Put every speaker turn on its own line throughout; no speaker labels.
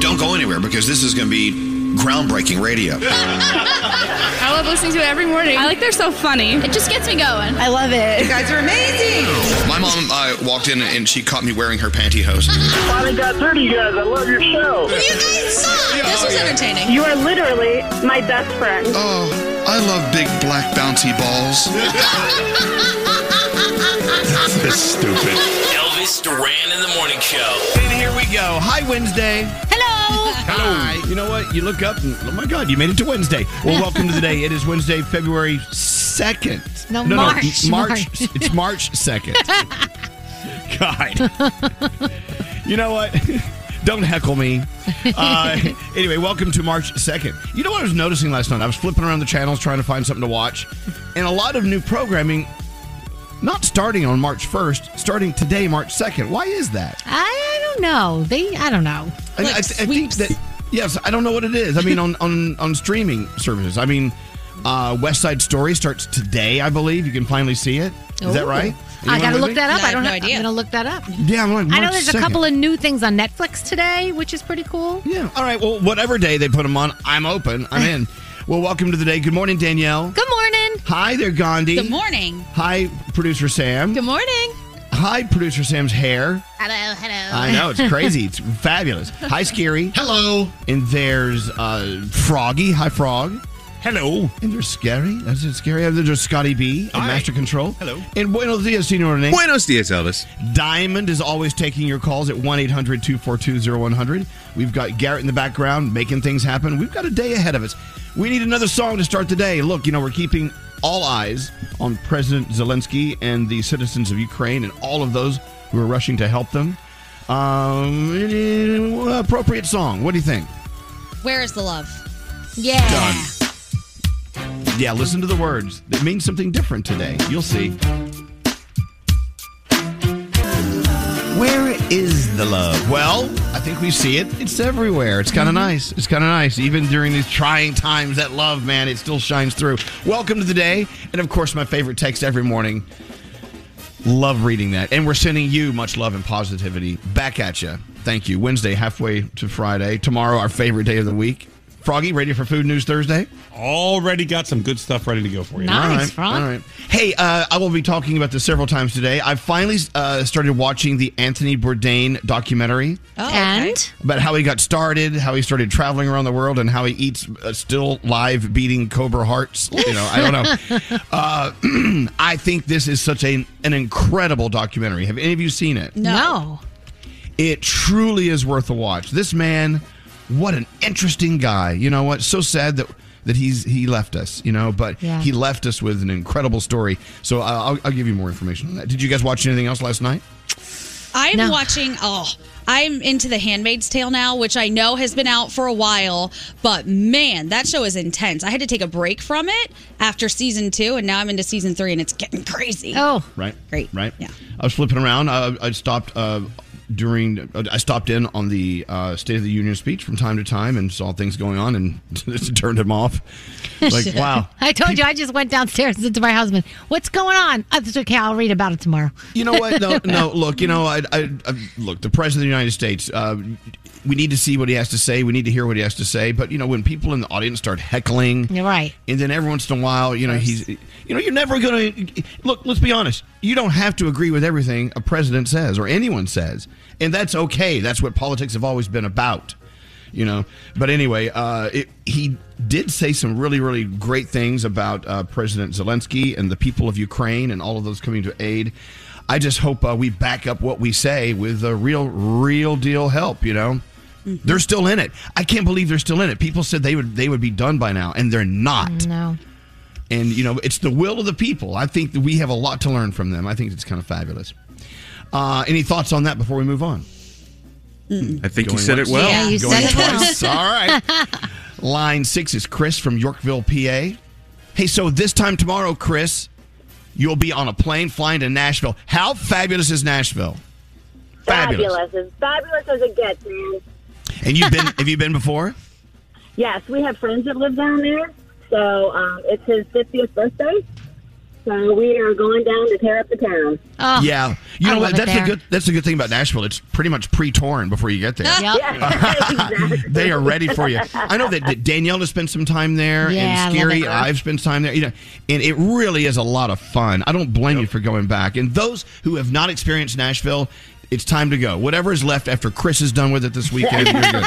Don't go anywhere because this is going to be groundbreaking radio.
I love listening to it every morning. I like they're so funny. It just gets me going.
I love it.
You guys are amazing.
My mom uh, walked in and she caught me wearing her pantyhose.
Finally got through to you guys. I love your show.
You guys suck.
This was entertaining.
You are literally my best friend.
Oh, I love big black bouncy balls.
That's stupid.
Elvis Duran in the morning show.
And here we go. Hi, Wednesday.
Hello.
Hello. You know what? You look up and, oh my God, you made it to Wednesday. Well, welcome to the day. It is Wednesday, February 2nd.
No, March.
March.
March.
It's March 2nd. God. You know what? Don't heckle me. Uh, anyway, welcome to March 2nd. You know what I was noticing last night? I was flipping around the channels trying to find something to watch, and a lot of new programming not starting on March 1st, starting today, March 2nd. Why is that?
I, I don't know. They. I don't know.
I,
Like
I, I think that yes, I don't know what it is. I mean, on on on streaming services. I mean, uh, West Side Story starts today. I believe you can finally see it. Is that
Ooh.
right?
I got to look that up.
No, I
I don't
have no idea.
I'm gonna look that up.
Yeah, I'm like.
I know
March
there's a couple of new things on Netflix today, which is pretty cool.
Yeah. All right. Well, whatever day they put them on, I'm open. I'm in. Well, welcome to the day. Good morning, Danielle.
Good morning.
Hi there, Gandhi.
Good morning.
Hi, producer Sam.
Good morning.
Hi, producer Sam's hair.
Hello, hello.
I know it's crazy. it's fabulous. Hi, Scary.
Hello.
And there's uh, Froggy. Hi, Frog.
Hello.
And there's Scary. That's it, Scary. And there's Scotty B at
Hi.
Master Control.
Hello.
And Buenos Dias, Senor Nate.
Buenos dias, Elvis.
Diamond is always taking your calls at 1 800 242 0100. We've got Garrett in the background making things happen. We've got a day ahead of us. We need another song to start the day. Look, you know, we're keeping all eyes on President Zelensky and the citizens of Ukraine and all of those who are rushing to help them. Um, appropriate song. What do you think?
Where is the love?
yeah.
Done. Yeah, listen to the words. It means something different today. You'll see. Where is the love? Well, I think we see it. It's everywhere. It's kind of mm-hmm. nice. It's kind of nice. Even during these trying times, that love, man, it still shines through. Welcome to the day. And of course, my favorite text every morning. Love reading that. And we're sending you much love and positivity back at you. Thank you. Wednesday, halfway to Friday. Tomorrow, our favorite day of the week. Froggy, ready for Food News Thursday?
Already got some good stuff ready to go for you.
Nice,
all right,
Frog.
all right. Hey, uh, I will be talking about this several times today. I finally uh, started watching the Anthony Bourdain documentary
Oh,
and
about how he got started, how he started traveling around the world, and how he eats uh, still live beating Cobra hearts. You know, I don't know. uh, I think this is such a, an incredible documentary. Have any of you seen it?
no.
It truly is worth a watch. This man, what an interesting guy. You know what? So sad that that he's he left us. You know, but
Yeah.
he left us with an incredible story. So I'll, I'll give you more information on that. Did you guys watch anything else last night?
I'm
No.
watching. Oh, I'm into The Handmaid's Tale now, which I know has been out for a while. But man, that show is intense. I had to take a break from it after season two, and now I'm into season three, and it's getting crazy.
Oh,
Right.
Great.
Right.
Yeah.
I was flipping around. Uh, I stopped. Uh, during I stopped in on the uh, State of the Union speech from time to time and saw things going on and turned him off. Like wow,
I told you. I just went downstairs and said to my husband, "What's going on?" I said, "Okay, I'll read about it tomorrow."
You know what? No, no. Look, you know, I, I, I look. The president of the United States. Uh, we need to see what he has to say. We need to hear what he has to say. But you know, when people in the audience start heckling,
You're right.
and then every once in a while, you know, he's, you know, you're never going to look. Let's be honest. You don't have to agree with everything a president says or anyone says, and that's okay. That's what politics have always been about. You know, but anyway, uh, it, he did say some really, really great things about uh, President Zelensky and the people of Ukraine and all of those coming to aid. I just hope uh, we back up what we say with a real, real deal help. You know, they're still in it. I can't believe they're still in it. People said they would they would be done by now, and they're not.
No.
And you know, it's the will of the people. I think that we have a lot to learn from them. I think it's kind of fabulous. Uh, any thoughts on that before we move on?
I think you
Going
said it well.
Yeah, you
Going
said it well.
All right. Line six is Chris from Yorkville, PA. Hey, so this time tomorrow, Chris, you'll be on a plane flying to Nashville. How fabulous is Nashville?
Fabulous. As fabulous as it gets, man.
And you've been? have you been before?
Yes, we have friends that live down there. So um, it's his 50th birthday. So we are going down to tear up the town.
Oh,
yeah, you
I
know what? That's the
there.
good. That's the good thing about Nashville. It's pretty much pre-torn before you get there.
Yep.
exactly.
they are ready for you. I know that, that Danielle has spent some time there,
Yeah,
and Scary. I've spent time there. You know, and it really is a lot of fun. I don't blame you for going back. And those who have not experienced Nashville. It's time to go. Whatever is left after Chris is done with it this weekend, you're good.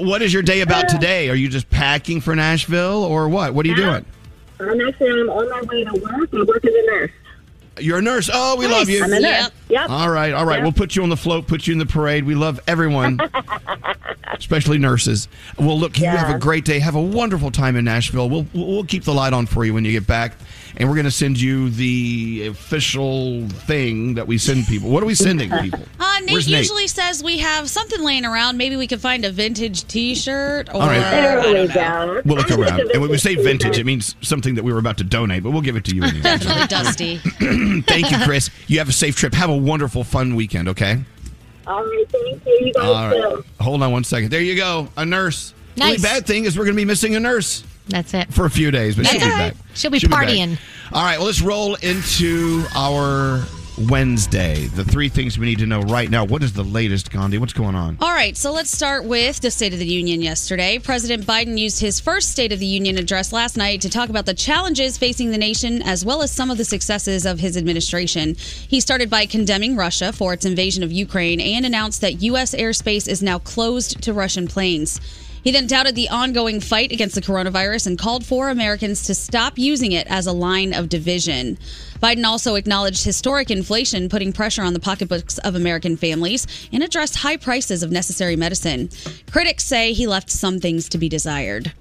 what is your day about today? Are you just packing for Nashville or what? What are you uh, doing?
I'm actually I'm on my way to work. I work as a nurse.
You're a nurse. Oh, we love you.
I'm a nurse.
Yep.
Yep.
All right, all right.
Yep.
We'll put you on the float, put you in the parade. We love everyone, especially nurses. Well, look, you have a great day. Have a wonderful time in Nashville. We'll we'll keep the light on for you when you get back, and we're going to send you the official thing that we send people. What are we sending people?
Uh, Nate
Where's Nate?
usually says we have something laying around. Maybe we can find a vintage T-shirt or
All right.
There
I
we
don't know.
go.
We'll look around, and when we say
vintage
vintage, it means something that we were about to donate, but we'll give it to you anyway.
Really dusty.
Thank you, Chris. You have a safe trip. Have a wonderful, fun weekend. Okay.
All right, thank you. You guys
All right.
too.
Hold on one second. There you go. A nurse. The only bad thing is we're going to be missing a nurse
That's it.
for a few days, but she'll
That's
be
all right.
back.
She'll be
back.
partying.
All right. Well, let's roll into our Wednesday. The three things we need to know right now. What is the latest, Gandhi? What's going on?
All right, so let's start with the State of the Union yesterday. President Biden used his first State of the Union address last night to talk about the challenges facing the nation as well as some of the successes of his administration. He started by condemning Russia for its invasion of Ukraine and announced that U.S. airspace is now closed to Russian planes. He then touted the ongoing fight against the coronavirus and called for Americans to stop using it as a line of division. Biden also acknowledged historic inflation putting pressure on the pocketbooks of American families and addressed high prices of necessary medicine. Critics say he left some things to be desired.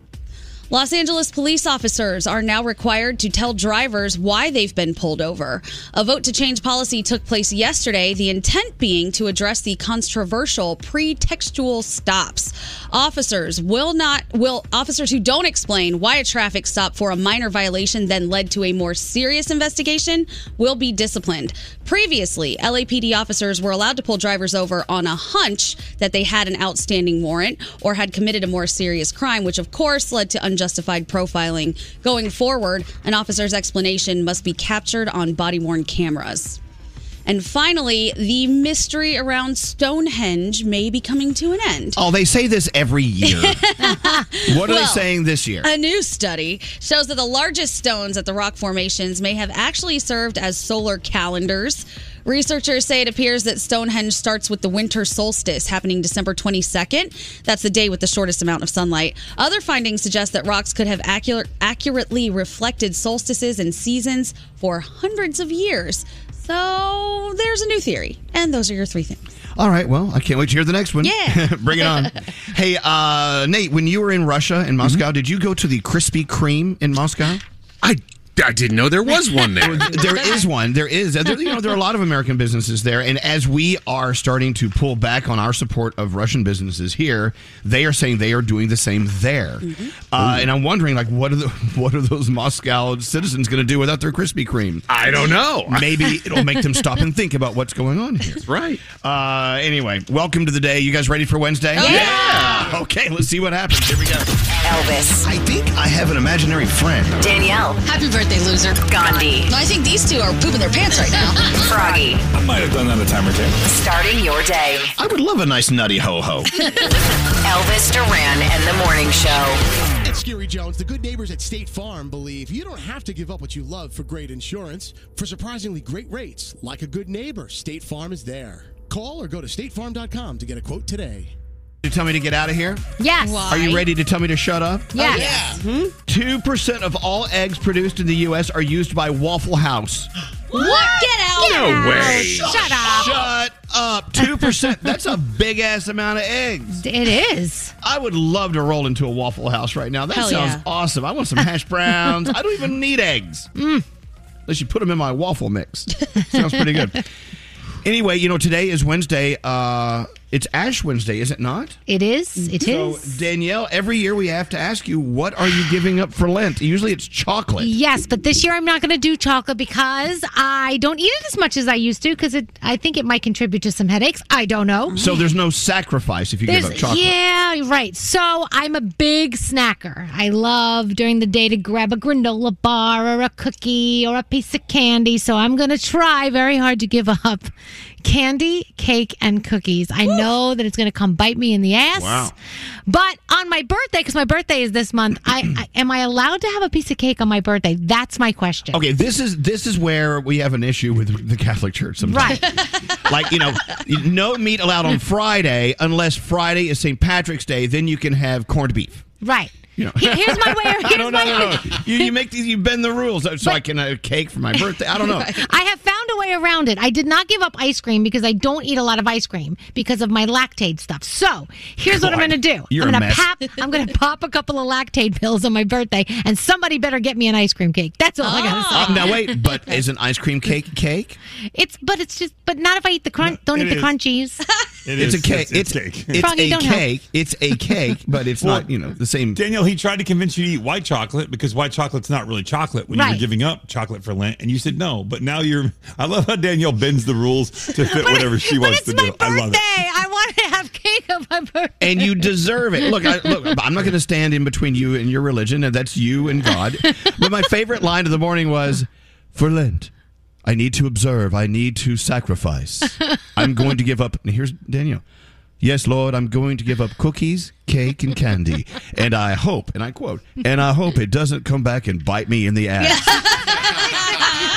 Los Angeles police officers are now required to tell drivers why they've been pulled over. A vote to change policy took place yesterday, the intent being to address the controversial pretextual stops. Officers will not will officers who don't explain why a traffic stop for a minor violation then led to a more serious investigation will be disciplined. Previously, LAPD officers were allowed to pull drivers over on a hunch that they had an outstanding warrant or had committed a more serious crime, which of course led to unjustified profiling. Going forward, an officer's explanation must be captured on body worn cameras. And finally, the mystery around Stonehenge may be coming to an end.
Oh, they say this every year. what are they saying this year?
A new study shows that the largest stones at the rock formations may have actually served as solar calendars. Researchers say it appears that Stonehenge starts with the winter solstice happening December 22nd. That's the day with the shortest amount of sunlight. Other findings suggest that rocks could have accurate, accurately reflected solstices and seasons for hundreds of years. So there's a new theory. And those are your three things.
All right. Well, I can't wait to hear the next one.
Yeah.
Bring it on. hey, uh, Nate, when you were in Russia, in Moscow, did you go to the Krispy Kreme in Moscow?
I, I didn't know there was one there.
there is one. There is. There, you know, there are a lot of American businesses there, and as we are starting to pull back on our support of Russian businesses here, they are saying they are doing the same there. Uh, and I'm wondering, like, what are the what are those Moscow citizens going to do without their Krispy Kreme?
I don't know.
Maybe it'll make them stop and think about what's going on here.
That's right.
Uh, anyway, welcome to the day. You guys ready for Wednesday?
yeah.
Okay, let's see what happens. Here we go.
Elvis.
I think I have an imaginary friend.
Danielle.
Happy birthday, loser.
Gandhi.
I think these two are pooping their pants right now.
Froggy.
I might have done that a time or two.
Starting your day.
I would love a nice nutty ho ho.
Elvis Duran and the Morning Show.
It's Scary Jones. The good neighbors at State Farm believe you don't have to give up what you love for great insurance. For surprisingly great rates, like a good neighbor, State Farm is there. Call or go to statefarm.com to get a quote today.
You tell me to get out of here?
Yes.
Are you ready to tell me to shut up?
Yes.
Two percent of all eggs produced in the U.S. are used by Waffle House.
What? Get out.
No way.
Shut up.
Shut up. Two percent. That's a big ass amount of eggs.
It is.
I would love to roll into a Waffle House right now. That
Hell
sounds
yeah.
awesome. I want some hash browns. I don't even need eggs. Unless you put them in my waffle mix. sounds pretty good. Anyway, you know, today is Wednesday. Uh, It's Ash Wednesday, is it not?
It is. It
so,
is.
Danielle, every year we have to ask you, what are you giving up for Lent? Usually it's chocolate.
Yes, but this year I'm not going to do chocolate because I don't eat it as much as I used to because it. I think it might contribute to some headaches. I don't know.
So there's no sacrifice if you give up chocolate.
Yeah, right. So I'm a big snacker. I love during the day to grab a granola bar or a cookie or a piece of candy. So I'm going to try very hard to give up candy, cake, and cookies. I know that it's going to come bite me in the ass.
Wow.
But on my birthday, because my birthday is this month, I, I am I allowed to have a piece of cake on my birthday? That's my question.
Okay, this is this is where we have an issue with the Catholic Church sometimes.
Right.
like you know, no meat allowed on Friday unless Friday is St. Patrick's Day. Then you can have corned beef.
Right.
You know.
Here's my way. Here's
no, no,
my
no, no. You, you make these. You bend the rules so I can have a cake for my birthday. I don't know.
I have found a way around it. I did not give up ice cream because I don't eat a lot of ice cream because of my lactate stuff. So here's what I'm going to do.
you're
I'm
a
going to pop. I'm going to pop a couple of Lactaid pills on my birthday, and somebody better get me an ice cream cake. That's all I got to say.
Um, now wait, but is an ice cream cake cake?
It's but it's just but not if I eat the crunch. Don't
it
eat the crunchies.
It
it's
is.
a cake.
It's,
It's,
it's cake.
it's
Froggy,
a
don't help.
cake. It's a cake, but it's
Well,
not. You know the same.
Danielle, he tried to convince you to eat white chocolate because white chocolate's not really chocolate when you were giving up chocolate for Lent, and you said no. But now you're. I love how Danielle bends the rules to fit whatever she
but
wants
it's
to do.
birthday.
I love it.
I want to have cake on my birthday.
and you deserve it. Look, I, look, I'm not going to stand in between you and your religion, and that's you and God. But my favorite line of the morning was, "For Lent, I need to observe. I need to sacrifice. I'm going to give up." And here's Danielle. Yes, Lord, I'm going to give up cookies, cake, and candy, and I hope, and I quote, and I hope it doesn't come back and bite me in the ass.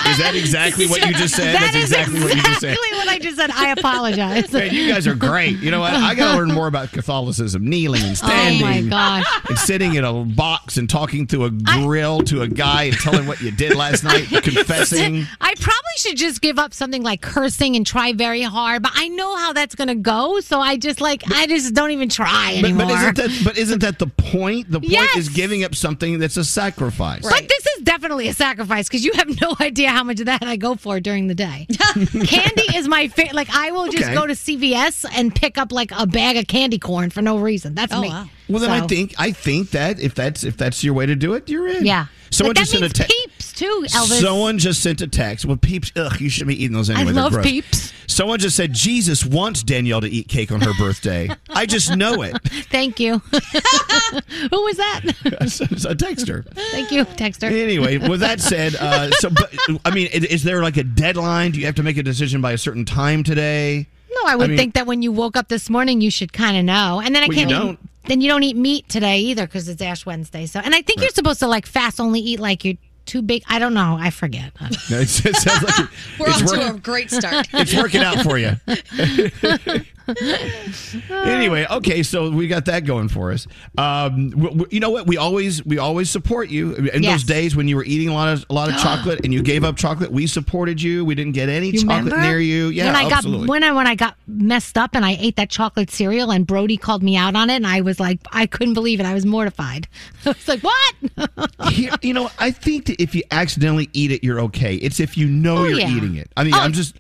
Is that exactly what you just said?
That
That's
is
exactly what you just said.
Exactly what I just said. I apologize.
Man, you guys are great. You know what? I got to learn more about Catholicism, kneeling and oh standing.
Oh my gosh.
And sitting in a box and talking through a grill to a guy and telling what you did last night, confessing.
I probably should just give up something like cursing and try very hard, but I know how that's going to go, so I just like I just don't even try
But,
anymore.
but isn't that but isn't that the point? The point
Yes.
is giving up something that's a sacrifice.
But this is definitely a sacrifice because you have no idea how much of that I go for during the day. candy is my favorite. Like I will just
Okay.
go to CVS and pick up like a bag of candy corn for no reason. That's
Oh,
me.
wow.
Well, then I think I think that if that's if that's your way to do it, you're in.
Yeah.
Someone just sent a text.
peeps too, Elvis.
Someone just sent a text. Well, peeps, ugh, you shouldn't be eating those anyway. They're
love. Peeps.
Someone just said Jesus wants Danielle to eat cake on her birthday. I just know it.
Thank you. Who was that?
A texter.
Thank you, Texter.
Anyway, with that said, uh, so but, I mean, is there like a deadline? Do you have to make a decision by a certain time today?
No, I would
mean-
think that when you woke up this morning, you should kind of know. And then I
Well,
can't.
don't.
Then you don't eat meat today either because it's Ash Wednesday. So, and I think you're supposed to like fast only eat like you're too big. I don't know. I forget.
No, it sounds like
We're off
work-
to a great start.
it's working out for you. anyway, okay, so we got that going for us. Um, w- w- you know what? We always we always support you. In
Yes.
those days when you were eating a lot of a lot of chocolate and you gave up chocolate, we supported you. We didn't get any
You
chocolate
remember
near you. Yeah,
when I
absolutely.
got when I when I got messed up and I ate that chocolate cereal and Brody called me out on it and I was like I couldn't believe it. I was mortified. I was like, what?
Here, you know, I think that if you accidentally eat it, you're okay. It's if you know
Oh,
you're
yeah.
eating it. I mean,
Oh.
I'm just,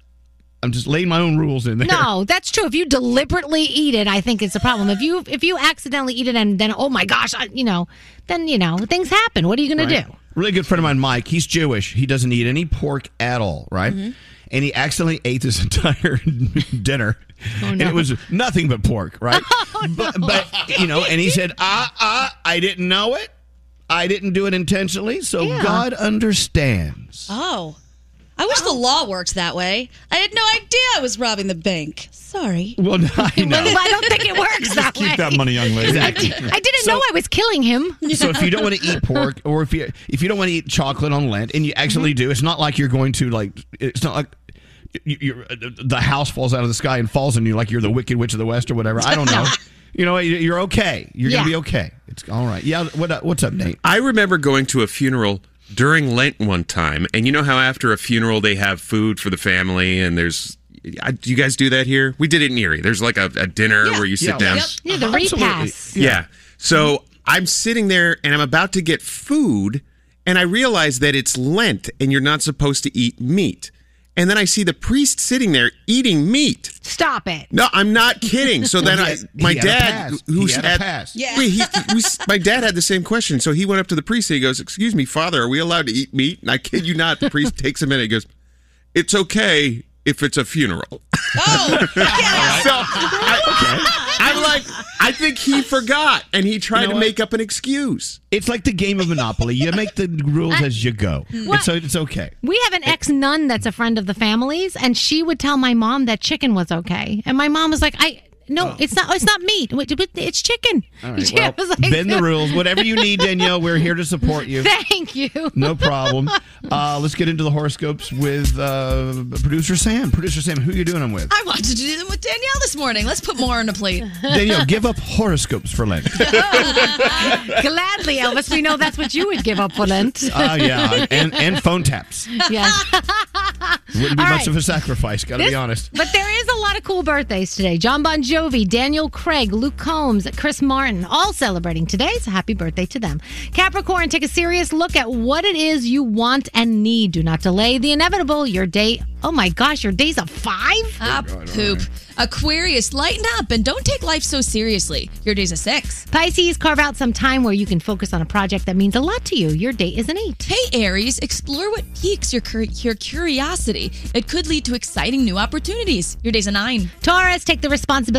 I'm just laying my own rules in there.
No, that's true. If you deliberately eat it, I think it's a problem. If you if you accidentally eat it and then oh my gosh, I, you know, then you know things happen. What are you going
Right?
to do?
Really good friend of mine, Mike. He's Jewish. He doesn't eat any pork at all, right?
Mm-hmm.
And he accidentally ate this entire dinner,
Oh,
and it was nothing but pork, right? but, but you know, and he said, "Ah, ah, I didn't know it. I didn't do it intentionally, so
Yeah.
God understands."
Oh. I wish the law worked that way. I had no idea I was robbing the bank. Sorry.
Well, I know.
Well, I don't think it works that way.
Keep that money, young lady.
Exactly.
I didn't know I was killing him.
So if you don't want to eat pork, or if you if you don't want to eat chocolate on Lent, and you actually
Mm-hmm.
do, it's not like you're going to like. It's not like. You, you're, the house falls out of the sky and falls on you like you're the Wicked Witch of the West or whatever. I don't know. you know, you- you're okay. You're
Yeah.
gonna be okay. It's all right. Yeah. What, what's up, Nate?
I remember going to a funeral during Lent one time, and you know how after a funeral they have food for the family, and there's. I, do you guys do that here? We did it in Erie. There's like a, a dinner where you sit
Yeah.
down.
Yep. Yeah, the repast.
Yeah. So I'm sitting there and I'm about to get food, and I realize that it's Lent and you're not supposed to eat meat. And then I see the priest sitting there eating meat.
Stop it.
No, I'm not kidding. So then I, my
he had a
dad, who's
had a
at,
pass.
Yeah.
Wait, he, we, my dad had the same question. So he went up to the priest and he goes, "Excuse me, Father, are we allowed to eat meat?" And I kid you not, the priest takes a minute. He goes, "It's okay if it's a funeral."
Oh,
so I, I'm like, I think he forgot, and he tried
You know
to
what?
make up an excuse.
It's like the game of Monopoly. You make the rules as you go.
What?
It's, it's okay.
We have an ex nun that's a friend of the family's, and she would tell my mom that chicken was okay, and my mom was like, "I no, it's not. It's not meat. It's chicken."
All right.
She
Well,
was like-
bend the rules. Whatever you need, Danielle, we're here to support you.
Thank you.
No problem. Uh, let's get into the horoscopes with uh, producer Sam. Producer Sam, who you doing them with?
I wanted to do them with Danielle this morning. Let's put more on the plate.
Danielle, give up horoscopes for Lent.
Gladly, Elvis. We know that's what you would give up for Lent.
Oh yeah, and and phone taps.
yes.
Wouldn't be
All
much
right.
of a sacrifice. Got to be honest.
But there is a lot of cool birthdays today. John Bon Jovi, Daniel Craig, Luke Combs, Chris Martin, all celebrating today. So happy birthday to them. Capricorn, take a serious look at what it is you want and need. Do not delay the inevitable. Your day, oh my gosh, your day's a five?
Ah, poop. Aquarius, lighten up and don't take life so seriously. Your day's a six.
Pisces, carve out some time where you can focus on a project that means a lot to you. Your day is an eight.
Hey, Aries, explore what piques your, cur- your curiosity. It could lead to exciting new opportunities. Your day's a nine.
Taurus, take the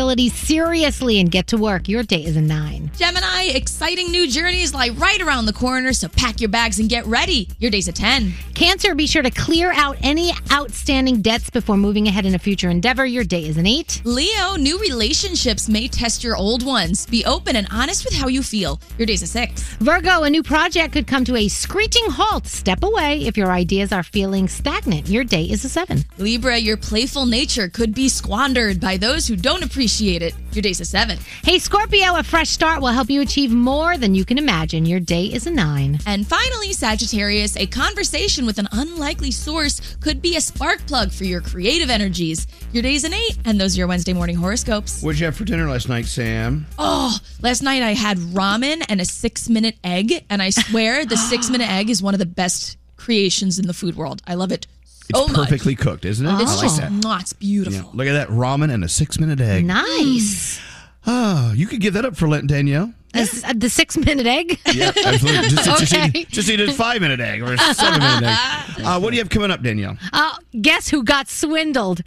responsibilities seriously and get to work. Your day is a nine.
Gemini, exciting new journeys lie right around the corner, so pack your bags and get ready. Your day's a 10.
Cancer, be sure to clear out any outstanding debts before moving ahead in a future endeavor. Your day is an eight.
Leo, new relationships may test your old ones. Be open and honest with how you feel. Your day's a six.
Virgo, a new project could come to a screeching halt. Step away if your ideas are feeling stagnant. Your day is a seven.
Libra, your playful nature could be squandered by those who don't appreciate it. Your day's a seven.
Hey, Scorpio, a fresh start will help you achieve more than you can imagine. Your day is a nine.
And finally, Sagittarius, a conversation with an unlikely source could be a spark plug for your creative energies. Your day's an eight, and those are your Wednesday morning horoscopes.
What'd you have for dinner last night, Sam?
Oh, last night I had ramen and a six minute egg, and I swear the six minute egg is one of the best creations in the food world. I love it
It's
much.
perfectly cooked, isn't it?
It's
like
just,
that.
it's beautiful.
Yeah, look at that ramen and a six minute egg.
Nice.
Oh, you could give that up for Lent, Danielle.
The six minute egg?
Yeah, absolutely. Just, just, eat, just eat a five minute egg or a seven minute egg. Uh, what do you have coming up, Danielle?
Uh, guess who got swindled?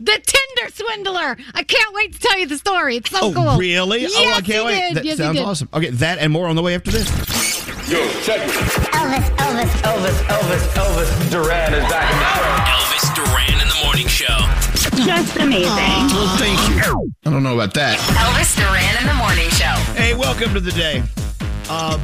The Tinder swindler. I can't wait to tell you the story. It's so cool.
oh,
cool.
really?
Yes,
oh, I can't
he
wait.
did.
That
Yes,
sounds awesome. Okay, that and more on the way after this.
Yo, check it. Elvis, Elvis, Elvis, Elvis, Elvis Duran is back in the show.
Elvis Duran in the morning show.
Just amazing.
Well, thank you. I don't know about that.
Elvis Duran in the morning show.
Hey, welcome to the day. Uh,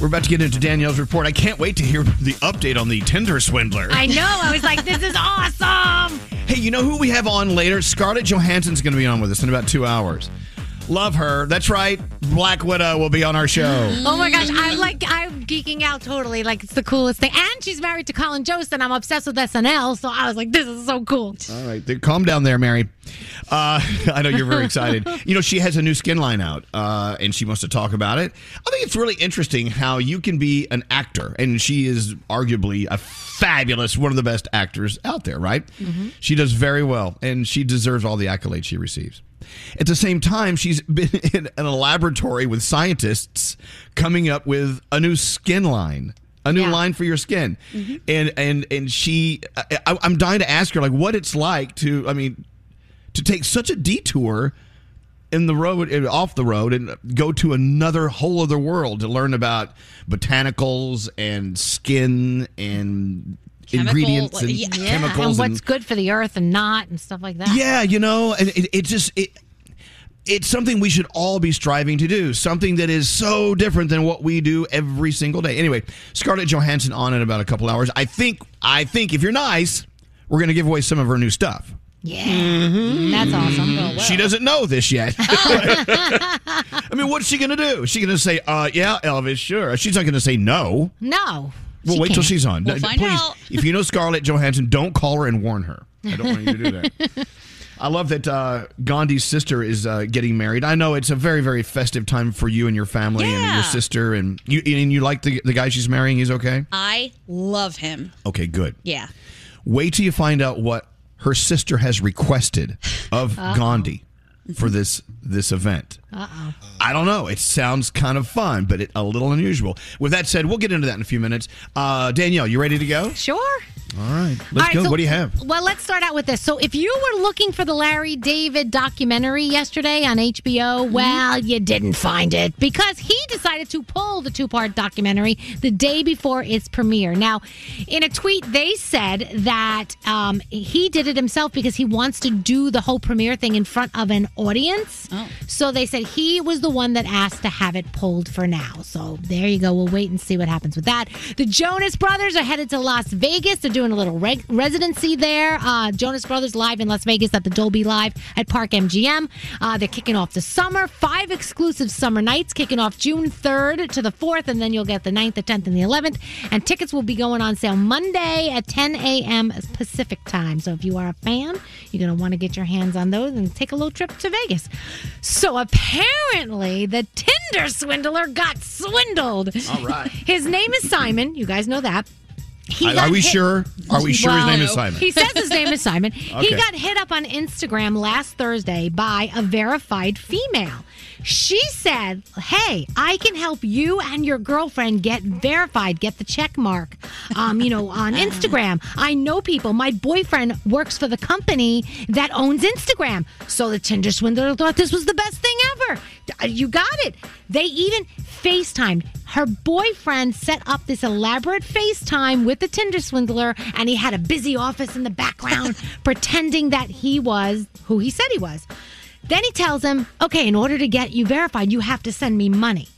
we're about to get into Danielle's report. I can't wait to hear the update on the Tinder swindler.
I know. I was like, this is awesome.
Hey, you know who we have on later? Scarlett Johansson's going to be on with us in about two hours. Love her. That's right. Black Widow will be on our show.
Oh my gosh, I'm like I'm geeking out totally. Like it's the coolest thing. And she's married to Colin Jost, and I'm obsessed with SNL. So I was like, this is so cool.
All right, then calm down there, Mary. Uh, I know you're very excited. You know, she has a new skin line out, uh, and she wants to talk about it. I think it's really interesting how you can be an actor, and she is arguably a fabulous, one of the best actors out there, right? She does very well, and she deserves all the accolades she receives. At the same time, she's been in a laboratory with scientists coming up with a new skin line, a new line for your skin, and and and she, I, I'm dying to ask her like what it's like to, I mean, to take such a detour in the road uh, off the road and go to another whole other world to learn about botanicals and skin and ingredients and
yeah.
chemicals
and what's good for the earth and not, and stuff like that.
yeah, you know, and it, it just it it's something we should all be striving to do. Something that is so different than what we do every single day. Anyway, Scarlett Johansson on in about a couple hours. I think I think if you're nice, we're going to give away some of her new stuff.
Yeah, that's awesome.
She doesn't know this yet. I mean, what's she going to do? Is she going to say, uh, yeah, Elvis, sure. She's not going to say no.
No.
Well,
she
wait till
can't.
she's on.
We'll
Uh,
find
Please,
out.
if you know Scarlett Johansson, don't call her and warn her. I don't want you to do that. I love that uh, Gandhi's sister is uh, getting married. I know it's a very, very festive time for you and your family and your sister, and you and you like the the guy she's marrying. He's okay.
I love him.
Okay, good.
Yeah.
Wait till you find out what her sister has requested of
Uh-oh.
Gandhi for this this event.
Uh oh.
I don't know. It sounds kind of fun, but it, a little unusual. With that said, we'll get into that in a few minutes. Uh, Danielle, you ready to go?
Sure.
All right, let's
All right,
go.
so-
what do you have?
Well, let's start out with this. So, if you were looking for the Larry David documentary yesterday on HBO, well, you didn't find it because he decided to pull the two part documentary the day before its premiere. Now, in a tweet, they said that um, he did it himself because he wants to do the whole premiere thing in front of an audience. So, they said he was the one that asked to have it pulled for now. So, there you go. We'll wait and see what happens with that. The Jonas Brothers are headed to Las Vegas. They're doing a little residency there. Uh, Jonas Brothers live in Las Vegas at the Dolby Live at Park MGM. Uh, they're kicking off the summer. Five exclusive summer nights kicking off June 3rd to the 4th, and then you'll get the 9th, the 10th, and the 11th. And tickets will be going on sale Monday at 10 a.m. Pacific time. So if you are a fan, you're going to want to get your hands on those and take a little trip to Vegas. So apparently, the Tinder swindler got swindled.
All right.
His name is Simon. You guys know that. He
Are- are we
hit-
sure? Are we sure his name is Simon?
He says his name is Simon. He got hit up on Instagram last Thursday by a verified female. She said, Hey, I can help you and your girlfriend get verified, get the check mark, um, you know, on Instagram. I know people. My boyfriend works for the company that owns Instagram. So the Tinder swindler thought this was the best thing ever. Uh, You got it. They even FaceTimed. Her boyfriend set up this elaborate FaceTime with the Tinder swindler, and he had a busy office in the background pretending that he was who he said he was. Then he tells him, okay, in order to get you verified, you have to send me money.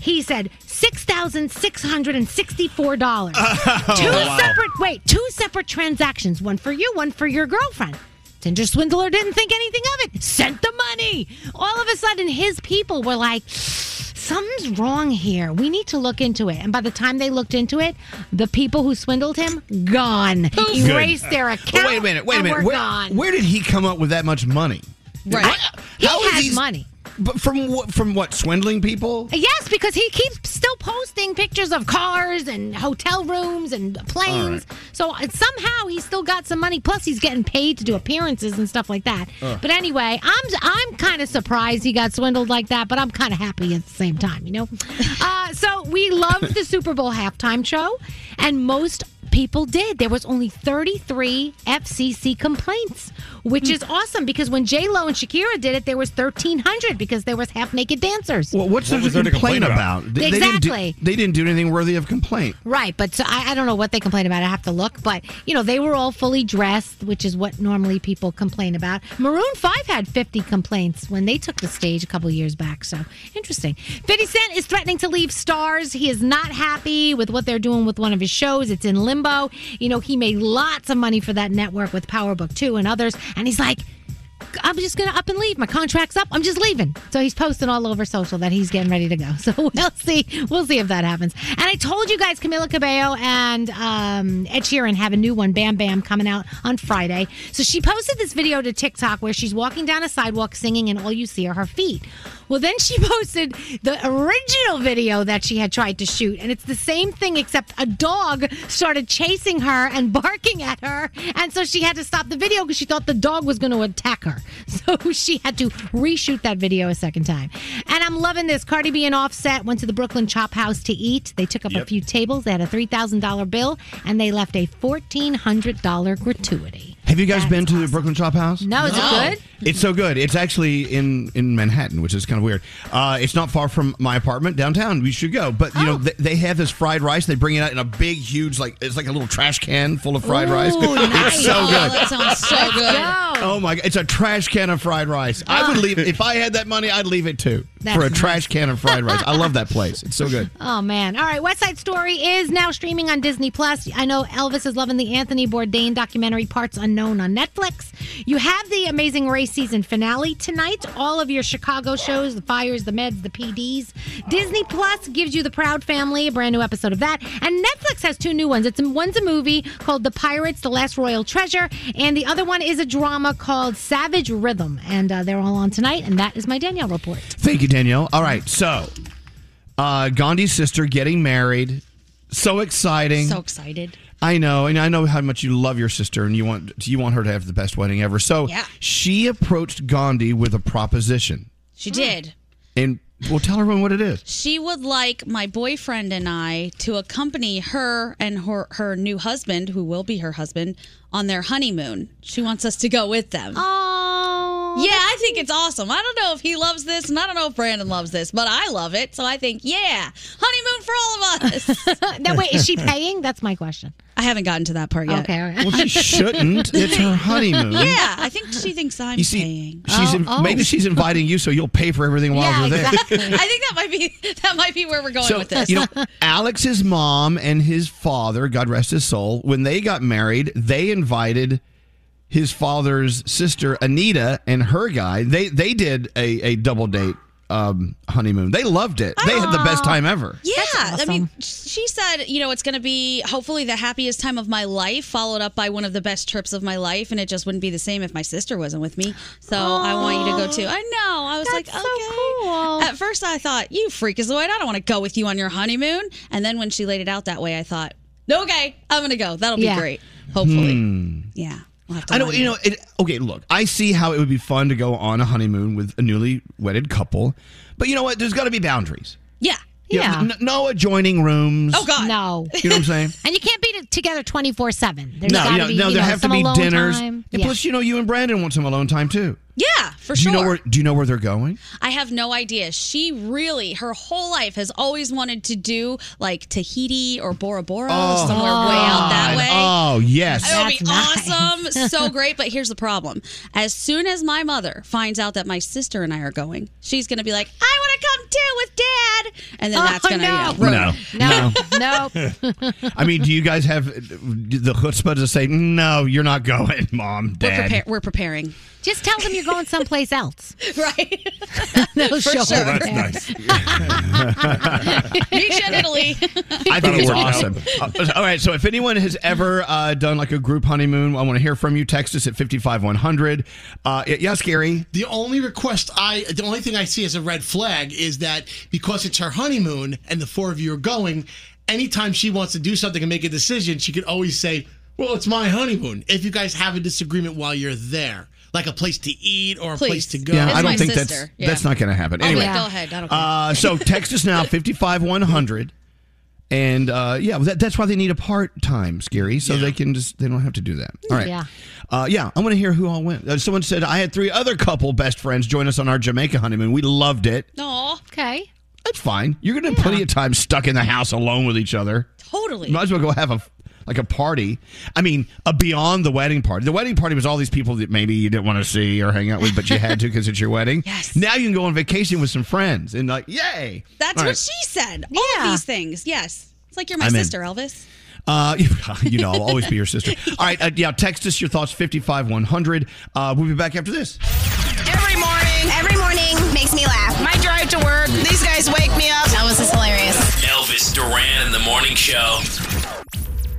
He said six thousand six hundred and sixty-four dollars.
Oh,
two
wow.
separate wait, two separate transactions, one for you, one for your girlfriend. Tinder swindler didn't think anything of it. Sent the money. All of a sudden, his people were like, "Something's wrong here. We need to look into it." And by the time they looked into it, the people who swindled him gone, erased
Good.
their account.
wait a minute. Wait a minute. Where,
gone.
where did he come up with that much money?
Right. He
How is
has
he-
money.
But from what? From what? Swindling people?
Yes, because he keeps still posting pictures of cars and hotel rooms and planes. So uh, somehow he's still got some money. Plus, he's getting paid to do appearances and stuff like that. But anyway, I'm I'm kind of surprised he got swindled like that, but I'm kind of happy at the same time. You know. uh, so we loved the Super Bowl halftime show, and most people did. There was only 33 FCC complaints, which is awesome because when J Lo and Shakira did it, there was 1,300 because there was half naked dancers.
Well, what's there to complain about? They, they didn't do,
Exactly.
they didn't do anything worthy of complaint.
Right, but so I, I don't know what they complained about. I have to look, but you know they were all fully dressed, which is what normally people complain about. Maroon Five had 50 complaints when they took the stage a couple years back. So interesting. 50 Cent is threatening to leave Starz. He is not happy with what they're doing with one of his shows. It's in limbo. You know he made lots of money for that network with Power Book Two and others, and he's like. I'm just gonna up and leave. My contract's up. I'm just leaving. So he's posting all over social that he's getting ready to go. So we'll see. We'll see if that happens. And I told you guys, Camila Cabello and um, Ed Sheeran have a new one, Bam Bam, coming out on Friday. So she posted this video to TikTok where she's walking down a sidewalk singing, and all you see are her feet. Well, then she posted the original video that she had tried to shoot, and it's the same thing except a dog started chasing her and barking at her, and so she had to stop the video because she thought the dog was going to attack her. So she had to reshoot that video a second time. And I'm loving this. Cardi B and Offset went to the Brooklyn Chop House to eat. They took up a few tables. They had a three thousand dollar bill, and they left a fourteen hundred dollar gratuity.
Have you guys been to the Brooklyn Chop House?
No, is it good?
It's so good. It's actually in in Manhattan, which is kind of weird. Uh, it's not far from my apartment downtown. We should go. But you
Oh.
know, they, they have this fried rice. They bring it out in a big, huge, like it's like a little trash can full of fried rice.
Ooh, nice.
It's so
Oh,
good.
that sounds so good.
Oh my god, it's a trash can of fried rice. I would leave if I had that money. I'd leave it too
That's
for a
nice.
trash can of fried rice. I love that place. It's so good.
Oh man! All right, West Side Story is now streaming on Disney Plus. I know Elvis is loving the Anthony Bourdain documentary Parts Unknown on Netflix. You have the Amazing Race season finale tonight. All of your Chicago shows, the Fires, the Meds, the PDs. Disney Plus gives you the Proud Family, a brand new episode of that, and Netflix has two new ones. It's one's a movie called The Pirates: The Last Royal Treasure, and the other one is a drama called Savage Rhythm, and uh, they're all on tonight. And that is my Danielle report.
Thank you, Danielle. All right, so uh, Gandhi's sister getting married. So exciting.
So excited.
I know, and I know how much you love your sister, and you want you want her to have the best wedding ever. So
Yeah.
she approached Gandhi with a proposition,
She did.
and we'll tell everyone what it is.
She would like my boyfriend and I to accompany her and her, her new husband, who will be her husband, on their honeymoon. She wants us to go with them.
Oh.
Yeah, I think it's awesome. I don't know if he loves this, and I don't know if Brandon loves this, but I love it. So I think, yeah, honeymoon for all of us.
now, wait, is she paying? That's my question.
I haven't gotten to that part yet.
Okay, all right.
Well, she shouldn't. It's her honeymoon.
Yeah, I think she thinks I'm
You see,
paying.
she's oh, in,
Oh, oh.
maybe she's inviting you, so you'll pay for everything while
Yeah,
we're there.
exactly.
I think that might be that might be where we're going
So
with this.
you know, Alex's mom and his father, God rest his soul, when they got married, they invited his father's sister Anita and her guy. They they did a, a double date um, honeymoon. They loved it. They had the best time ever.
Yeah, I mean, she said, you know, it's going to be hopefully the happiest time of my life, followed up by one of the best trips of my life, and it just wouldn't be the same if my sister wasn't with me. So I want you to go too. I know. I was like, okay. At first, I thought you freakazoid. I don't want to go with you on your honeymoon. And then when she laid it out that way, I thought, okay, I'm going to go. That'll be
Yeah.
great. Hopefully,
Hmm.
yeah. We'll
I know,
line
you know. It, okay, look, I see how it would be fun to go on a honeymoon with a newly wedded couple, but you know what? There's got to be boundaries.
Yeah.
You know,
Yeah.
n- no adjoining rooms.
Oh God,
no.
You know what I'm saying?
And you can't be together 24 7. There's
no,
gotta
you know,
be,
no,
you
there
know,
have to be dinners.
time.
And
Yeah.
plus, you know, you and Brandon want some alone time too.
Yeah, for
do
sure.
you know where? Do you know where they're going?
I have no idea. She really, her whole life has always wanted to do like Tahiti or Bora Bora,
Oh,
somewhere way out that way.
Oh, yes.
It would be
That's
awesome. so great. But here's the problem. As soon as my mother finds out that my sister and I are going, she's going to be like, I want to come too with dad. And then
Oh,
that's going to,
no.
you know, ruin
No,
it.
No.
I mean, do you guys have the chutzpah to say no? You're not going, mom,
We're,
dad.
prepar- we're preparing.
Just tell them you're going someplace else.
right.
They'll
For
show
sure.
up
That's nice.
Beach in Italy.
I think
That'll
it's
work out.
awesome. Uh, all right, so if anyone has ever uh, done like a group honeymoon, I want to hear from you. Text us at 55100. Uh, yes, Scary?
The only request I, the only thing I see as a red flag is that because it's her honeymoon and the four of you are going, anytime she wants to do something and make a decision, she could always say, "Well, it's my honeymoon." If you guys have a disagreement while you're there, like a place to eat or a
Please.
place to go,
Yeah,
It's
I don't
my
think
sister.
that's
Yeah.
that's not going to happen.
Oh,
Anyway,
wait, go ahead. I don't care.
uh, so text us now fifty five one hundred, And uh, yeah, that, that's why they need a part time, Scary, so they can just they don't have to do that. All right,
Yeah.
uh, yeah. I want to hear who all went. Uh, someone said I had three other couple best friends join us on our Jamaica honeymoon. We loved it.
Aw,
Okay.
That's fine. You're gonna have plenty of time stuck in the house alone with each other.
totally.
Might as well go have a like a party. I mean, a beyond the wedding party. The wedding party was all these people that maybe you didn't want to see or hang out with, but you had to because it's your wedding.
Yes.
Now you can go on vacation with some friends and like, yay!
That's
All
what
right.
she said. All
Yeah.
of these things. Yes. It's like you're my
I'm in.
sister, Elvis.
Uh, you know, I'll always be your sister. All right, uh, yeah. Text us your thoughts fifty five one hundred. Uh, we'll be back after this.
Every morning. Every morning makes me laugh. My drive to work. These guys wake me up. Elvis is hilarious.
Elvis Duran in the morning show.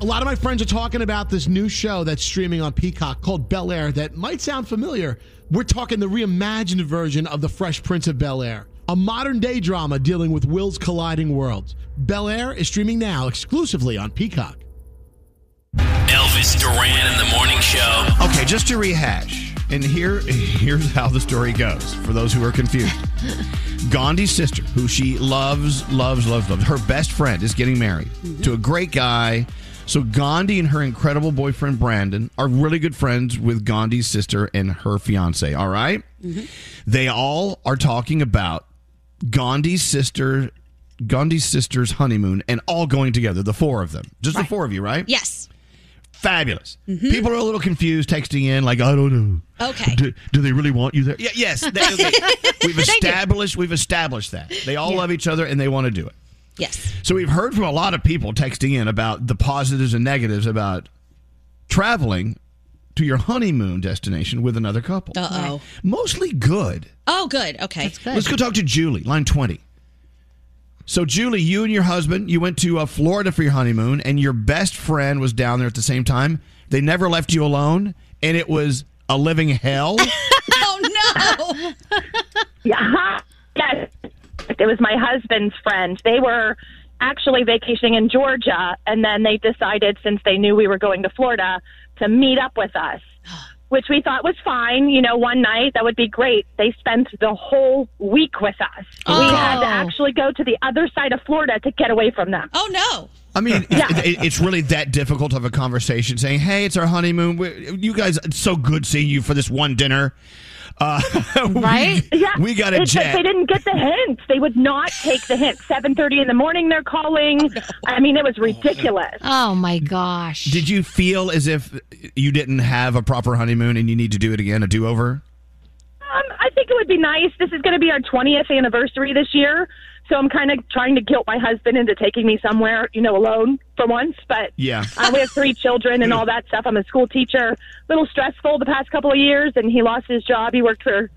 A lot of my friends are talking about this new show that's streaming on Peacock called Bel Air that might sound familiar. We're talking the reimagined version of The Fresh Prince of Bel Air, a modern day drama dealing with Will's colliding worlds. Bel Air is streaming now exclusively on Peacock.
Elvis Duran in the morning show.
Okay, just to rehash, and here here's how the story goes for those who are confused. Gandhi's sister, who she loves, loves, loves, loves, her best friend is getting married to a great guy. So Gandhi and her incredible boyfriend Brandon are really good friends with Gandhi's sister and her fiance. All right? Mm-hmm. They all are talking about Gandhi's sister, Gandhi's sister's honeymoon, and all going together. The four of them, just the four of you, right?
Yes.
Fabulous. Mm-hmm. People are a little confused, texting in like, "I don't know.
Okay.
Do, do they really want you there? Yeah, yes. They, they- we've established. We've established that they all love each other and they want to do it.
Yes.
So we've heard from a lot of people texting in about the positives and negatives about traveling to your honeymoon destination with another couple.
Uh oh.
Mostly good.
Oh, good. Okay.
Let's go talk to Julie, line 20. So, Julie, you and your husband, you went to uh, Florida for your honeymoon, and your best friend was down there at the same time. They never left you alone, and it was a living hell.
oh no.
Yeah. Yes. It was my husband's friend. They were
actually vacationing in Georgia, and then they decided, since they knew we were going to Florida, to meet up with us, which we thought was fine. You know, one night that would be great. They spent the whole week with us. We had to oh. actually go to the other side of Florida to get away from them.
Oh no!
I mean, it, it- it's really that difficult of a conversation saying, hey, it's our honeymoon. We, you guys, it's so good seeing you for this one dinner. Uh, right? We,
Yeah,
we got a
It's like. They didn't get the hint. They would not take the hint. Seven thirty in the morning, they're calling. I mean, it was ridiculous.
Oh my gosh.
Did you feel as if you didn't have a proper honeymoon and you need to do it again, a do over?
Um, I think it would be nice. This is going to be our 20th anniversary this year. So I'm kind of trying to guilt my husband into taking me somewhere, you know, alone for once. But
Yeah.
uh, we have three children and all that stuff. I'm a school teacher. A little stressful the past couple of years, and he lost his job. He worked for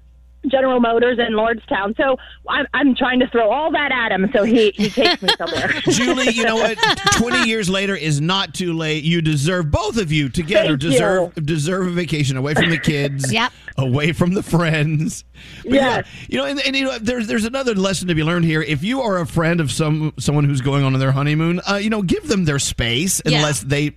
General Motors in Lordstown. So I'm, I'm trying to throw all that at him so he, he takes me somewhere.
Julie, you know what? 20 years later is not too late. You deserve, both of you together
Thank
deserve deserve a vacation away from the kids,
Yep.
away from the friends. But
Yes.
yeah, you know, and, and you know, there's there's another lesson to be learned here. If you are a friend of some someone who's going on their honeymoon, uh, you know, give them their space
Yeah.
unless they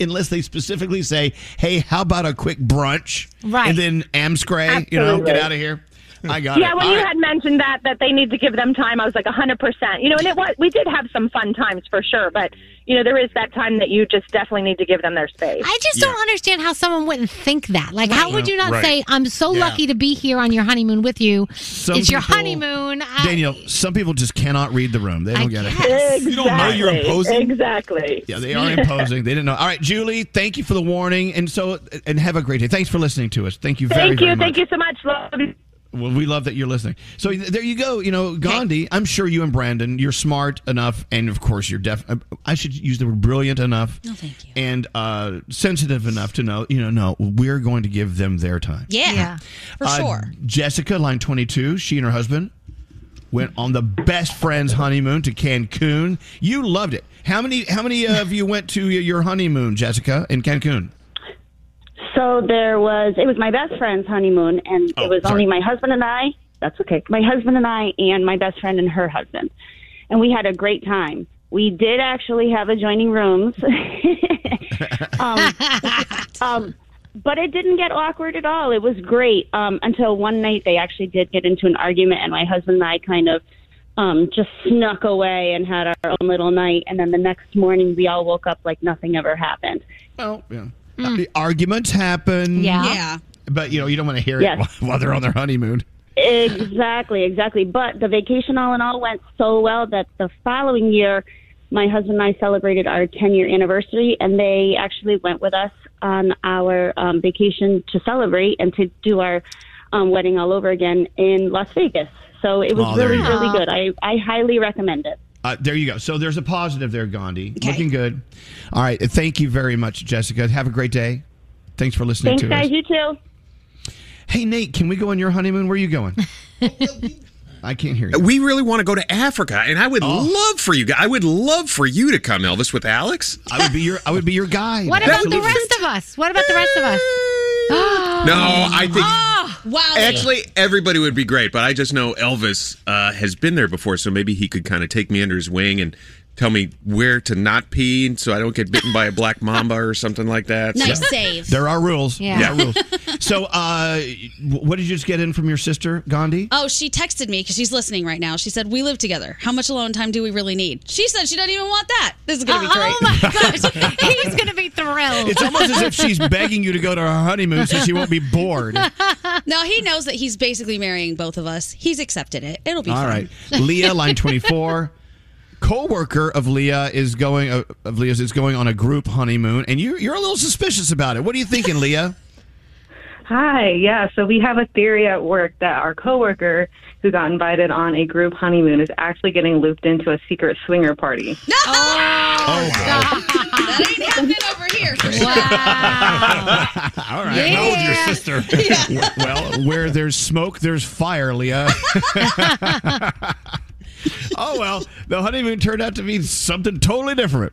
unless they specifically say, "Hey, how about a quick brunch?"
Right.
And then Amscray, you know, get out of here. I got
yeah,
it.
when
All
you
right.
had mentioned that that they need to give them time, I was like hundred percent. You know, and it was we did have some fun times for sure, but you know, there is that time that you just definitely need to give them their space.
I just don't understand how someone wouldn't think that. Like, how would you not
Right.
say, I'm so
Yeah.
lucky to be here on your honeymoon with you?
Some
it's your
people-
honeymoon. I-
Danielle, some people just cannot read the room. They don't get it.
Exactly.
You don't know you're imposing?
Exactly.
Yeah, they are imposing. They didn't know. All right, Julie, thank you for the warning, and so and have a great day. Thanks for listening to us. Thank you very, much.
Thank
very
you.
much.
Thank you so much. Love you.
Well, we love that you're listening. So there you go. You know, Gandhi. I'm sure you and Brandon, you're smart enough, and of course, you're deaf. I should use the word brilliant enough.
No, thank you.
And uh, sensitive enough to know. You know, no, we're going to give them their time.
Yeah,
Yeah.
for
Uh,
sure.
Jessica, line 22, she and her husband went on the best friend's honeymoon to Cancun. You loved it. How many? How many of you went to your honeymoon, Jessica, in Cancun?
So there was, it was my best friend's honeymoon, and
Oh,
it was
sorry.
only my husband and I. That's okay. My husband and I, and my best friend and her husband. And we had a great time. We did actually have adjoining rooms. um, um, but it didn't get awkward at all. It was great um, until one night they actually did get into an argument, and my husband and I kind of um, just snuck away and had our own little night. And then the next morning, we all woke up like nothing ever happened.
Well, yeah. Uh, the arguments happen.
Yeah.
Yeah.
But you know, you don't want to hear
Yes.
it while, while they're on their honeymoon.
Exactly, exactly. But the vacation, all in all, went so well that the following year, my husband and I celebrated our 10 year anniversary, and they actually went with us on our um, vacation to celebrate and to do our um, wedding all over again in Las Vegas. So it was
Oh,
really, really good. I, I highly recommend it.
Uh, there you go. So there's a positive there, Gandhi. Looking good. All right. Thank you very much, Jessica. Have a great day. Thanks for listening
Thanks,
to
guys.
us.
You too.
Hey, Nate, can we go on your honeymoon? Where are you going? I can't hear you.
We really want to go to Africa, and I would
Oh.
love for you. Guys. I would love for you to come, Elvis, with Alex.
I would be your. I would be your guide.
What about the rest of us? What about the rest of us?
No, I think
Wow.
actually everybody would be great, but I just know Elvis uh, has been there before, so maybe he could kind of take me under his wing and tell me where to not pee, so I don't get bitten by a black mamba or something like that.
Nice
So-
save.
There are rules.
Yeah.
There are rules. So, uh, what did you just get in from your sister, Gandhi?
Oh, she texted me because she's listening right now. She said, "We live together. How much alone time do we really need?" She said she doesn't even want that. This is gonna be great.
Oh my gosh. He's going to be thrilled.
It's almost as if she's begging you to go to her honeymoon so she won't be bored.
no, he knows that he's basically marrying both of us. He's accepted it. It'll be
All
fun.
right, Leah, line twenty-four. Co-worker of Leah is going uh, of Leah's is going on a group honeymoon, and you you're a little suspicious about it. What are you thinking, Leah?
Hi, yeah. So we have a theory at work that our coworker who got invited on a group honeymoon is actually getting looped into a secret swinger party.
Oh,
that ain't happening over here. For sure.
All right.
How old's your sister?
Well, where there's smoke, there's fire, Leah. oh well, the honeymoon turned out to be something totally different.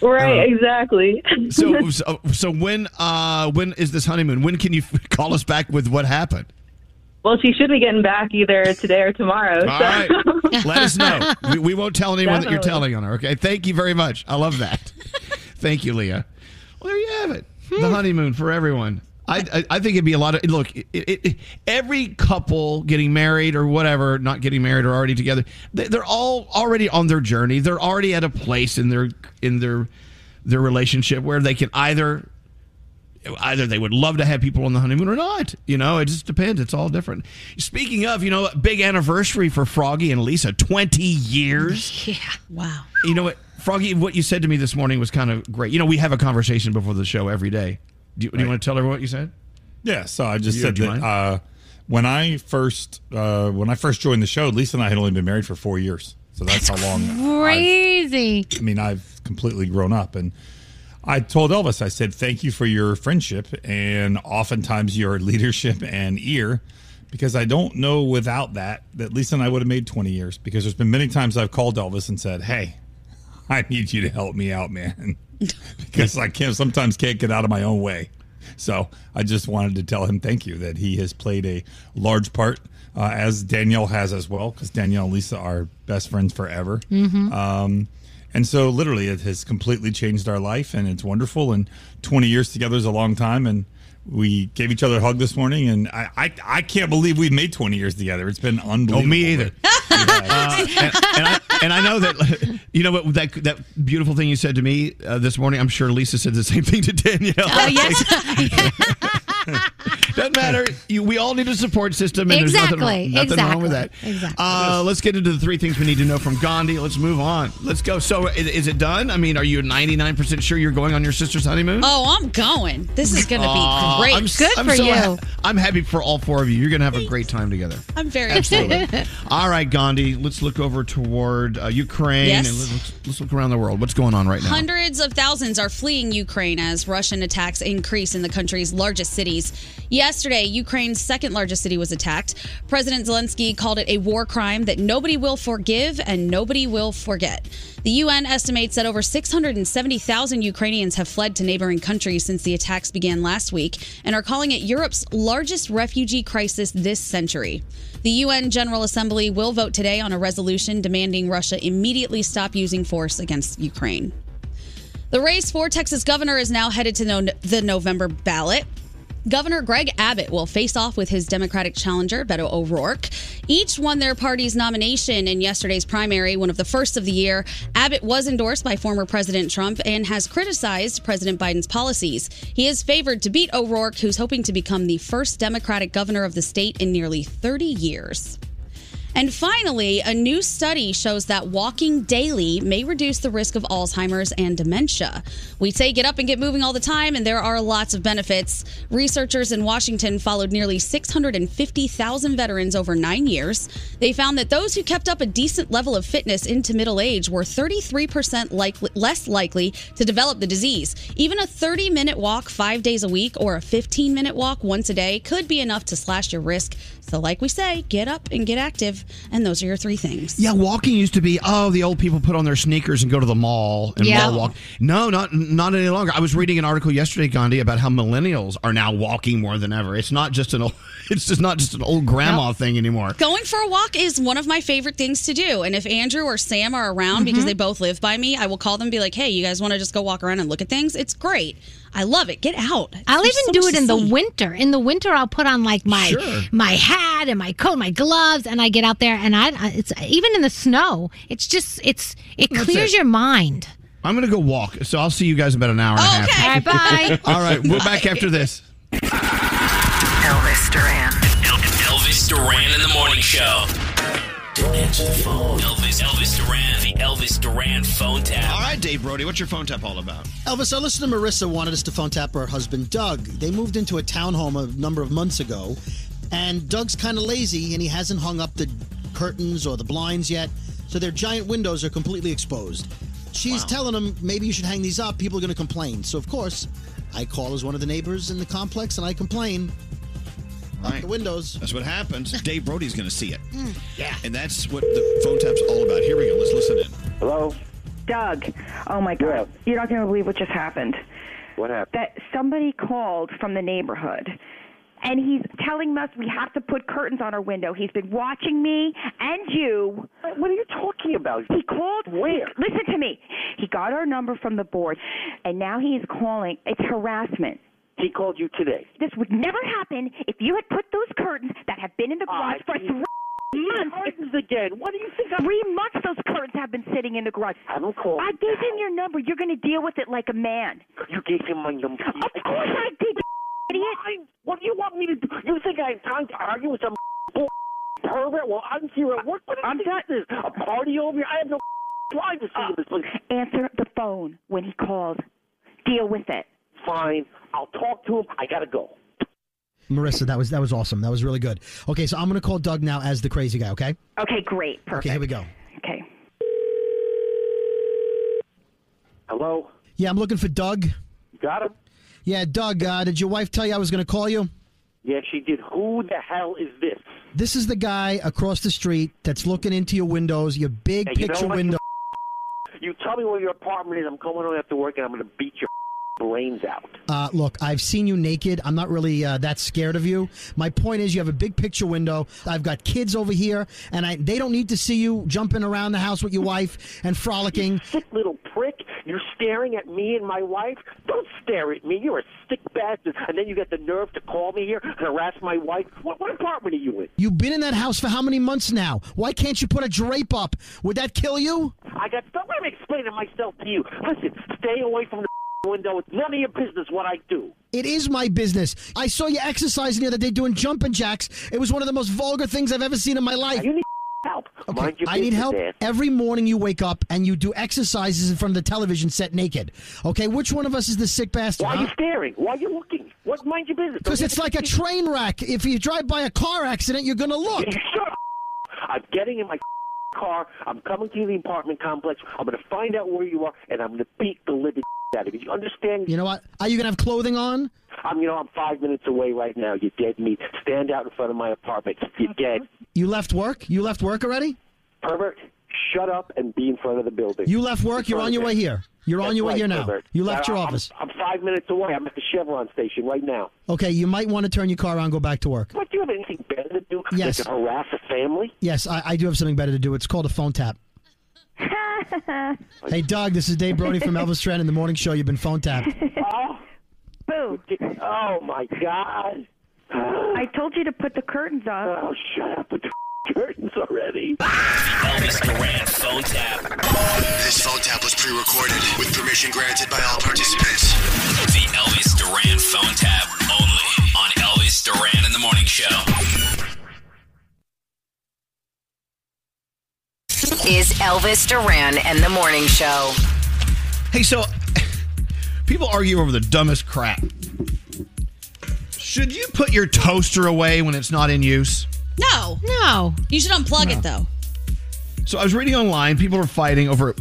Right,
Uh,
exactly.
So, so, so when uh, when is this honeymoon? When can you call us back with what happened?
Well, she should be getting back either today or tomorrow.
All
so.
right. Let us know. We, we won't tell anyone that you're telling on her. Okay. Thank you very much. I love that. Thank you, Leah. Well, there you have it. The honeymoon for everyone. I, I, think it'd be a lot of look. It, it, it- every couple getting married or whatever, not getting married or already together, they, they're all already on their journey. They're already at a place in their in their their relationship where they can either either they would love to have people on the honeymoon or not. You know, it just depends. It's all different. Speaking of, you know, big anniversary for Froggy and Lisa, 20 years.
Yeah.
Wow.
You know what, Froggy, what you said to me this morning was kind of great. You know, we have a conversation before the show every day. Do you, do you want to tell her what you said?
Yeah, so I just
You-
said that uh, when I first uh, when I first joined the show, Lisa and I had only been married for four years, so that's, how long.
Crazy.
I mean, I've completely grown up, and I told Elvis, I said, "Thank you for your friendship and oftentimes your leadership and ear." Because I don't know without that that Lisa and I would have made 20 years. Because there's been many times I've called Elvis and said, Hey, I need you to help me out, man. because I can't sometimes can't get out of my own way. So I just wanted to tell him thank you that he has played a large part, uh, as Danielle has as well, because Danielle and Lisa are best friends forever.
Mhm.
Um, and so literally it has completely changed our life and it's wonderful. And 20 years together is a long time. And we gave each other a hug this morning. And I, I, I can't believe we've made 20 years together. It's been unbelievable.
Oh, me either. Uh, and, and I, and I know that you know what that that beautiful thing you said to me uh, this morning. I'm sure Lisa said the same thing to Danielle.
Oh, yes.
Doesn't matter. You, we all need a support system, and there's nothing,
Exactly,
wrong, with that.
exactly, exactly.
Uh, let's get into the three things we need to know from Gandhi. Let's move on. Let's go. So, is, is it done? I mean, are you 99 percent sure you're going on your sister's honeymoon?
Oh, I'm going. This is going to
Aw,
be great.
I'm, s- I'm so ha- I'm happy for all four of you. You're going to have a great time together.
I'm very excited.
All right, Gandhi. Let's look over toward uh, Ukraine
Yes.
and let's, let's look around the world. What's going on right now?
Hundreds of thousands are fleeing Ukraine as Russian attacks increase in the country's largest cities. Yesterday, Ukraine's second largest city was attacked. President Zelensky called it a war crime that nobody will forgive and nobody will forget. The UN estimates that over 670,000 Ukrainians have fled to neighboring countries since the attacks began last week and are calling it Europe's largest refugee crisis this century. The UN General Assembly will vote today on a resolution demanding Russia immediately stop using force against Ukraine. The race for Texas governor is now headed to the November ballot. Governor Greg Abbott will face off with his Democratic challenger, Beto O'Rourke. Each won their party's nomination in yesterday's primary, one of the first of the year. Abbott was endorsed by former President Trump and has criticized President Biden's policies. He is favored to beat O'Rourke, who's hoping to become the first Democratic governor of the state in nearly 30 years. And finally, a new study shows that walking daily may reduce the risk of Alzheimer's and dementia. We say get up and get moving all the time, and there are lots of benefits. Researchers in Washington followed nearly 650,000 veterans over nine years. They found that those who kept up a decent level of fitness into middle age were 33% likely, less likely to develop the disease. Even a 30 minute walk five days a week or a 15 minute walk once a day could be enough to slash your risk. So, like we say, get up and get active. And those are your three things.
Yeah, walking used to be oh the old people put on their sneakers and go to the mall and
Yeah.
mall walk. No, not not any longer. I was reading an article yesterday, Gandhi, about how millennials are now walking more than ever. It's not just an old, it's just not just an old grandma thing anymore.
Going for a walk is one of my favorite things to do. And if Andrew or Sam are around because mm-hmm. they both live by me, I will call them and be like, hey, you guys want to just go walk around and look at things? It's great. I love it. Get out.
I'll
There's
even
so
do it in the winter. In the winter, I'll put on like my
Sure.
my hat and my coat, my gloves, and I get out there. And I, I- it's even in the snow. It's just it's it
That's
clears
it.
your mind.
I'm gonna go walk, so I'll see you guys in about an hour and a half.
All right, bye.
All right, we're back after this.
Elvis Duran. Elvis Duran in the morning show. Don't answer the phone. Elvis, Elvis Duran, the Elvis Duran phone tap.
All right, Dave Brody, what's your phone tap all about?
Elvis, our listener Marissa wanted us to phone tap her husband Doug. They moved into a townhome a number of months ago, and Doug's kind of lazy and he hasn't hung up the curtains or the blinds yet, so their giant windows are completely exposed. She's telling him maybe you should hang these up. People are going to complain. So of course, I call as one of the neighbors in the complex and I complain. Up the windows.
That's what happens. Dave Brody's going to see it. Hmm.
Yeah.
And that's what the phone tap's all about. Here we go. Let's listen in.
Hello? Doug, oh my God. You're not going to believe what just happened.
What happened?
That somebody called from the neighborhood and he's telling us we have to put curtains on our window. He's been watching me and you. What are you talking about? He called. Where? Listen to me. He got our number from the board, and now he's calling. It's harassment. He called you today. This would never happen if you had put those curtains that have been in the garage for three months. Curtains again. What do you think? Three months those curtains have been sitting in the garage. I don't call. I gave him your number. You're going to deal with it like a man. You gave him my number. Of course I did. You idiot. What do you want me to do? You think I have time to argue with some bull pervert? Well, I'm here at work. What you think this? A party over here? I have no uh, privacy in this place. Answer the phone when he calls. Deal with it. Fine. I'll talk to him. I gotta go.
Marissa, that was that was awesome. That was really good. Okay, so I'm going to call Doug now as the crazy guy. Okay.
Okay, great. Perfect.
Okay, here we go.
Okay.
Hello. Yeah, I'm looking for Doug.
Got him?
Yeah, Doug. Uh, did your wife tell you I was going to call you?
Yeah, she did. Who the hell is this?
This is the guy across the street that's looking into your windows, your big
Hey, you know
picture
what,
window.
You tell me where your apartment is. I'm coming home after work and I'm going to beat your brains out.
Uh, look, I've seen you naked. I'm not really uh, that scared of you. My point is, you have a big picture window. I've got kids over here, and I, they don't need to see you jumping around the house with your wife and frolicking.
Sick little prick. You're staring at me and my wife. Don't stare at me. You're a sick bastard. And then you get the nerve to call me here and harass my wife. What, what apartment are you in?
You've been in that house for how many months now? Why can't you put a drape up? Would that kill you?
I got stuff. I'm explaining myself to you. Listen, stay away from the window. It's none of your business what I do.
It is my business. I saw you exercising the other day doing jumping jacks. It was one of the most vulgar things I've ever seen in my life.
You need help. Mind your
I need help.
Dad.
Every morning you wake up and you do exercises in front of the television set naked. Okay, which one of us is the sick bastard?
Why are you staring? Why are you looking? What? Mind your business.
Because it's like a train wreck. If you drive by a car accident, you're going to look.
Shut up. I'm getting in my car. I'm coming to the apartment complex. I'm going to find out where you are, and I'm going to beat the living out of you. You understand?
You know what? Are you going to have clothing on?
I'm, you know, I'm five minutes away right now. You dead meat. Stand out in front of my apartment. You're dead.
You left work? You left work already?
Pervert, shut up and be in front of the building.
You left work? You're on your way here. You're on
That's
your way
right,
here now.
pervert.
You left
Uh,
your
I'm-
office.
I'm, five minutes away. I'm at the Chevron station right now.
Okay, you might want to turn your car around and go back to work.
What, do you have anything better to do
Yes.
to harass a family?
Yes, I, I do have something better to do. It's called a phone tap. Hey, Doug, this is Dave Brody from Elvis Duran in the Morning Show. You've been phone tapped.
oh,
Boo.
Oh, my God.
I told you to put the curtains up.
Oh, shut up with the curtains already.
Oh, Elvis Duran phone tap.
This phone tap was pre-recorded with permission granted by all participants.
The Elvis Duran phone tap only on Elvis Duran in the Morning Show.
Is Elvis Duran and the Morning Show.
Hey, so people argue over the dumbest crap. Should you put your toaster away when it's not in use?
No.
No.
You should unplug it though.
So I was reading online, people are fighting over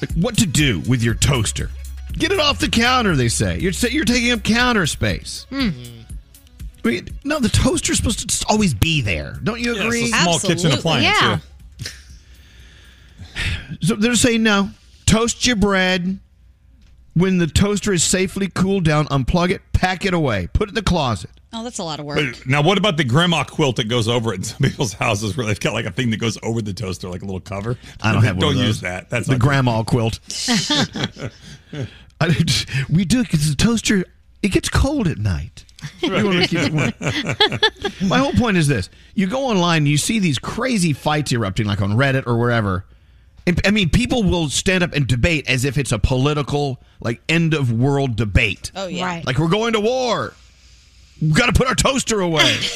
like, what to do with your toaster. Get it off the counter, they say. You're sa- you're taking up counter space.
Hmm.
I mean, no, the toaster's supposed to just always be there. Don't you
Yeah,
agree?
it's a small kitchen Absolutely. appliance, Yeah.
So they're saying no. Toast your bread. When the toaster is safely cooled down, unplug it, pack it away, put it in the closet.
Oh, that's a lot of work.
But now, what about the grandma quilt that goes over it in some people's houses where they've got like a thing that goes over the toaster, like a little cover?
I don't have one
Don't
of
use that. That's
the
not
grandma quilt. I, we do because the toaster it gets cold at night. You wanna keep it warm. My whole point is this: you go online, and you see these crazy fights erupting, like on Reddit or wherever. And, I mean, people will stand up and debate as if it's a political, like end of world debate.
Oh yeah. Right.
Like we're going to war. We've got to put our toaster away.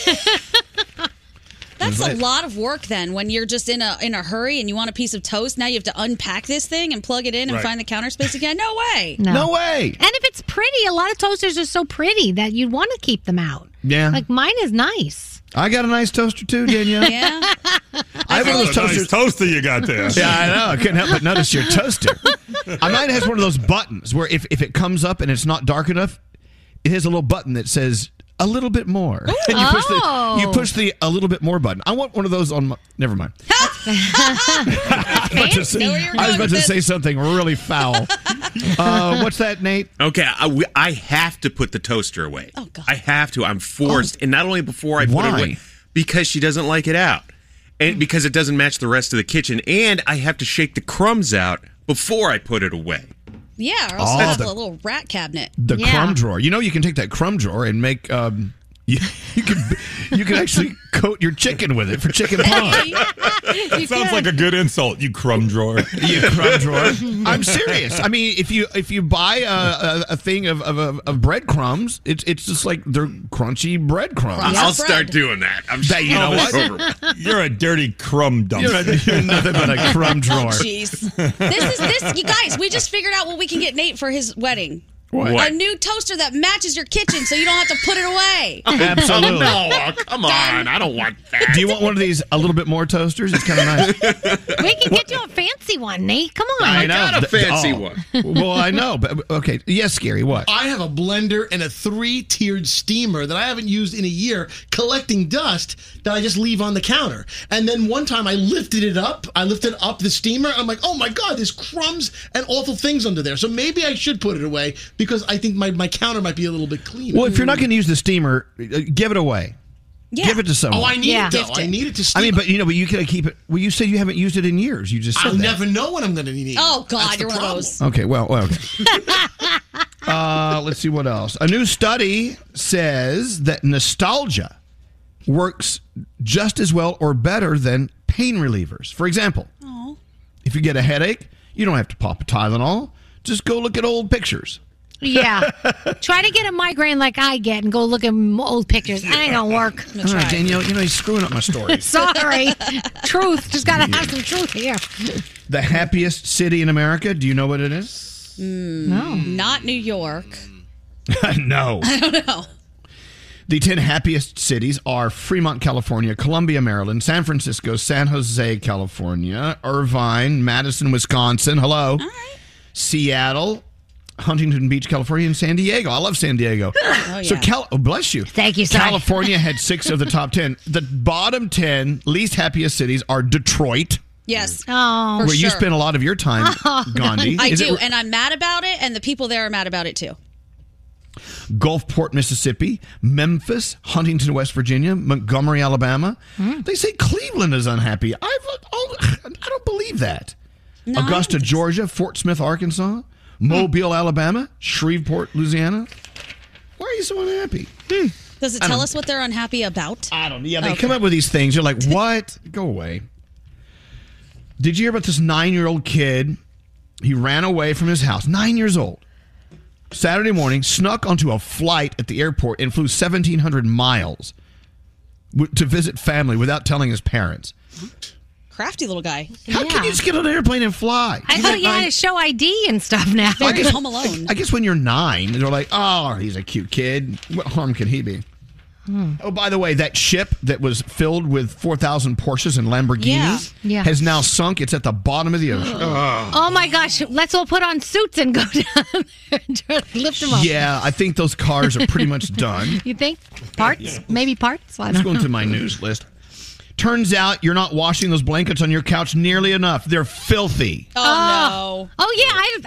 That's a lot of work then when you're just in a in a hurry and you want a piece of toast. Now you have to unpack this thing and plug it in and
Right.
find the counter space again. No way. No.
way.
And if it's pretty, a lot of toasters are so pretty that you'd want to keep them out.
Yeah.
Like mine is nice.
I got a nice toaster too, Danielle.
yeah.
I have one of those
That's a nice toaster you got there.
Yeah, I know. I couldn't help but notice your toaster. I mine has one of those buttons where if, if it comes up and it's not dark enough, it has a little button that says a little bit more. And you push the you
Oh.
push the a little bit more button. I want one of those on my never mind. I was about to say,
Know where you're
I was about to say something really foul. Uh, what's that, Nate?
Okay, I, we- I have to put the toaster away. Oh God, I have to. I'm forced, and not only before I put
Why?
it away, because she doesn't like it out, and because it doesn't match the rest of the kitchen, and I have to shake the crumbs out before I put it away.
Yeah, or else
Oh,
have
the-
a little rat cabinet.
The crumb drawer. You know, you can take that crumb drawer and make. Um, you, you can you can actually coat your chicken with it for chicken pie.
That sounds like a good insult, you crumb drawer.
you crumb drawer. I'm serious. I mean, if you if you buy a, a, a thing of, of, of, of breadcrumbs, it's it's just like they're crunchy breadcrumbs.
I'll start doing that. I'm
That you know what?
You're a dirty crumb dumpster.
You're, a, you're nothing but a crumb drawer.
Jeez. this is this you guys, we just figured out what we can get Nate for his wedding.
What?
A new toaster that matches your kitchen so you don't have to put it away.
Absolutely.
No, oh, come on. I don't want that.
Do you want one of these a little bit more toasters? It's kind of nice.
We can get you a fancy one, Nate. Come on.
I know.
got a fancy
oh.
one.
Well, I know, but okay. Yes, scary. What?
I have a blender and a three tiered steamer that I haven't used in a year, collecting dust that I just leave on the counter. And then one time I lifted it up. I lifted up the steamer. I'm like, oh my God, there's crumbs and awful things under there. So maybe I should put it away because I think my, my counter might be a little bit cleaner.
Well, if you're not going to use the steamer, uh, give it away. Yeah. Give it to someone.
Oh, I need
Yeah.
it though.
Gift
I
it.
need it to Steam.
I mean, but you know, but you can keep it. Well, you said you haven't used it in years. You just
I'll
that.
never know when I'm going to need it.
Oh God,
That's
you're one of those.
Okay, well, well okay. uh, let's see what else. A new study says that nostalgia works just as well or better than pain relievers. For example, if you get a headache, you don't have to pop a Tylenol. Just go look at old pictures.
Yeah. Try to get a migraine like I get and go look at old pictures. That ain't gonna work.
All right, Danielle, you know he's screwing up my story.
Sorry. truth. Just gotta have some truth here.
the happiest city in America. Do you know what it is? Hmm.
No.
Not New York.
no.
I don't know.
The 10 happiest cities are Fremont, California, Columbia, Maryland, San Francisco, San Jose, California, Irvine, Madison, Wisconsin. Hello. Seattle, Huntington Beach, California, and San Diego. I love San Diego.
Oh,
So. Cal- oh, bless you.
Thank you, sorry.
California had six of the top 10. The bottom 10 least happiest cities are Detroit,
Yes.
Oh.
For
where you spend a lot of your time, Gandhi.
I
Is
do,
it
and I'm mad about it, and the people there are mad about it too.
Gulfport, Mississippi, Memphis, Huntington, West Virginia, Montgomery, Alabama.
Hmm.
They say Cleveland is unhappy. I've, oh, I don't believe that.
No,
Augusta, Georgia, Fort Smith, Arkansas, Mobile, Alabama, Shreveport, Louisiana. Why are you so unhappy? Hmm.
Does it tell us what they're unhappy about?
I don't. Yeah, they
Okay.
come up with these things. You're like, what? Go away. Did you hear about this nine year old kid? He ran away from his house, nine years old. Saturday morning, snuck onto a flight at the airport and flew 1,700 miles to visit family without telling his parents.
Crafty little guy.
How can you just get on an airplane and fly?
I thought you had to show ID and stuff now.
I guess, I guess when you're nine, they're like, oh, he's a cute kid. What harm can he be?
Hmm.
Oh, by the way, that ship that was filled with 4,000 Porsches and Lamborghinis
Yeah. Yeah.
has now sunk. It's at the bottom of the ocean.
Oh my gosh, let's all put on suits and go down there and try lift them up.
Yeah, I think those cars are pretty much done.
You think? Parts? Maybe parts? I
Let's go into my news list. Turns out you're not washing those blankets on your couch nearly enough. They're filthy.
Oh, no. Oh yeah, I,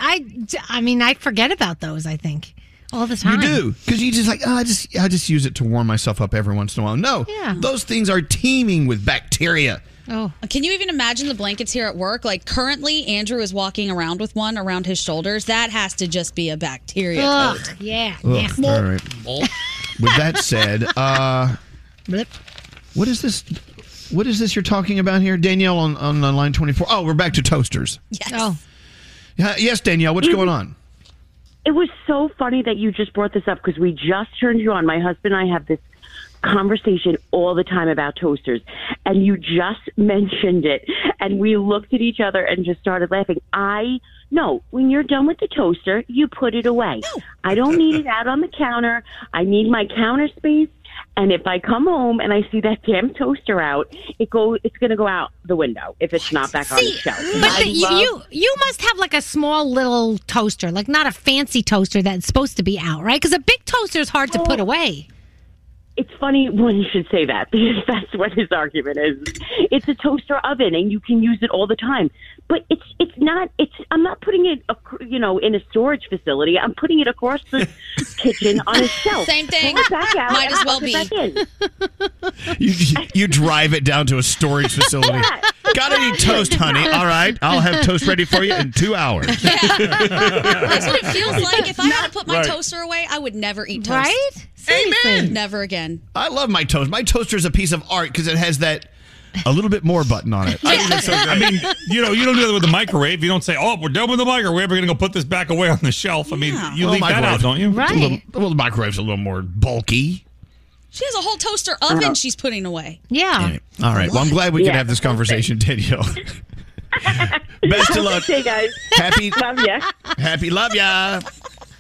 I, I mean, I forget about those. I think all the time.
You do because you just like oh, I just I just use it to warm myself up every once in a while. No,
Yeah.
those things are teeming with bacteria.
Oh.
Can you even imagine the blankets here at work? Like currently, Andrew is walking around with one around his shoulders. That has to just be a bacteria
Ugh,
coat.
yeah.
Ugh,
nasty.
all right. With that said, uh,
Blip.
what is this? What is this you're talking about here, Danielle on on, on line twenty four? Oh, we're back to toasters.
Yes.
Oh.
Yeah, yes, Danielle. What's going on?
It was so funny that you just brought this up because we just turned you on. My husband and I have this conversation all the time about toasters, and you just mentioned it, and we looked at each other and just started laughing. I no, when you're done with the toaster, you put it away. No. I don't need it out on the counter. I need my counter space. And if I come home and I see that damn toaster out, it go it's going to go out the window if it's not back on the shelf.
But the,
love-
you you must have like a small little toaster, like not a fancy toaster that's supposed to be out, right? Because a big toaster is hard to put oh. away.
It's funny when you should say that because that's what his argument is. It's a toaster oven and you can use it all the time. But it's it's not it's I'm not putting it you know in a storage facility. I'm putting it across the kitchen on a shelf.
Same thing.
Pull it back out
Might as well
be. it back in.
You, you drive it down to a storage facility. Got any toast, honey? All right, I'll have toast ready for you in two hours.
That's what it feels like. If I had to put my
Right.
toaster away, I would never eat toast.
Right?
Amen.
Never again.
I love my toast. My toaster is a piece of art because it has that a little bit more button on it. I think it's so great.
I mean, you know, you don't do that with the microwave. You don't say, "Oh, we're done with the microwave. We're going to go put this back away on the shelf." I mean, you
Well,
leave that
microwave-
out, don't you?
a little- well, the microwave's a little more bulky.
She has a whole toaster oven she's putting away.
Yeah.
All right. Well, I'm glad we could
Yeah.
have this conversation, Danielle. Best of luck.
Okay, guys.
Happy
Love ya.
Happy love ya.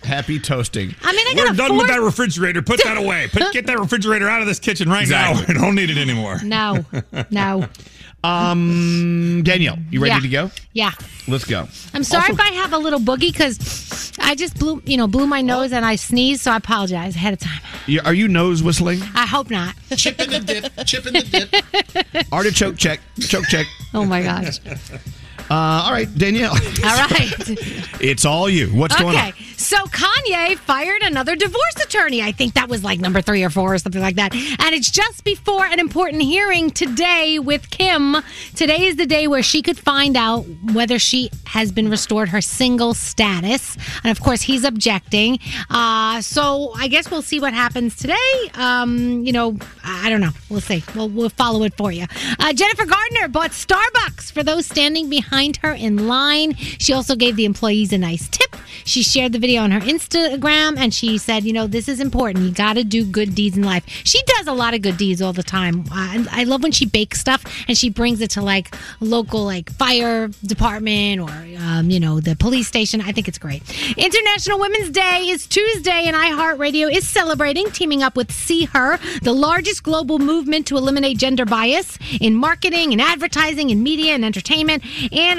Happy toasting.
I mean, I
We're
got
done
four-
with that refrigerator. Put that away. Put get that refrigerator out of this kitchen right
Exactly.
now. We don't need it anymore.
No, no.
Um, Danielle, you ready
Yeah.
to go?
Yeah.
Let's go.
I'm sorry
Also-
if I have a little boogie because I just blew, you know, blew my nose and I sneezed, so I apologize ahead of time.
You- Are you nose whistling?
I hope not.
Chip in the dip. Chip in the dip. Artichoke check. Choke check.
Oh my gosh.
Uh, all right, Danielle.
All right.
It's all you. What's going on?
okay, so Kanye fired another divorce attorney. I think that was like number three or four or something like that. And it's just before an important hearing today with Kim. Today is the day where she could find out whether she has been restored her single status. And of course, he's objecting. Uh, so I guess we'll see what happens today. Um, you know, I don't know. We'll see. We'll, we'll follow it for you. Uh, Jennifer Garner bought Starbucks for those standing behind her in line. She also gave the employees a nice tip. She shared the video on her Instagram and she said, you know, this is important. You got to do good deeds in life. She does a lot of good deeds all the time. I love when she bakes stuff and she brings it to like local like fire department or um, you know the police station. I think it's great. International Women's Day is Tuesday and iHeartRadio is celebrating, teaming up with See Her, the largest global movement to eliminate gender bias in marketing and advertising and media and entertainment.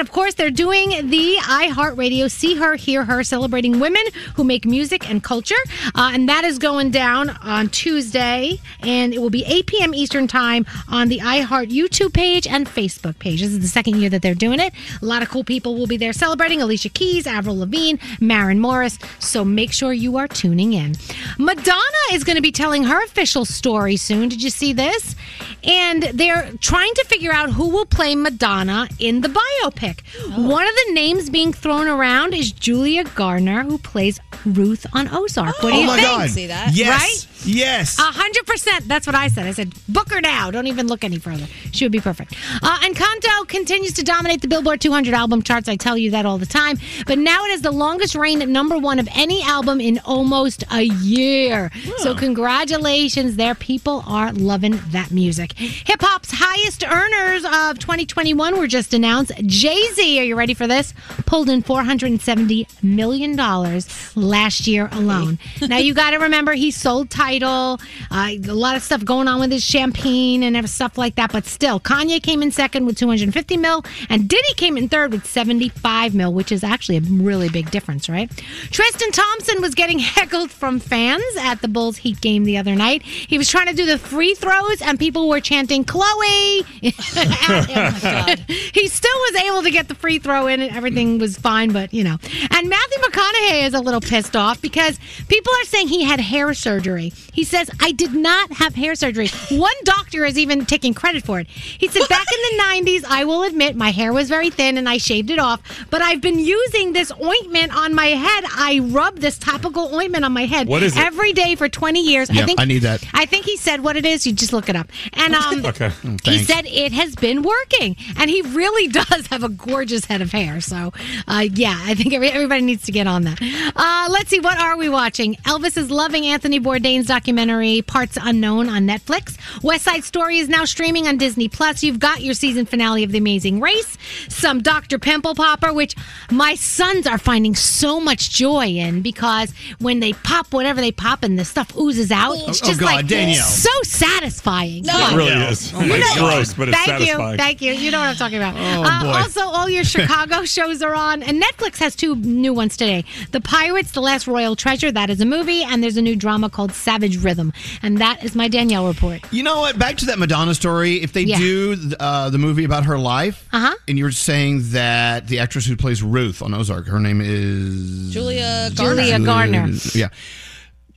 Of course, they're doing the iHeartRadio See Her, Hear Her, celebrating women who make music and culture. Uh, and that is going down on Tuesday. And it will be 8 p.m. Eastern Time on the iHeart YouTube page and Facebook page. This is the second year that they're doing it. A lot of cool people will be there celebrating Alicia Keys, Avril Lavigne, Maren Morris. So make sure you are tuning in. Madonna is going to be telling her official story soon. Did you see this? And they're trying to figure out who will play Madonna in the biopic. One of the names being thrown around is Julia Garner, who plays Ruth on Ozark. What do
oh
you
my
think?
God. Yes.
Right?
Yes.
A hundred percent. That's what I said. I said, book her now. Don't even look any further. She would be perfect. Uh, and Kanto continues to dominate the Billboard 200 album charts. I tell you that all the time. But now it is the longest reign at number one of any album in almost a year. So congratulations there. People are loving that music. Hip hop's highest earners of 2021 were just announced. Jay Z, are you ready for this? Pulled in 470 million dollars last year alone. now you got to remember he sold Tidal, uh, a lot of stuff going on with his champagne and stuff like that. But still, Kanye came in second with 250 mil, and Diddy came in third with 75 mil, which is actually a really big difference, right? Tristan Thompson was getting heckled from fans at the Bulls Heat game the other night. He was trying to do the free throws, and people were chanting Khloé. him. he still was able to get the free throw in, and everything was fine. But you know, and Matthew McConaughey is a little pissed off because people are saying he had hair surgery. He says, "I did not have hair surgery." One doctor is even taking credit for it. He said, "Back in the '90s, I will admit my hair was very thin, and I shaved it off. But I've been using this ointment on my head. I rub this topical ointment on my head
What is it?
every day for 20 years.
Yeah,
I think
I need that.
I think he said what it is. You just look it up. And um,
Okay.
He said it has been working, and he really does have a gorgeous head of hair. So, uh, yeah, I think every, everybody needs to get on that. Uh, let's see, what are we watching? Elvis is loving Anthony Bourdain's documentary Parts Unknown on Netflix. West Side Story is now streaming on Disney Plus. You've got your season finale of of the Amazing Race, some Dr. Pimple Popper, which my sons are finding so much joy in because when they pop whatever they pop and the stuff oozes out, it's
Oh,
just
God,
like
Danielle.
so satisfying.
It really is.
You know-
it's gross, but it's
thank
satisfying.
you, thank you. You know what I'm talking about.
Oh,
Uh,
boy.
also, all your Chicago shows are on, and Netflix has two new ones today: The Pirates, The Last Royal Treasure. That is a movie, and there's a new drama called Savage Rhythm, and that is my Danielle report.
You know what? Back to that Madonna story. If they
Yeah.
do uh, the movie about her life,
Uh-huh.
and you were saying that the actress who plays Ruth on Ozark, her name is
Julia Garner.
Julia Garner.
Yeah.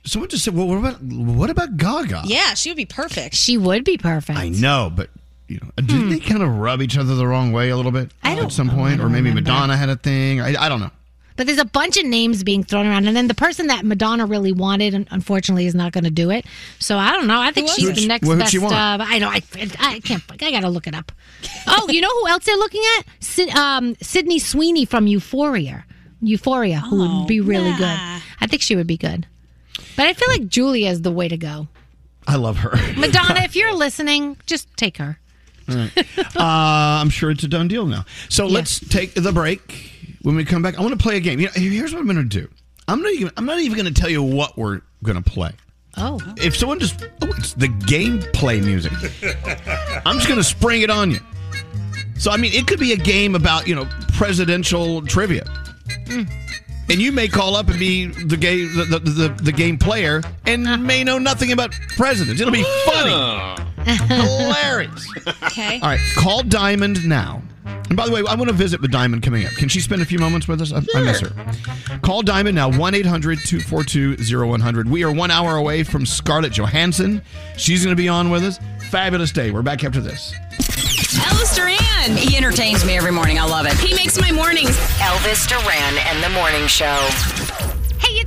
Someone just said, "Well, what about what about Gaga?"
Yeah, she would be perfect.
She would be perfect.
I know, but you know, didn't they kind of rub each other the wrong way a little bit at some point, or maybe Madonna had a thing? I, I don't know.
But there's a bunch of names being thrown around, and then the person that Madonna really wanted, un- unfortunately, is not going to do it. So I don't know. I think she's the next
Well, who'd
best.
she want?
Uh, I know. I, I can't. I got to look it up. Oh, you know who else they're looking at? Sid, um, Sydney Sweeney from Euphoria. Euphoria, who
Oh,
would be really good. I think she would be good. But I feel like Julia is the way to go.
I love her.
Madonna, if you're listening, just take her.
All right. uh, I'm sure it's a done deal now. So let's take the break. When we come back, I want to play a game. You know, here's what I'm going to do. I'm not even. I'm not even going to tell you what we're going to play.
Oh.
If someone just, oh, it's the gameplay music. I'm just going to spring it on you. So I mean, it could be a game about you know presidential trivia, hmm. and you may call up and be the game the the, the, the game player and may know nothing about presidents. It'll be funny, ah. hilarious.
Okay.
All right, call Diamond now. And by the way, I want to visit with Diamond coming up. Can she spend a few moments with us? I, I miss her. Call Diamond now, 1 800 242 0100. We are one hour away from Scarlett Johansson. She's going to be on with us. Fabulous day. We're back after this.
Elvis Duran. He entertains me every morning. I love it. He makes my mornings. Elvis Duran and the Morning Show.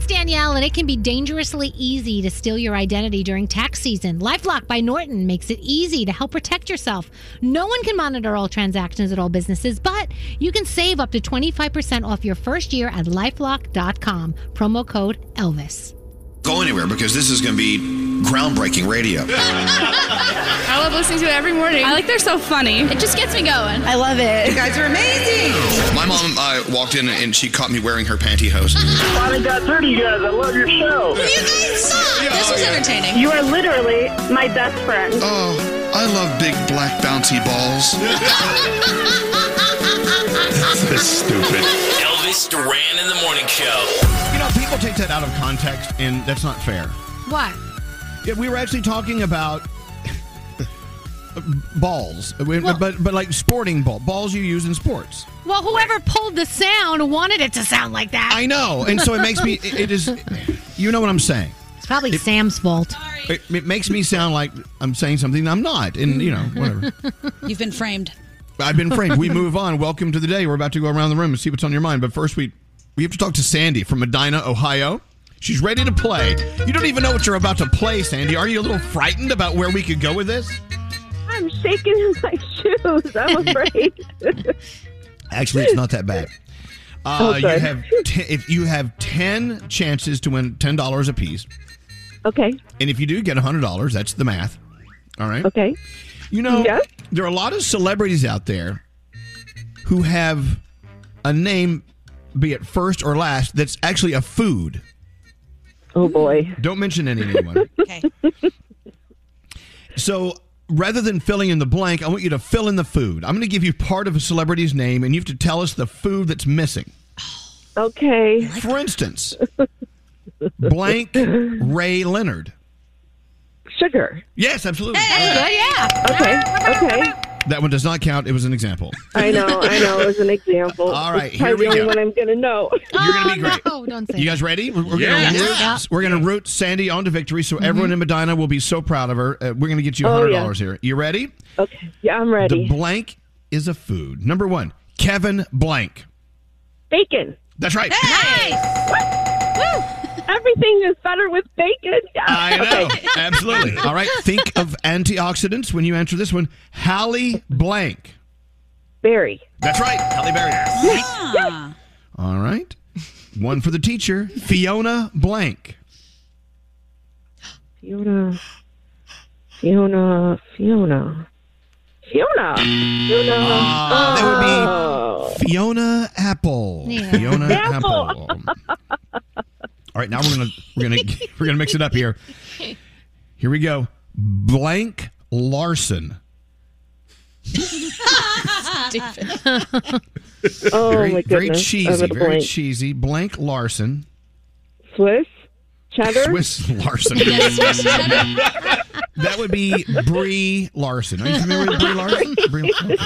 Danielle, and it can be dangerously easy to steal your identity during tax season. Lifelock by Norton makes it easy to help protect yourself. No one can monitor all transactions at all businesses, but you can save up to 25% off your first year at lifelock.com. Promo code Elvis.
Go anywhere because this is going to be groundbreaking radio.
I love listening to it every morning. I like they're so funny. It just gets me going. I love it. You guys are amazing.
My mom uh, walked in and she caught me wearing her pantyhose.
Finally got through to you guys. I love your show.
You guys suck. this was entertaining.
You are literally my best friend.
Oh, I love big black bouncy balls.
That's stupid.
Elvis Duran in the morning show.
You know, people take that out of context, and that's not fair.
What?
Yeah, we were actually talking about balls, but but like sporting ball, balls you use in sports.
Well, whoever pulled the sound wanted it to sound like that.
I know, and so it makes me. It it is. You know what I'm saying?
It's probably Sam's fault.
It, it makes me sound like I'm saying something I'm not, and you know, whatever.
You've been framed.
I've been framed. We move on. Welcome to the day. We're about to go around the room and see what's on your mind. But first, we we have to talk to Sandy from Medina, Ohio. She's ready to play. You don't even know what you're about to play, Sandy. Are you a little frightened about where we could go with this?
I'm shaking in my shoes. I'm afraid.
Actually, it's not that bad.
Oh,
Uh, you have t- if you have ten chances to win ten dollars apiece,
okay.
and if you do get hundred dollars, that's the math. All right.
Okay.
You know, there are a lot of celebrities out there who have a name, be it first or last, that's actually a food.
Oh boy.
Don't mention any anyone.
Okay.
So rather than filling in the blank, I want you to fill in the food. I'm going to give you part of a celebrity's name, and you have to tell us the food that's missing.
Okay.
For instance, blank Ray Leonard.
Sugar.
Yes, absolutely.
Good, yeah.
Okay. Okay.
That one does not count. It was an example.
I know. I know. It was an example.
All right, here we
the only
go.
one I'm gonna know.
You're going to be great.
Oh, don't say
You guys ready? We're, we're
Yes.
going to
Yeah.
root, we're gonna root Sandy on to victory, so everyone in Medina will be so proud of her. Uh, we're going to get you
Oh,
$100
yeah.
here. You ready?
Okay. Yeah, I'm ready.
The
ready.
blank is a food. Number one, Kevin Blank.
bacon.
That's right.
Everything is better with bacon.
I know. Absolutely. All right. Think of antioxidants when you answer this one. Halle Blank.
Berry.
That's right. Halle Berry.
Ah.
All right. One for the teacher. Fiona Blank.
Fiona. Fiona. Fiona.
Fiona. Fiona.
Ah, that would be
Oh.
Fiona Apple.
Yeah.
Fiona
Apple.
Apple. All right, now we're gonna we're gonna we're gonna mix it up here. Here we go. Blank Larson.
Oh,
very,
my
very cheesy, very
blank.
cheesy. Blank Larson.
Swiss cheddar.
Swiss Larson.
Yes, Swiss cheddar.
that would be Brie Larson. Are you familiar with Brie Larson? Brie, okay.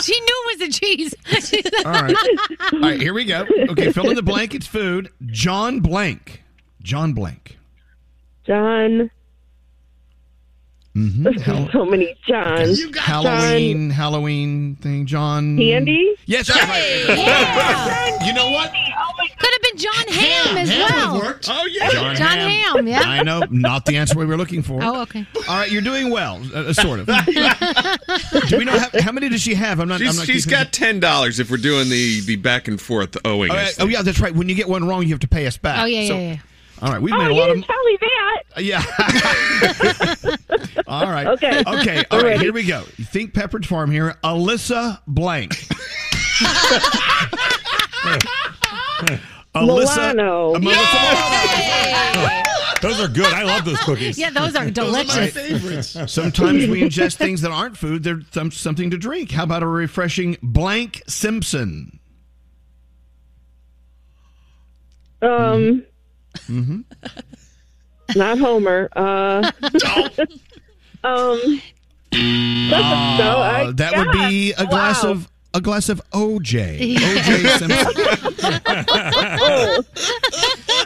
she knew it was a cheese.
All right. All right, here we go. Okay, fill in the blank. It's food. John Blank. John Blank.
John.
Mm-hmm.
There's so many Johns.
You got Halloween, Halloween thing. John.
Candy?
Yes, that's right. You know what?
Could have been John Ham, as
Ham
well.
would've worked. Oh, yeah. John,
John Ham, yeah.
I know. Not the answer we were looking for.
Oh, okay.
All right, you're doing well, uh, sort of. Do we know how, how many does she have? I'm not.
She's,
I'm not
she's
keeping-
got ten dollars if we're doing the the back and forth owing.
Oh, yeah, oh, yeah, that's right. When you get one wrong, you have to pay us back.
Oh, yeah,
So-
yeah, yeah.
All right, we've
oh,
made a lot
didn't
of.
tell me that.
Yeah. All right.
Okay.
Okay. All
I'm
right.
ready.
Here we go. You think Pepperidge Farm here. Alyssa Blank.
Milano.
uh, Melissa-
Those are good. I love those cookies.
Yeah, those are delicious.
Sometimes we ingest things that aren't food. They're some, something to drink. How about a refreshing blank Simpson?
Um,
Mm-hmm.
not Homer. Uh, um, no, I-
Uh, that would be a glass
wow.
of a glass of OJ. OJ Simpson.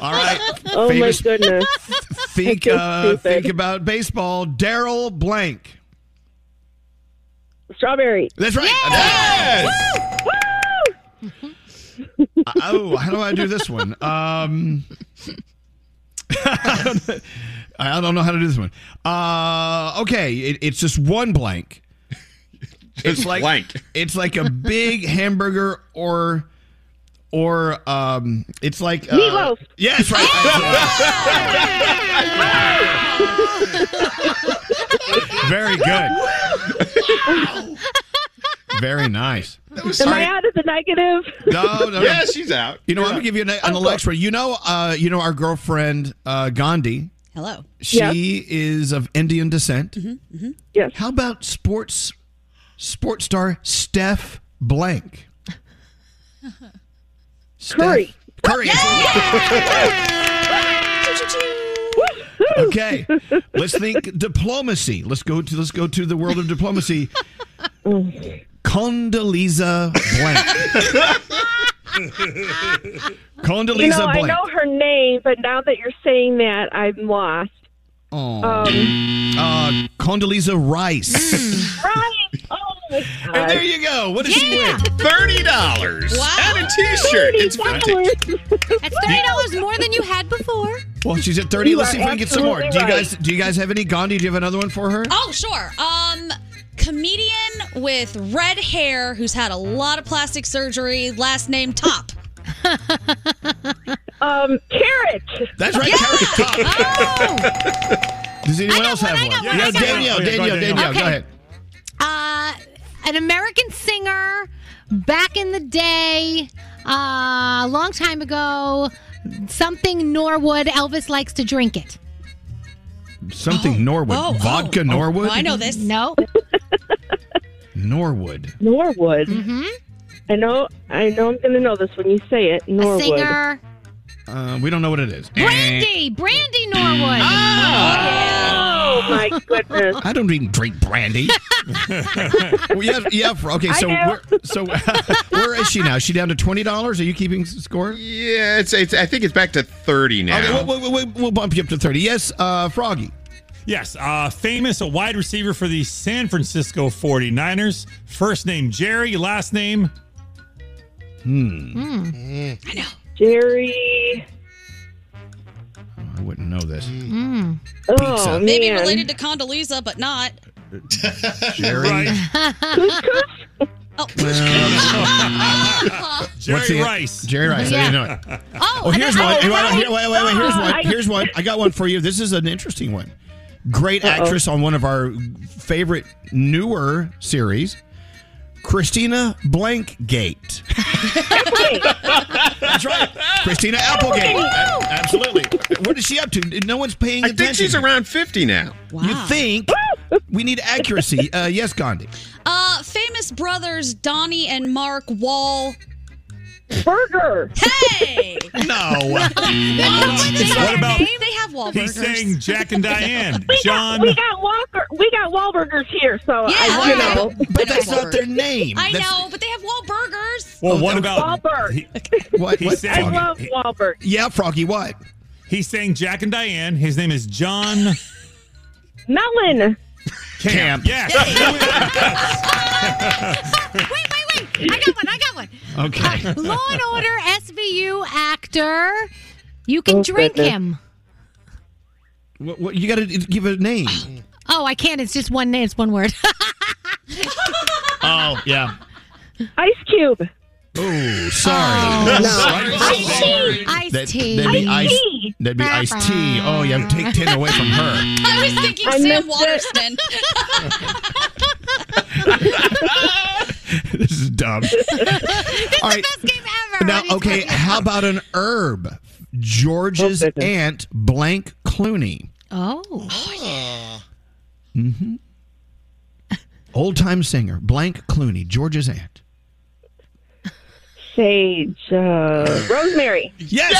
All right.
Oh
Famous-
my goodness.
Think uh, think about baseball. Darryl Blank.
Strawberry.
That's right. Yes. oh, how do I do this one? Um, I don't- I don't know how to do this one. Uh, okay, it, it's just one blank. It's like
blank.
It's like a big hamburger or or um, it's like uh,
Meatloaf.
Yes, right. Very good. Very nice.
Am I out of the negative?
No, no,
Yeah, she's out.
You know,
You're
I'm gonna give you an, an Alexa. You know, uh, you know our girlfriend uh, Gandhi.
Hello.
She is of Indian descent.
Mm-hmm. Yes.
How about sports sports star Steph Blank?
Curry.
Curry. okay, let's think diplomacy. Let's go to let's go to the world of diplomacy. Condoleezza Blank. Condoleezza
You know, I know her name, but now that you're saying that, I'm lost.
Oh.
Um,
uh, Condoleezza Rice.
right. Oh.
And there you go. What does she win?
Thirty dollars and a T-shirt. It's vintage.
That's thirty dollars more than you had before.
Well, she's at thirty.
You
Let's see if we can get some more. Do you guys? Do you guys have any? Gandhi, do you have another one for her?
Oh, sure. Um, comedian with red hair who's had a lot of plastic surgery. Last name Top.
um, carrot.
That's right, Carrot Top. Does anyone else have one?
got one,
yeah,
I got
Danielle. Danielle, Danielle,
Okay.
go ahead.
Uh, an American singer back in the day, uh, a long time ago. Something Norwood. Elvis likes to drink it.
Something Norwood.
oh,
Vodka
oh.
Norwood.
I know this.
No.
Norwood.
Norwood.
Mm-hmm.
I know. I know. I'm going to know this when you say it.
A
Norwood.
singer.
Uh, we don't know what it is.
Brandy. Brandy Norwood.
Oh my goodness.
I don't even drink brandy. well, yeah, yeah. Okay, so where, so where is she now? Is she down to twenty dollars? Are you keeping score?
Yeah, it's, it's. I think it's back to thirty now.
Okay, we'll, we'll, we'll, we'll bump you up to thirty. Yes, uh, Froggy.
Yes, uh, famous, a wide receiver for the San Francisco 49ers. First name Jerry, last name.
Hmm.
I know.
Jerry.
I wouldn't know this.
Mm.
Oh,
Pizza.
Maybe
man.
related to Condoleezza, but not.
Jerry.
Oh.
Jerry
What's the-
Rice.
Jerry Rice. I
Yeah.
didn't know it.
Oh,
Oh, here's one.
then-
wait, wait, wait, wait, here's one.
I-
Here's one. I got one for you. This is an interesting one. great
Uh-oh.
actress on one of our favorite newer series, Christina Blankgate. That's right, Christina Applegate. A- Absolutely. What is she up to? No one's paying
I
attention.
think she's around 50 now.
You think? We need accuracy. Uh, yes, Gandhi.
Uh, famous brothers Donnie and Mark Wall.
Burger.
Hey!
No.
What about
They have Wahlburgers.
he's saying Jack and Diane,
We
John?
got we got Walker we got Wahlburgers here, so I, you know.
But that's not their name.
I
That's-
know, but they have Wahlburgers.
Well,
Oh,
what
no.
about
Wahlberg.
What?
He's
what
saying-
I love Wahlberg.
Yeah, Froggy. What?
He's saying Jack and Diane. His name is John
Melon.
Camp. Yes.
wait, wait, wait. I got one. I got one.
Okay.
Uh, Law and Order SVU actor. You can
Oh,
drink
goodness.
him.
What, what, you got to give a name.
Oh, I can't. It's just one name. It's one word.
Oh, yeah.
Ice Cube.
Oh, sorry.
Ice tea. Ice
That,
tea.
that'd be ice.
tea.
That'd be iced tea. Oh, yeah. Take ten away from her.
I was thinking
I
Sam Waterston.
this is dumb. All right.
Best game ever.
Now,
What are you
okay. How about an herb? George's
Oh,
aunt, blank Clooney.
Oh.
oh Mm-hmm. Old time singer, blank Clooney, George's aunt.
Sage. Uh, Rosemary.
Yes.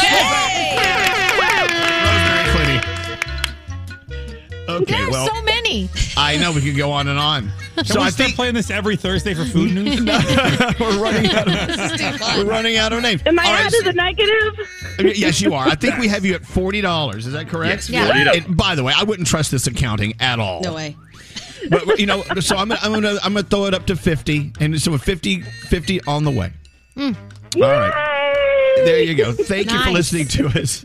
Okay,
There are
well,
so many.
I know we could go on and on.
Can
so
we
I
start
think
playing this every Thursday for food news?
we're running out of
This
we're running out of names.
Am I
All right,
out of the negative?
Yes, you are. I think we have you at forty dollars. Is that correct?
Yes, Yeah.
And by the way, I wouldn't trust this accounting at all.
No way.
But but, you know, so I'm gonna, I'm gonna I'm gonna throw it up to fifty, and so a 50, 50 on the way.
Mm.
All right, there you go. Thank you for listening to us.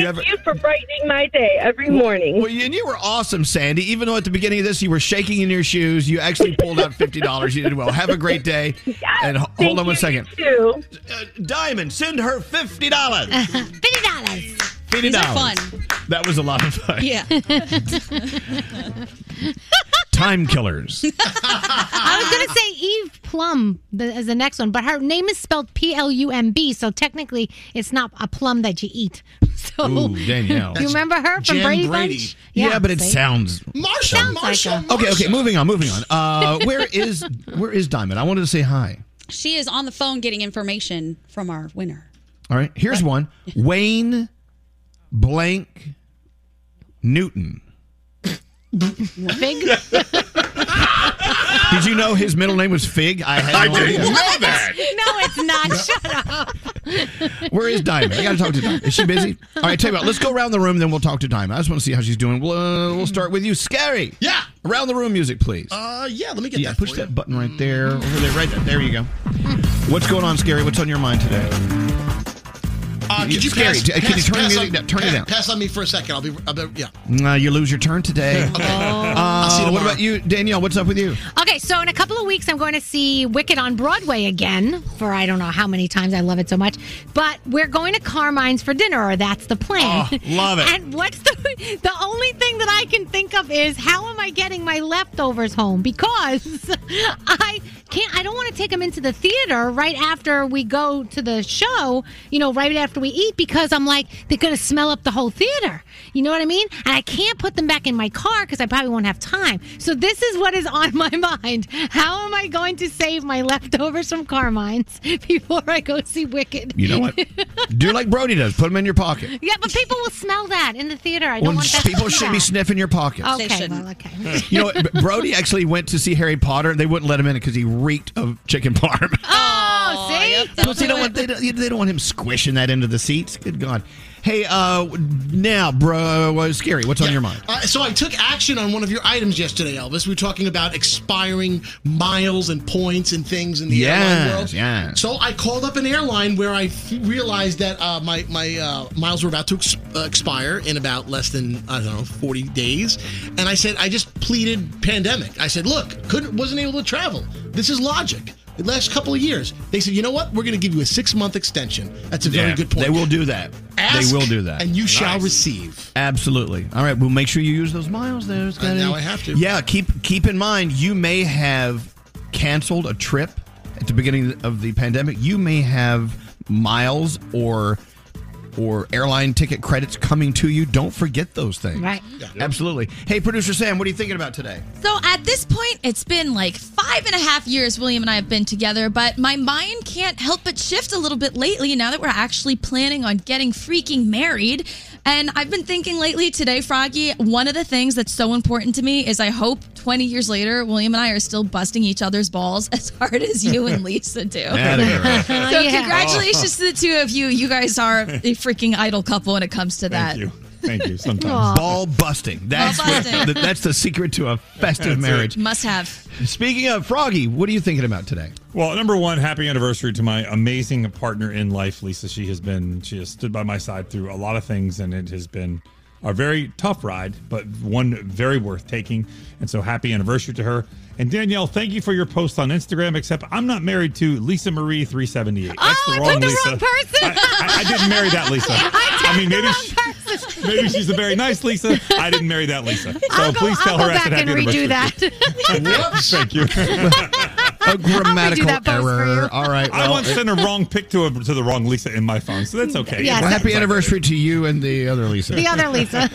Thank
You
you, for brightening my day every morning.
Well, you- and you were awesome, Sandy. Even though at the beginning of this you were shaking in your shoes, you actually pulled out fifty dollars. You did well. Have a great day. And ho-
Thank
hold on one
you,
second.
you too.
Uh, Diamond, send her fifty dollars.
Fifty dollars.
Fifty
These are fun.
That was a lot of fun.
Yeah.
Time killers.
I was gonna say Eve Plum the, as the next one, but her name is spelled P L U M B, so technically it's not a plum that you eat. So
Ooh, Danielle.
you remember her from
Jan
Brady,
Brady.
Bunch?
Yeah, but it
see?
sounds.
Marsha,
Sounds like
Marsha,
a-
Okay, okay. Moving on. Moving on. Uh, where is where is Diamond? I wanted to say hi.
She is on the phone getting information from our winner.
All right. Here's one. Wayne blank Newton.
Fig.
Did you know his middle name was Fig? I had
I
no
didn't
idea.
know that.
no, it's not. Shut up.
Where is Diamond? I got to talk to Diamond. Is she busy? All right, tell you what. Let's go around the room, then we'll talk to Diamond. I just want to see how she's doing. We'll, uh, we'll start with you, Scary.
Yeah.
Around the room music, please.
Uh, yeah. Let me get
yeah,
that.
push
for
that
you.
button right there. Over there, right there. There you go. What's going on, Scary? What's on your mind today?
Uh, could you
Scary,
pass,
can you turn the music
on-
down- turn it down.
Pass on me for a second. I'll be. I'll be yeah.
Uh, you lose your turn today.
Okay. I'll see you
Uh, what about you, Danielle? What's up with you?
Okay, so in a couple of weeks, I'm going to see Wicked on Broadway again for I don't know how many times. I love it so much. But we're going to Carmine's for dinner, or that's the plan.
Oh, love it.
And what's the the only thing that I can think of is how am I getting my leftovers home? Because I can't. I don't want to take them into the theater right after we go to the show. You know, right after we eat, because I'm like they're going to smell up the whole theater. You know what I mean? And I can't put them back in my car because I probably won't have time. So this is what is on my mind. How am I going to save my leftovers from Carmine's before I go see Wicked?
You know what? Do like Brody does. Put them in your pocket.
Yeah, but people will smell that in the theater. I don't
Well,
want that.
people
to
should be sniffing your pockets.
Okay, well, okay.
You know, what? Brody actually went to see Harry Potter. They wouldn't let him in because he reeked of chicken parm.
Oh, see?
Plus, they don't want they don't, they don't want him squishing that into the seats. Good God. Hey, uh, now, bro, uh, scary. What's on your mind?
Uh, so I took action on one of your items yesterday, Elvis. We were talking about expiring miles and points and things in the airline
Yes,
world.
yes.
So I called up an airline where I f- realized that uh, my my uh, miles were about to ex- uh, expire in about less than I don't know forty days, and I said I just pleaded pandemic. I said, look, couldn't wasn't able to travel. This is logic.
The last couple of years, they said, you know what? We're going to give you a six month extension. That's a very
Yeah,
good point.
They will do that.
Ask
they will do that.
and you shall receive.
Absolutely. All right. Well, make sure you use those miles. there.
Uh, now I have to.
Yeah. Keep keep in mind you may have canceled a trip at the beginning of the pandemic. You may have miles or or airline ticket credits coming to you. Don't forget those things.
Right.
Absolutely. Hey, producer Sam, what are you thinking about today?
So at this point, it's been like five and a half years William and I have been together, but my mind can't help but shift a little bit lately now that we're actually planning on getting freaking married. And I've been thinking lately today, Froggy, one of the things that's so important to me is I hope 20 years later, William and I are still busting each other's balls as hard as you and Lisa do.
Atta.
So
Yeah.
congratulations to the two of you. You guys are a freaking idol couple when it comes to that.
Thank you. Thank you. Sometimes.
Ball busting. That's
Ball busting.
What, that's the secret to a festive
That's it.
marriage.
Must have.
Speaking of Froggy, what are you thinking about today?
Well, number one, happy anniversary to my amazing partner in life, Lisa. She has been, she has stood by my side through a lot of things, and it has been a very tough ride, but one very worth taking. And so, happy anniversary to her. And Danielle, thank you for your post on Instagram. Except I'm not married to Lisa Marie 378. That's
Oh,
the
I
wrong
took the
Lisa.
wrong person.
I, I, I didn't marry that Lisa. I, mean, maybe she, maybe she's a very nice Lisa. I didn't marry that Lisa. So
I'll go,
please tell
I'll
her
go
I said
back and redo that.
Whoops.
Thank you.
A grammatical
that post for
error.
you.
All right.
I
well,
once sent a wrong pic to a, to the wrong Lisa in my phone, so that's okay.
Yes.
well, happy anniversary to you and the other Lisa.
the other Lisa.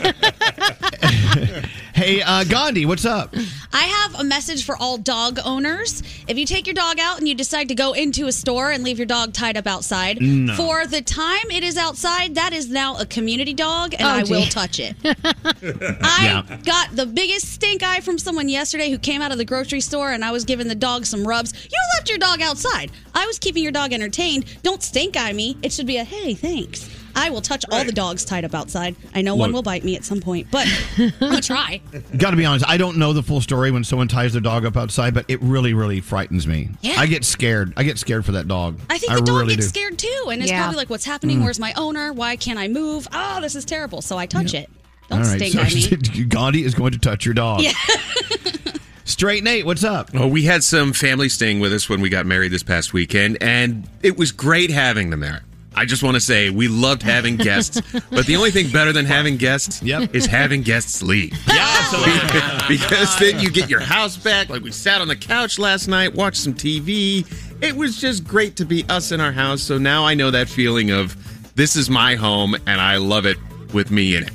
Hey, uh, Gandhi, what's up?
I have a message for all dog owners. If you take your dog out and you decide to go into a store and leave your dog tied up outside,
No.
for the time it is outside, that is now a community dog and
Oh,
I will touch it. I
Yeah.
got the biggest stink eye from someone yesterday who came out of the grocery store and I was giving the dog some rubs. You left your dog outside. I was keeping your dog entertained. Don't stink eye me. It should be a hey, thanks. I will touch all the dogs tied up outside. I know one
Look.
will bite me at some point, but I'm gonna try.
Got to be honest, I don't know the full story when someone ties their dog up outside, but it really, really frightens me.
Yeah.
I get scared. I get scared for that dog.
I think the dog
really
gets
do.
scared too, and it's
Yeah.
probably like, "What's happening?
Mm.
Where's my owner? Why can't I move? Oh, this is terrible." So I touch it. Don't
All right,
stink
so
at me.
Gandhi is going to touch your dog.
Yeah.
Straight Nate, what's up?
Oh, we had some family staying with us when we got married this past weekend, and it was great having them there. I just want to say we loved having guests, but the only thing better than having guests
Yep.
is having guests leave.
Yeah,
because then you get your house back. Like we sat on the couch last night, watched some TV. It was just great to be us in our house. So now I know that feeling of this is my home and I love it with me in it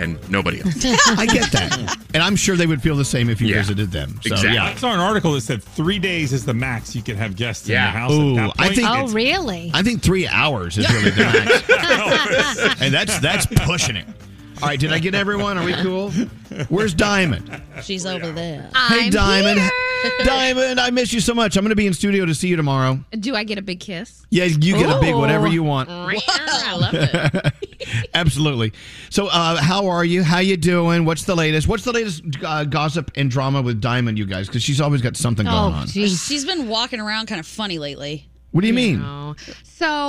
and nobody else.
I get that. And I'm sure they would feel the same if you
Yeah.
visited them. So,
Exactly.
yeah.
I saw an article that said three days is the max you can have guests in
Yeah.
your house.
Ooh,
at that
I
point.
think
oh,
it's-
really?
I think three hours is really the max. and that's that's pushing it. All right, did I get everyone? Are we cool? Where's Diamond?
She's over there.
hey,
I'm
Diamond.
here.
Diamond, I miss you so much. I'm going to be in studio to see you tomorrow.
Do I get a big kiss?
Yeah, you get a big whatever you want.
I love it.
Absolutely. So, uh, how are you? How you doing? What's the latest? What's the latest uh, gossip and drama with Diamond, you guys? Because she's always got something going
Oh,
on.
geez.
She's been walking around kind of funny lately.
What do you mean?
No. So,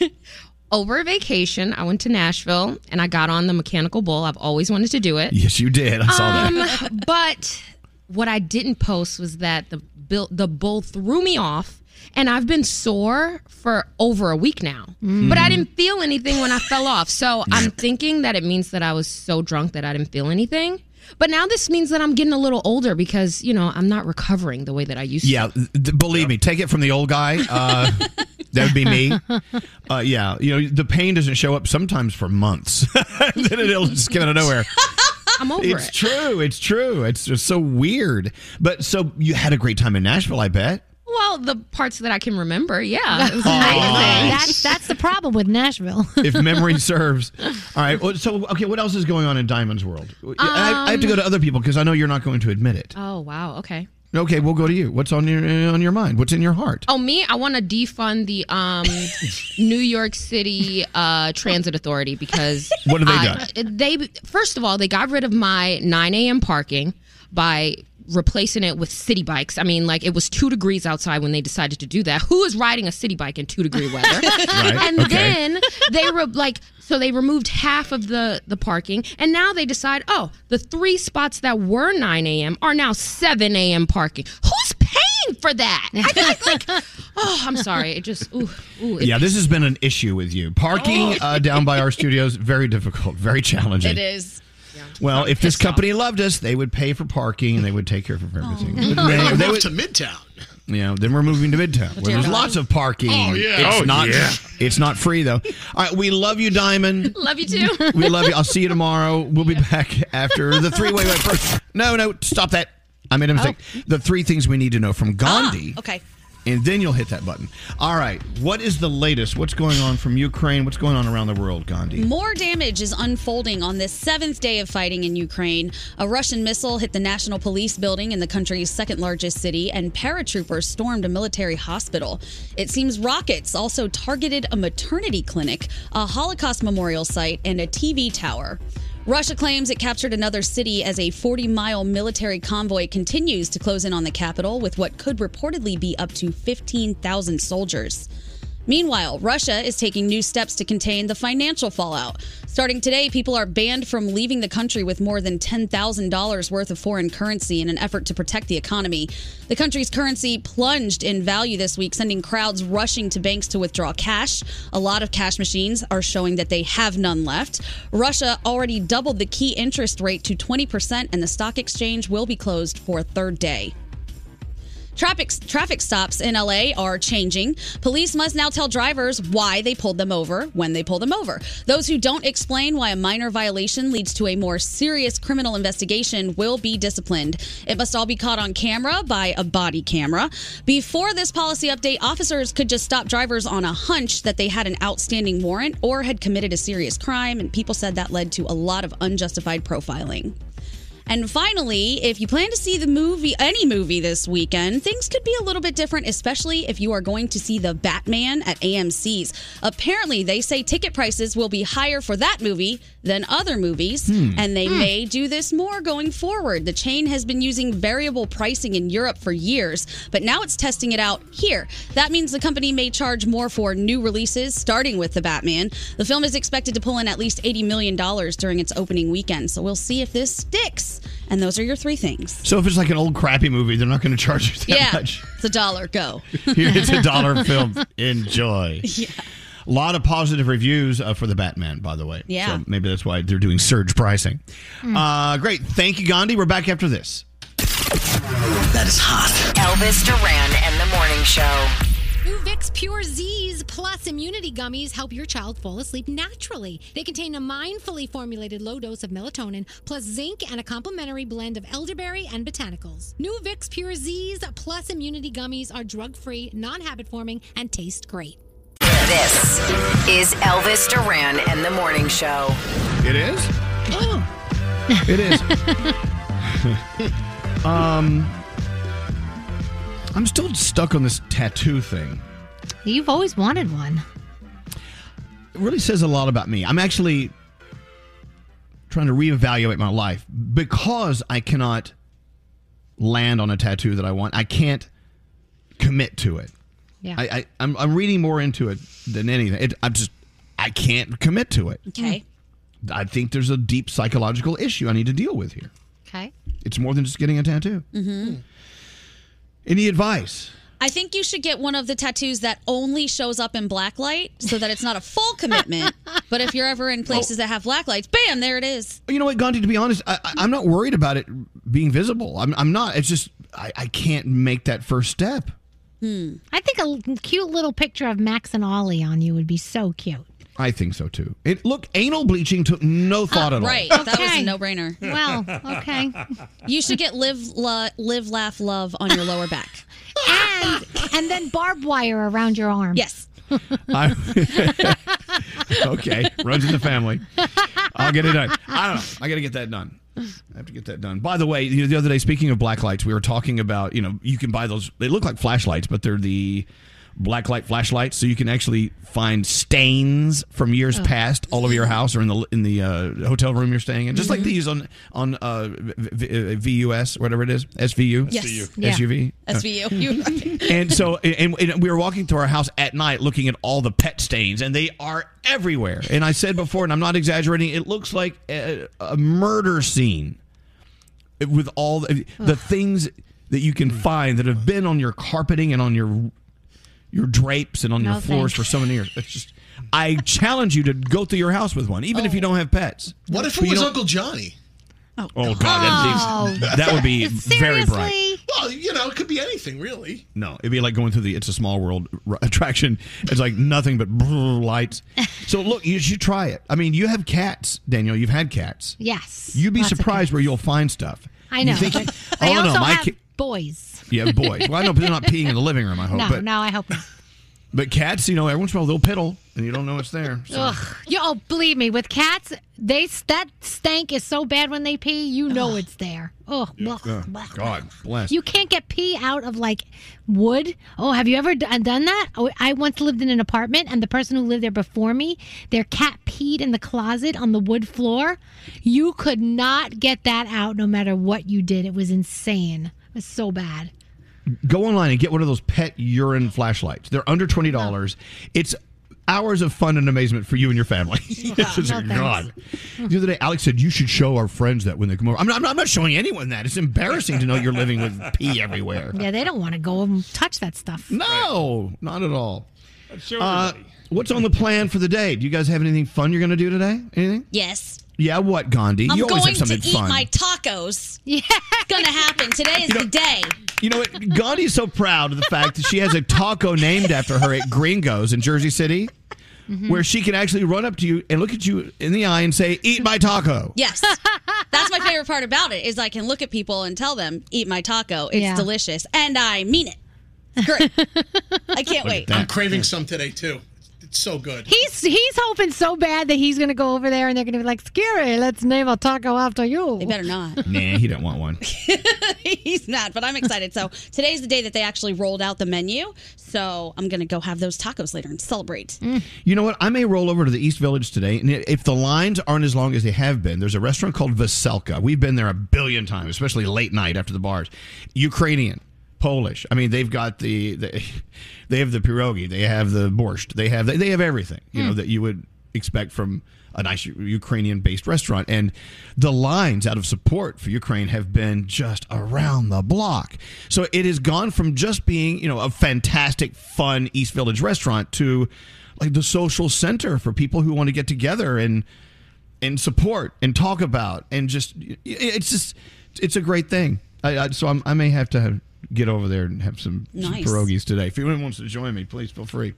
over vacation, I went to Nashville and I got on the mechanical bull. I've always wanted to do it.
Yes, you did. I saw that.
Um, but what I didn't post was that the bill, the bull threw me off. And I've been sore for over a week now, but I didn't feel anything when I fell off. So I'm thinking that it means that I was so drunk that I didn't feel anything. But now this means that I'm getting a little older because you know I'm not recovering the way that I used
Yeah,
to.
th- believe me, take it from the old guy. Uh, that would be me. Uh, yeah, you know the pain doesn't show up sometimes for months. then it'll just come out of nowhere.
I'm over it.
It's
it.
true. It's true. It's just so weird. But so you had a great time in Nashville, I bet.
Well, the parts that I can remember, yeah, it was amazing.
That's that's the problem with Nashville.
if memory serves. All right. Well, so, okay, what else is going on in Diamond's world? I, I have to go to other people because I know you're not going to admit it.
Oh wow, okay.
Okay, we'll go to you. What's on your on your mind? What's in your heart?
Oh, me? I want to defund the um, New York City uh, Transit Authority because
What have they
I- They first of all, they got rid of my 9 a.m. parking by replacing it with city bikes. I mean, like it was two degrees outside when they decided to do that. Who is riding a city bike in two degree weather?
Right,
And
okay.
then they were like, so they removed half of the the parking, and now they decide, oh, the three spots that were 9 a.m. are now 7 a.m. parking. Who's paying paying for that. I feel like, like oh, I'm sorry. It just ooh, ooh. It,
Yeah, this has been an issue with you. Parking uh, down by our studios very difficult, very challenging.
It is.
Well, if this company loved us, they would pay for parking and they would take care of everything.
They
But they-
moved
they would-
to Midtown.
Yeah, then we're moving to Midtown, where there's lots of parking.
Oh, yeah.
It's
Oh,
not.
yeah.
It's not free though. All right, we love you, Diamond.
Love you too.
We love you. I'll see you tomorrow. We'll be back after the three way. wait. First, no, no, stop that. I made a mistake. The three things we need to know from Gandhi,
Ah, okay.
And then you'll hit that button. All right. What is the latest? What's going on from Ukraine? What's going on around the world, Gandhi?
More damage is unfolding on this seventh day of fighting in Ukraine. A Russian missile hit the National Police building in the country's second largest city, and paratroopers stormed a military hospital. It seems rockets also targeted a maternity clinic, a Holocaust memorial site, and a TV tower. Russia claims it captured another city as a 40 mile military convoy continues to close in on the capital with what could reportedly be up to 15,000 soldiers. Meanwhile, Russia is taking new steps to contain the financial fallout. Starting today, people are banned from leaving the country with more than $10,000 worth of foreign currency in an effort to protect the economy. The country's currency plunged in value this week, sending crowds rushing to banks to withdraw cash. A lot of cash machines are showing that they have none left. Russia already doubled the key interest rate to 20%, and the stock exchange will be closed for a third day. Traffic, traffic stops in LA are changing. Police must now tell drivers why they pulled them over when they pull them over. Those who don't explain why a minor violation leads to a more serious criminal investigation will be disciplined. It must all be caught on camera by a body camera. Before this policy update, officers could just stop drivers on a hunch that they had an outstanding warrant or had committed a serious crime, and people said that led to a lot of unjustified profiling. And finally, if you plan to see the movie, any movie this weekend, things could be a little bit different, especially if you are going to see The Batman at AMC's. Apparently, they say ticket prices will be higher for that movie than other movies,
Hmm.
and they
Hmm.
may do this more going forward. The chain has been using variable pricing in Europe for years, but now it's testing it out here. That means the company may charge more for new releases, starting with The Batman. The film is expected to pull in at least $80 million during its opening weekend, so we'll see if this sticks. And those are your three things.
So if it's like an old crappy movie, they're not going to charge you that
yeah,
much.
it's a dollar. Go.
Here, it's a dollar film. Enjoy.
Yeah.
A lot of positive reviews uh, for the Batman, by the way.
Yeah.
So maybe that's why they're doing surge pricing.
Hmm.
Uh, great. Thank you, Gandhi. We're back after this.
That is hot. Elvis Duran and the Morning Show.
New Vicks PureZzzs Plus Immunity Gummies help your child fall asleep naturally. They contain a mindfully formulated low dose of melatonin, plus zinc and a complementary blend of elderberry and botanicals. New Vicks PureZzzs Plus Immunity Gummies are drug free, non habit forming, and taste great.
This is Elvis Duran and the Morning Show.
It is? It is. um, I'm still stuck on this tattoo thing.
You've always wanted one.
It really says a lot about me. I'm actually trying to reevaluate my life because I cannot land on a tattoo that I want. I can't commit to it.
Yeah.
I, I I'm, I'm reading more into it than anything. It, I'm just I can't commit to it.
Okay.
I think there's a deep psychological issue I need to deal with here.
Okay.
It's more than just getting a tattoo.
hmm
Any advice?
I think you should get one of the tattoos that only shows up in black light so that it's not a full commitment. but if you're ever in places that have black lights, bam, there it is.
You know what, Gandhi? To be honest, I, I- I'm not worried about it being visible. I'm, I'm not. It's just I, I can't make that first step.
Hmm. I think a cute little picture of Max and Ollie on you would be so cute.
I think so too. It look anal bleaching took no ah, thought at all.
Right. That was a no brainer.
Well, okay.
You should get live, la, live, laugh, love on your lower back.
and and then barbed wire around your arm.
Yes.
I- okay, runs in the family. I'll get it done. I don't know. I got to get that done. I have to get that done. By the way, you know, the other day, speaking of black lights, we were talking about you know you can buy those. They look like flashlights, but they're the black light flashlights, so you can actually find stains from years
Oh.
past all over your house or in the in the uh, hotel room you're staying in, just like
Mhm.
these on on uh, v- v- VUS, whatever it is, SVU,
Yes.
SUV, Uh,
SVU. You
and so and, and we were walking through our house at night looking at all the pet stains and they are everywhere. And i said before and i'm not exaggerating it looks like a, a murder scene with all the, the things that you can find that have been on your carpeting and on your your drapes and on
No
your floors
thanks.
for so many years. It's just I challenge you to go through your house with one, even if you oh. don't have pets.
What if it was Uncle Johnny?
Oh, oh God, that, that would be very bright.
Well, you know, it could be anything, really.
No, it'd be like going through the "It's a Small World" r- attraction. It's like nothing but lights. So look, you should try it. I mean, you have cats, Danielle. You've had cats.
Yes.
You'd be surprised where you'll find stuff.
I know.
You think, oh
I
no,
also
my
have
ki- yeah, boys. Well, I know, they're not peeing in the living room. I hope.
no,
but
no, I hope not.
but cats, you know, every once in a while they'll piddle, and you don't know it's there. So.
Ugh. You, oh, believe me, with cats, they that stank is so bad when they pee. You know it's there. Oh,
Ugh, God bless.
You can't get pee out of like wood. Oh, have you ever d- uh, done that? Oh, I once lived in an apartment, and the person who lived there before me, their cat peed in the closet on the wood floor. You could not get that out, no matter what you did. It was insane. It was so bad.
Go online and get one of those pet urine flashlights. They're under twenty dollars. It's hours of fun and amazement for you and your family. It's just
no.
God. The other day, Alex said you should show our friends that when they come over. I'm not, I'm not, I'm not showing anyone that. It's embarrassing to know you're living with pee everywhere.
Yeah, they don't want to go and touch that stuff.
No, not at all. Uh, what's on the plan for the day? Do you guys have anything fun you're going to do today? Anything?
Yes.
Yeah, what, Gandhi?
I'm
you always
going
have
to eat
fun.
my tacos. Yeah. It's going to happen. Today is
You know-
the day.
You know what? Gandhi's so proud of the fact that she has a taco named after her at Gringos in Jersey City,
Mm-hmm.
where she can actually run up to you and look at you in the eye and say, "Eat my taco."
Yes. That's my favorite part about it is I can look at people and tell them, eat my taco. It's
Yeah.
delicious. And I mean it. Great. I can't wait.
I'm craving some today too. It's so good.
He's he's hoping so bad that he's going to go over there and they're going to be like, "Scary, let's name a taco after you." They
better not.
Nah, he didn't want one.
He's not, but I'm excited. So today's the day that they actually rolled out the menu. So I'm going to go have those tacos later and celebrate. Mm.
You know what? I may roll over to the East Village today, and if the lines aren't as long as they have been, there's a restaurant called Veselka. We've been there a billion times, especially late night after the bars. Ukrainian, Polish. I mean, they've got the, the they have the pierogi, they have the borscht, they have they have everything you know hmm. that you would expect from a nice Ukrainian-based restaurant, and the lines out of support for Ukraine have been just around the block. So it has gone from just being you know a fantastic, fun East Village restaurant to like the social center for people who want to get together and and support and talk about and just it's just it's a great thing. I, I, so I'm, I may have to get over there and have some, some pierogies today. If anyone wants to join me, please feel free.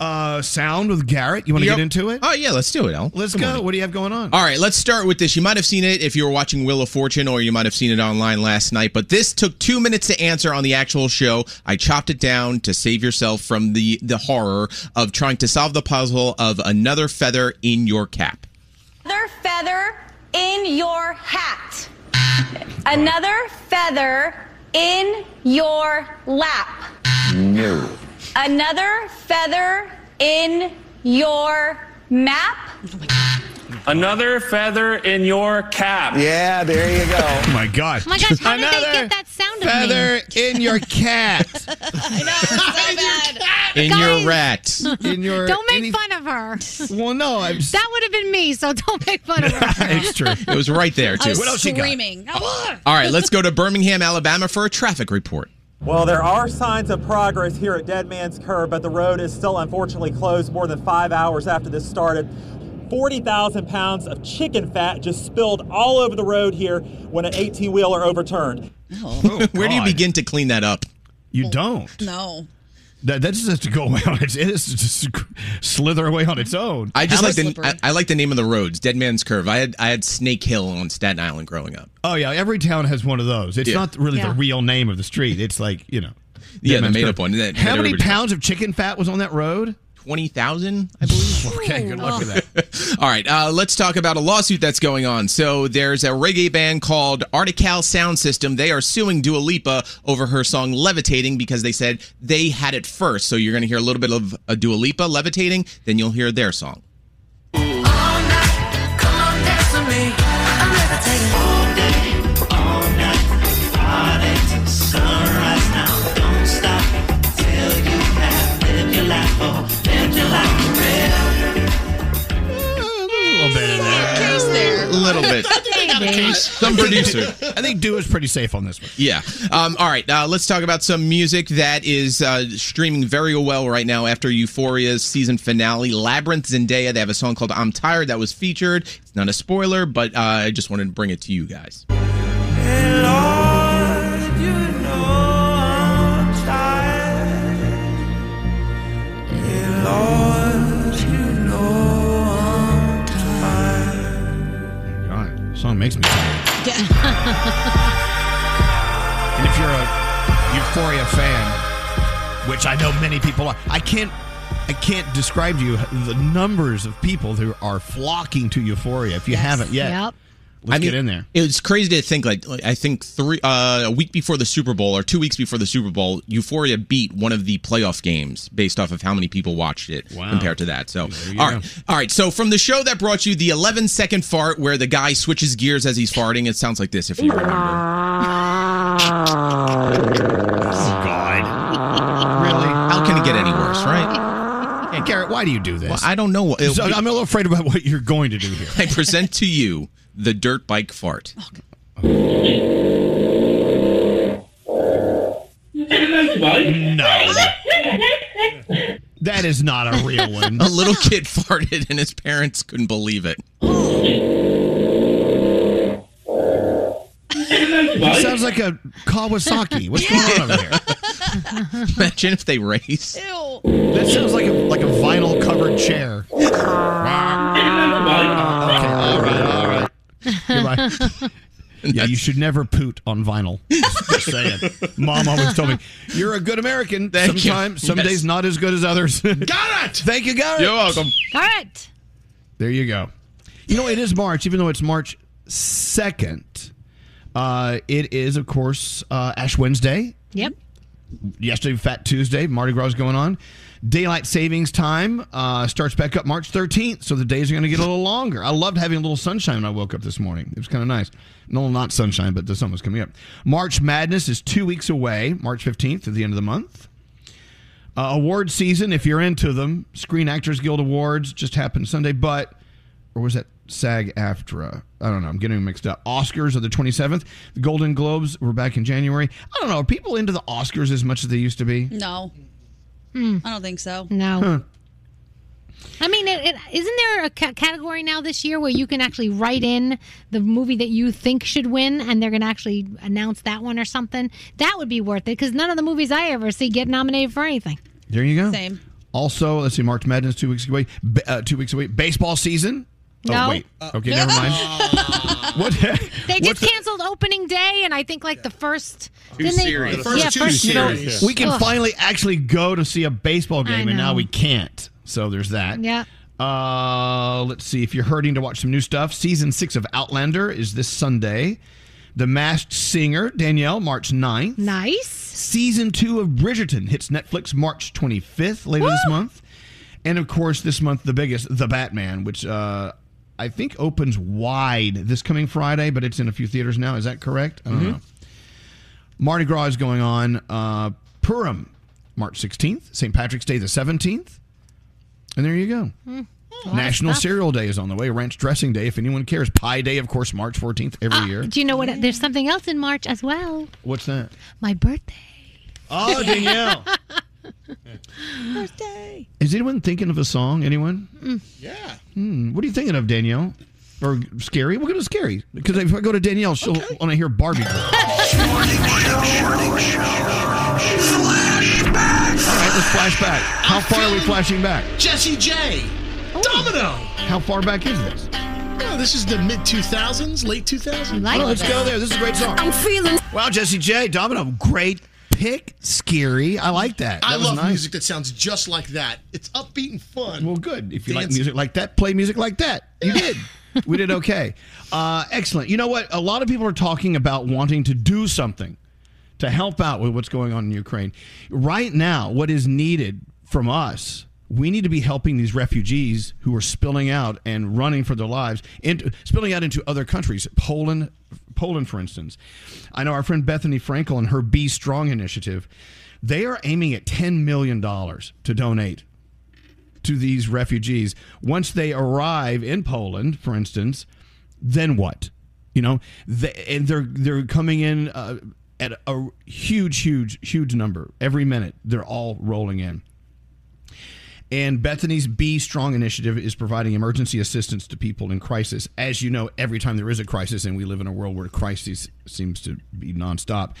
Uh, sound with Garrett. You want to
Yep.
get into it?
Oh yeah, let's do it, Al.
Let's
Come
go.
on.
What do you have going on?
All right, let's start with this. You might have seen it if you were watching Wheel of Fortune or you might have seen it online last night, but this took two minutes to answer on the actual show. I chopped it down to save yourself from the, the horror of trying to solve the puzzle of another feather in your cap.
Another feather in your hat. Another feather in your lap.
No.
Another feather in your map.
Oh Another feather in your cap.
Yeah, there you go.
Oh my god.
Oh my gosh, how did they get that sound of
feather
me?
in your cat.
In your rat.
In your
Don't make fun of her.
Well, no, I'm just,
That would have been me, so don't make fun of her.
it's true. It was right there, too.
I was screaming.
Uh, all right, let's go to Birmingham, Alabama for a traffic report.
Well, there are signs of progress here at Dead Man's Curve, but the road is still unfortunately closed more than five hours after this started. 40,000 pounds of chicken fat just spilled all over the road here when an 18 wheeler overturned.
Oh, oh, Where do you begin to clean that up?
You don't.
No.
That, that just has to go away on its. It has to just slither away on its own.
I just
How
like the I, I like the name of the roads, Dead Man's Curve. I had I had Snake Hill on Staten Island growing up.
Oh yeah, every town has one of those. It's
Yeah.
not really
Yeah.
the real name of the street. It's like you know.
Yeah,
Dead
the made
Curve.
up one that-
How many
everybody
pounds of chicken fat was on that road?
Twenty thousand, I believe.
okay, good luck with that.
All right, uh, let's talk about a lawsuit that's going on. So there's a reggae band called Artikal Sound System. They are suing Dua Lipa over her song "Levitating" because they said they had it first. So you're going to hear a little bit of a Dua Lipa "Levitating," then you'll hear their song.
Little bit.
A little bit. Some producer.
I think Do is pretty safe on this one.
Yeah. Um, all right. Uh, let's talk about some music that is uh, streaming very well right now after Euphoria's season finale. Labrinth Zendaya. They have a song called "I'm Tired" that was featured. It's not a spoiler, but uh, I just wanted to bring it to you guys.
God, song makes me tired. Yeah. And if you're a Euphoria fan, which I know many people are, I can't I can't describe to you the numbers of people who are flocking to Euphoria. If you haven't yet, let's
I mean,
get in there.
It's crazy to think like, like I think three uh, a week before the Super Bowl or two weeks before the Super Bowl, Euphoria beat one of the playoff games based off of how many people watched it
Wow.
compared to that. So
you
all
go.
right, all right. So from the show that brought you the 11 second fart where the guy switches gears as he's farting, it sounds like this if you remember.
Oh God! Really?
How can it get any worse, right?
Hey, Garrett, why do you do this?
Well, I don't know. what-
So I'm a little afraid about what you're going to do here.
I present to you the dirt bike fart.
No. That is not a real one.
A little kid farted and his parents couldn't believe it.
It sounds like a Kawasaki. What's going on over here?
Imagine if they race.
That sounds like a like a vinyl covered chair. okay, all right, all right. Goodbye. Yeah, you should never poot on vinyl. Just, just saying. Mom always told me, "You're a good American.
Thank you.
Sometimes, some
Yes.
days not as good as others." Got
it.
Thank you, Garrett.
You're welcome.
All right.
There you go. You know, it is March, even though it's March 2nd. Uh, it is, of course, uh, Ash Wednesday.
Yep.
Yesterday, Fat Tuesday. Mardi Gras is going on. Daylight savings time uh, starts back up March 13th, so the days are going to get a little longer. I loved having a little sunshine when I woke up this morning. It was kind of nice. No, not sunshine, but the sun was coming up. March Madness is two weeks away, March 15th at the end of the month. Uh, award season, if you're into them, Screen Actors Guild Awards just happened Sunday, but or was that SAG AFTRA? I don't know. I'm getting mixed up. Oscars are the 27th. The Golden Globes were back in January. I don't know. Are people into the Oscars as much as they used to be?
No,
Hmm.
I don't think so.
No.
Huh.
I mean, it, it, isn't there a ca- category now this year where you can actually write in the movie that you think should win, and they're going to actually announce that one or something? That would be worth it because none of the movies I ever see get nominated for anything.
There you go.
Same.
Also, let's see. March Madness two weeks away. B- uh, two weeks away. Baseball season.
No.
Oh wait. Okay, never mind. what?
They
what's
just
the-
canceled opening day, and I think like the first.
Two
didn't they-
The first
yeah,
two
first
You know,
series.
we can
Ugh.
finally actually go to see a baseball
I
game, and now
know.
we can't. So there's that.
Yeah.
Uh, let's see. If you're hurting to watch some new stuff, season six of Outlander is this Sunday. The Masked Singer, Danielle, March 9th.
Nice.
Season two of Bridgerton hits Netflix March 25th, later this month. And of course, this month, the biggest, The Batman, which uh, I think opens wide this coming Friday, but it's in a few theaters now. Is that correct? I don't
Mhm.
know. Mardi Gras is going on. Uh, Purim, March 16th. St. Patrick's Day, the 17th. And there you go.
A lot of
National. Cereal Day is on the way. Ranch Dressing Day, if anyone cares. Pie Day, of course, March 14th every year.
Do you know what? There's something else in March as well.
What's that?
My birthday.
Oh, Danielle.
birthday.
Is anyone thinking of a song? Anyone?
Mm.
Yeah. Hmm. What are you thinking of, Danielle? Or scary? We'll go to scary because if I go to Danielle, she'll want to hear Barbie. Girl. All right, let's flash back. How far are we flashing back?
Jessie J. Domino.
How far back is this?
Oh, this is the mid 2000s, late 2000s.
Oh, let's go there. This is a great song. I'm feeling. Wow, Jessie J. Domino, great pick. Scary. I like that.
I
That was
love
nice.
music that sounds just like that. It's upbeat and fun.
Well, good. If you like music like that, play music like that. You did. we did okay. Uh, excellent. You know what? A lot of people are talking about wanting to do something to help out with what's going on in Ukraine. Right now, what is needed from us, we need to be helping these refugees who are spilling out and running for their lives, into, spilling out into other countries. Poland, Poland, for instance. I know our friend Bethenny Frankel and her BStrong initiative. They are aiming at $10 million to donate to these refugees. Once they arrive in Poland, for instance, then what? You know, they, and they're they're coming in uh, at a huge, huge, huge number every minute. They're all rolling in. And Bethenny's Be Strong initiative is providing emergency assistance to people in crisis. As you know, every time there is a crisis, and we live in a world where crisis seems to be nonstop.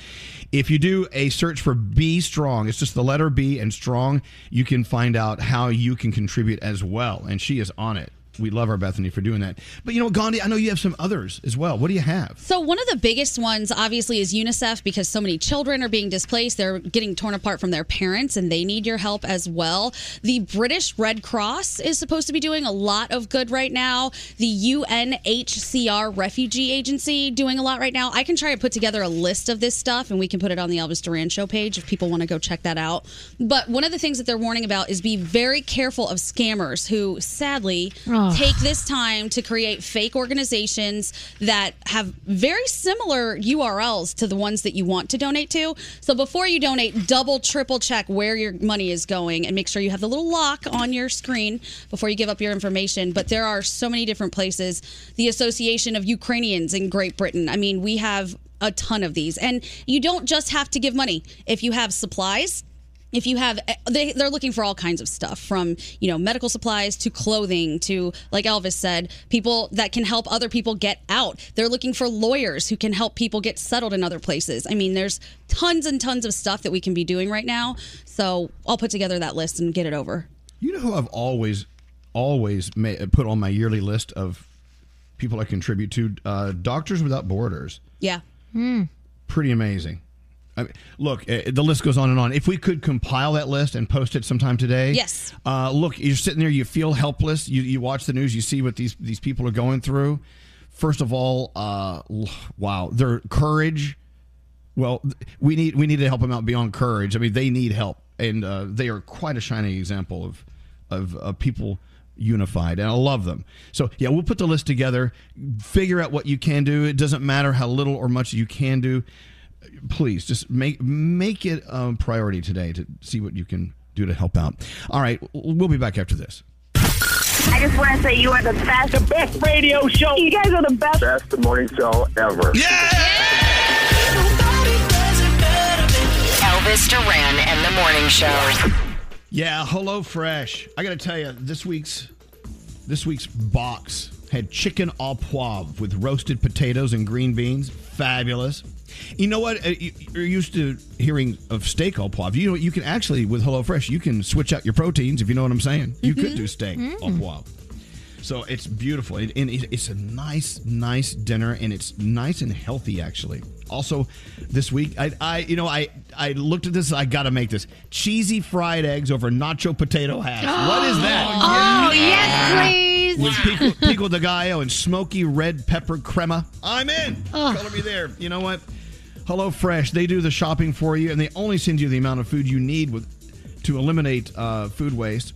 If you do a search for BStrong, it's just the letter B and strong, you can find out how you can contribute as well. And she is on it. We love our Bethenny for doing that. But you know, Gandhi, I know you have some others as well. What do you have?
So one of the biggest ones, obviously, is UNICEF because so many children are being displaced. They're getting torn apart from their parents, and they need your help as well. The British Red Cross is supposed to be doing a lot of good right now. The UNHCR Refugee Agency doing a lot right now. I can try to put together a list of this stuff, and we can put it on the Elvis Duran Show page if people want to go check that out. But one of the things that they're warning about is be very careful of scammers who, sadly,
Oh.
Take this time to create fake organizations that have very similar URLs to the ones that you want to donate to. So before you donate, double, triple check where your money is going and make sure you have the little lock on your screen before you give up your information. But there are so many different places. The Association of Ukrainians in Great Britain. I mean, we have a ton of these. And you don't just have to give money. If you have supplies, if you have they, they're looking for all kinds of stuff from you know medical supplies to clothing to like elvis said people that can help other people get out they're looking for lawyers who can help people get settled in other places i mean there's tons and tons of stuff that we can be doing right now so i'll put together that list and get it over
You know who I've always, always ma- put on my yearly list of people I contribute to? Uh, Doctors Without Borders.
yeah
Pretty amazing. I mean, look, uh, the list goes on and on. If we could compile that list and post it sometime today,
Yes.
Uh, look, you're sitting there, you feel helpless. You you watch the news, you see what these these people are going through. First of all, uh, wow, their courage. Well, we need we need to help them out beyond courage. I mean, they need help, and uh, they are quite a shining example of of, of people unified, and I love them. So yeah, we'll put the list together. Figure out what you can do. It doesn't matter how little or much you can do. Please just make make it a priority today to see what you can do to help out. All right, we'll be back after this.
I just want to say you are the best. The best radio show. You guys are the best.
Best morning show ever. Yeah.
Elvis Duran and the Morning Show.
Yeah, hello fresh. I got to tell you, this week's this week's box had chicken au poivre with roasted potatoes and green beans. Fabulous. You know what? Uh, you- You're used to hearing of steak au poivre. You know, you can actually with HelloFresh, you can switch out your proteins. If you know what I'm saying, you could do steak au poivre. So it's beautiful, and and it- it's a nice, nice dinner, and it's nice and healthy actually. Also, this week, I, I, you know, I, I looked at this. I got to make this cheesy fried eggs over nacho potato hash. what is that?
Oh, yes, please.
With pico, pico de gallo and smoky red pepper crema. I'm in. Color me there. You know what? Hello Fresh. They do the shopping for you, and they only send you the amount of food you need with to eliminate uh, food waste.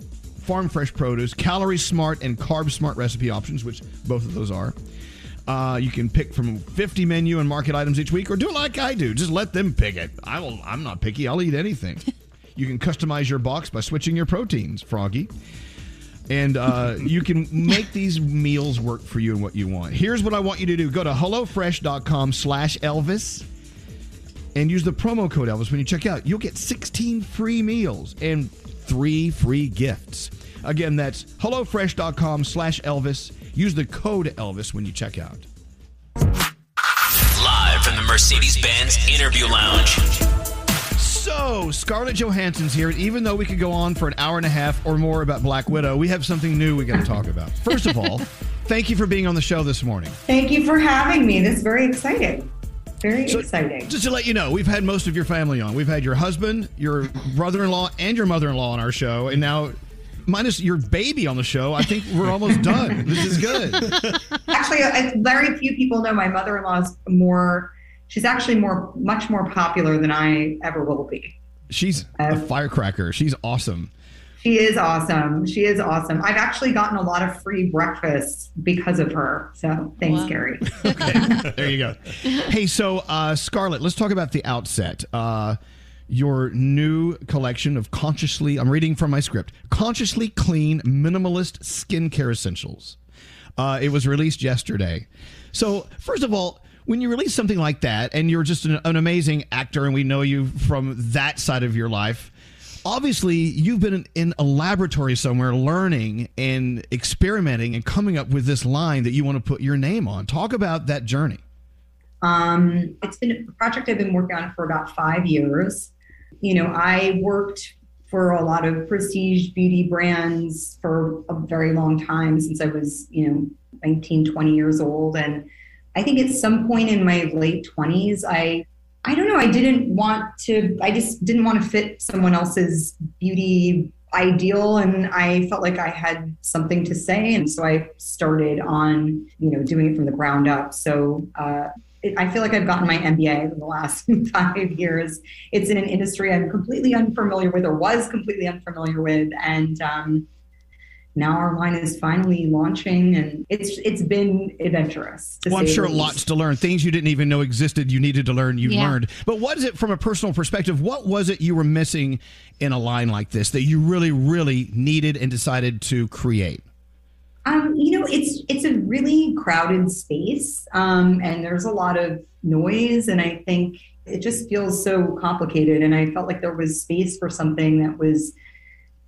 Farm fresh produce, calorie smart and carb smart recipe options, which both of those are. Uh, you can pick from 50 menu and market items each week, or do like I do. Just let them pick it. I will. I'm not picky. I'll eat anything. you can customize your box by switching your proteins, Froggy and uh, you can make these meals work for you and what you want. Here's what I want you to do: go to hellofresh.com slash Elvis and use the promo code Elvis when you check out. You'll get 16 free meals and three free gifts. Again, that's hellofresh.com slash Elvis. Use the code Elvis when you check out.
Live from the Mercedes Benz Interview Lounge.
So, Scarlett Johansson's here, and even though we could go on for an hour and a half or more about Black Widow, we have something new we got to talk about. First of all, thank you for being on the show this morning.
Thank you for having me. This is very exciting. Very exciting.
Just to let you know, we've had most of your family on. We've had your husband, your brother-in-law, and your mother-in-law on our show, and now minus your baby on the show. I think we're almost done. This is good.
Actually, very few people know my mother-in-law is more. She's actually more, much more popular than I ever will be.
She's a um, firecracker. She's awesome.
She is awesome. She is awesome. I've actually gotten a lot of free breakfasts because of her. So thanks, Kerry.
there you go. Hey, so uh, Scarlett, let's talk about the outset. Uh, your new collection of consciously, I'm reading from my script, consciously clean, minimalist skincare essentials. Uh, it was released yesterday. So, first of all, when you release something like that, and you're just an, an amazing actor, and we know you from that side of your life, obviously you've been in, a laboratory somewhere learning and experimenting and coming up with this line that you want to put your name on. Talk about that journey.
Um, it's been a project I've been working on for about five years. You know, I worked for a lot of prestige beauty brands for a very long time since I was, you know, 19, 20 years old. And I think at some point in my late 20s, I I don't know, I didn't want to I just didn't want to fit someone else's beauty ideal and I felt like I had something to say and so I started on, you know, doing it from the ground up. So uh it- I feel like I've gotten my MBA in the last five years. It's in an industry I'm completely unfamiliar with, or was completely unfamiliar with, and um, now our line is finally launching, and it's it's been adventurous.
Well, I'm sure lots to learn. Things you didn't even know existed, you needed to learn, you
Yeah.
learned. But what is it from a personal perspective? What was it you were missing in a line like this that you really, really needed and decided to create?
Um, you know, it's it's a really crowded space, um, and there's a lot of noise, and I think it just feels so complicated. And I felt like there was space for something that was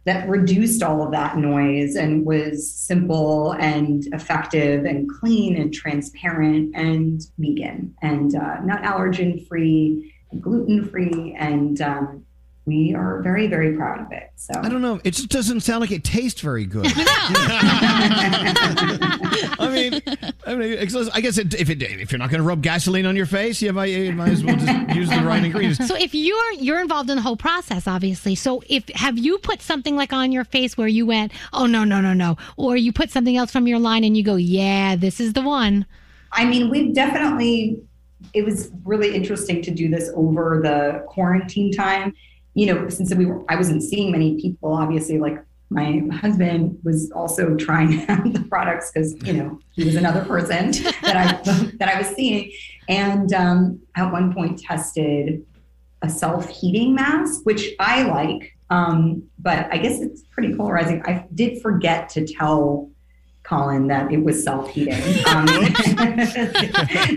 that reduced all of that noise and was simple and effective and clean and transparent and vegan and uh, not allergen free, gluten free, and um, we are very very proud of it. So
I don't know. It just doesn't sound like it tastes very good. I mean, I mean, I guess it, if it, if you're not going to rub gasoline on your face, you might, you might as well just use the right ingredients.
So if you're you're involved in the whole process, obviously. So if have you put something like on your face where you went, oh no no no no, or you put something else from your line and you go, yeah, this is the one.
I mean, we've definitely, it was really interesting to do this over the quarantine time. You know, since we were, I wasn't seeing many people, obviously, like my husband was also trying out the products because, you know, he was another person that I, that I was seeing. And um, at one point tested a self-heating mask, which I like. Um, but I guess it's pretty polarizing. I did forget to tell Colin that it was self-heating. Um,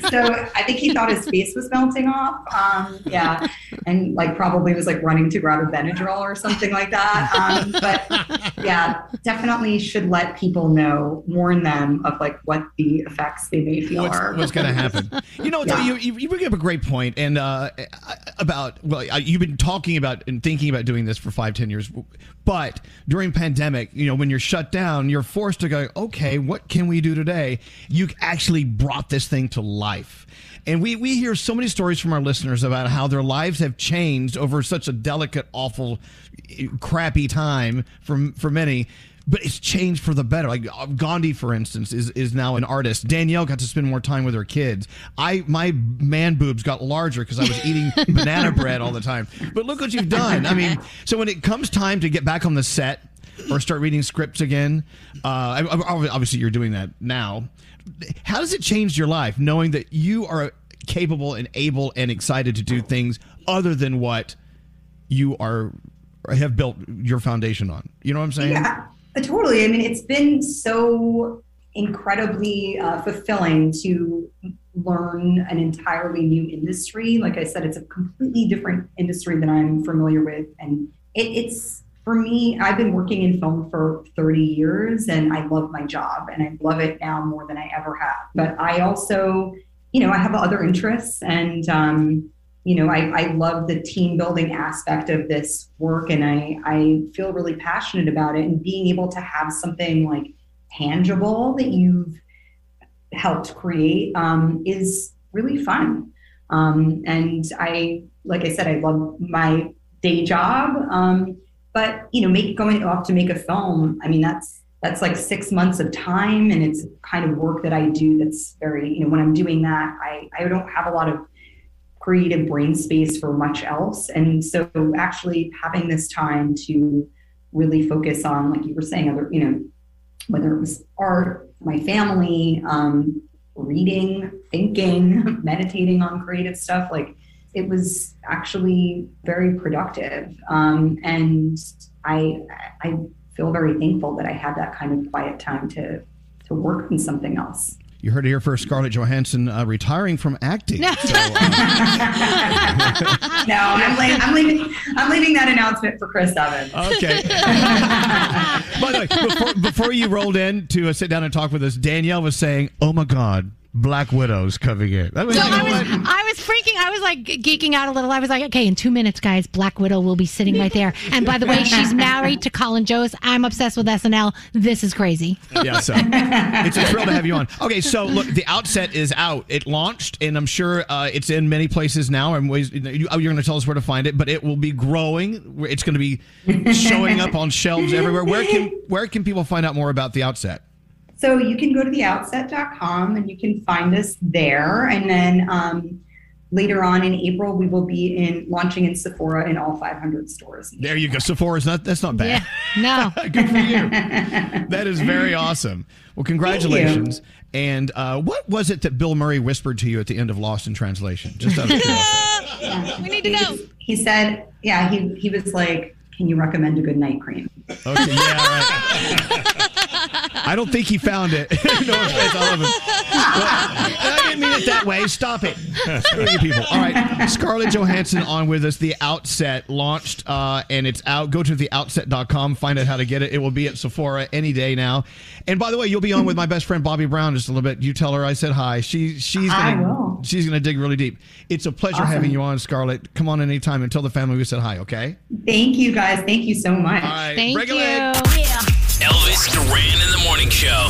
so I think he thought his face was melting off. Um, yeah, and like probably was like running to grab a Benadryl or something like that. Um, but yeah, definitely should let people know, warn them of like what the effects they may feel
what's,
are.
what's going to happen. You know,
Yeah.
you, you bring up a great point, and uh, about well, you've been talking about and thinking about doing this for five, ten years, but during pandemic, you know, when you're shut down, you're forced to go, okay, what can we do today? You actually brought this thing to life. And we, we hear so many stories from our listeners about how their lives have changed over such a delicate, awful, crappy time for, for many but it's changed for the better. Like uh, Gandhi, for instance, is is now an artist. Danielle got to spend more time with her kids. I my man boobs got larger because I was eating banana bread all the time. But look what you've done. I mean, so when it comes time to get back on the set or start reading scripts again, uh, obviously you're doing that now. How does it change your life knowing that you are capable and able and excited to do things other than what you are have built your foundation on? You know what I'm saying?
Yeah, uh, totally. I mean, it's been so incredibly uh, fulfilling to learn an entirely new industry. Like I said, it's a completely different industry than I'm familiar with. And it, it's, for me, I've been working in film for 30 years and I love my job and I love it now more than I ever have. But I also, you know, I have other interests and, um, you know, I, I love the team building aspect of this work and I, I feel really passionate about it and being able to have something like tangible that you've helped create um, is really fun. Um, and I, like I said, I love my day job. Um, but you know, make going off to make a film, I mean, that's that's like six months of time and it's kind of work that I do that's very, you know, when I'm doing that, I, I don't have a lot of creative brain space for much else. And so actually having this time to really focus on, like you were saying, other, you know, whether it was art, my family, um, reading, thinking, meditating on creative stuff, like it was actually very productive. Um, and I, I feel very thankful that I had that kind of quiet time to to work on something else.
You heard it here first. Scarlett Johansson uh, retiring from acting. So, uh,
no, I'm, leaving, I'm leaving. I'm leaving that announcement for Chris Evans.
Okay. By the way, before, before you rolled in to uh, sit down and talk with us, Danielle was saying, "Oh my God, Black Widow's coming in." Was,
So I was, I was freaking. I was like geeking out a little. I was like, okay, in two minutes, guys, Black Widow will be sitting right there. And by the way, she's married to Colin Jost. I'm obsessed with SNL. This is crazy.
yeah, so it's a thrill to have you on. Okay, so look, the outset is out. It launched, and I'm sure uh, it's in many places now. And ways you, oh, you're going to tell us where to find it, but it will be growing. It's going to be showing up on shelves everywhere. Where can where can people find out more about the outset?
So you can go to theoutset.com and you can find us there. And then um, later on in April, we will be in launching in Sephora in all 500 stores.
There you go. Sephora's not that's not bad.
No.
Good for you. That is very awesome. Well, congratulations. And uh, what was it that Bill Murray whispered to you at the end of Lost in Translation? Just out of curiosity.
we need to know. He said, yeah, he, he was like, can you recommend a good night cream?
Okay, yeah, right. I don't think he found it. no offense, I love him. Well, I didn't mean it that way. Stop it. Screw you people. All right. Scarlett Johansson on with us. The Outset launched uh, and it's out. Go to theoutset.com. Find out how to get it. It will be at Sephora any day now. And by the way, you'll be on with my best friend Bobbi Brown just a little bit. You tell her I said hi. She she's gonna she's gonna dig really deep. It's a pleasure
Awesome.
having you on, Scarlett. Come on anytime and tell the family we said hi. Okay.
Thank you guys. Thank you so much.
All right.
Thank
Break a
you.
leg.
Elvis Duran in the morning show.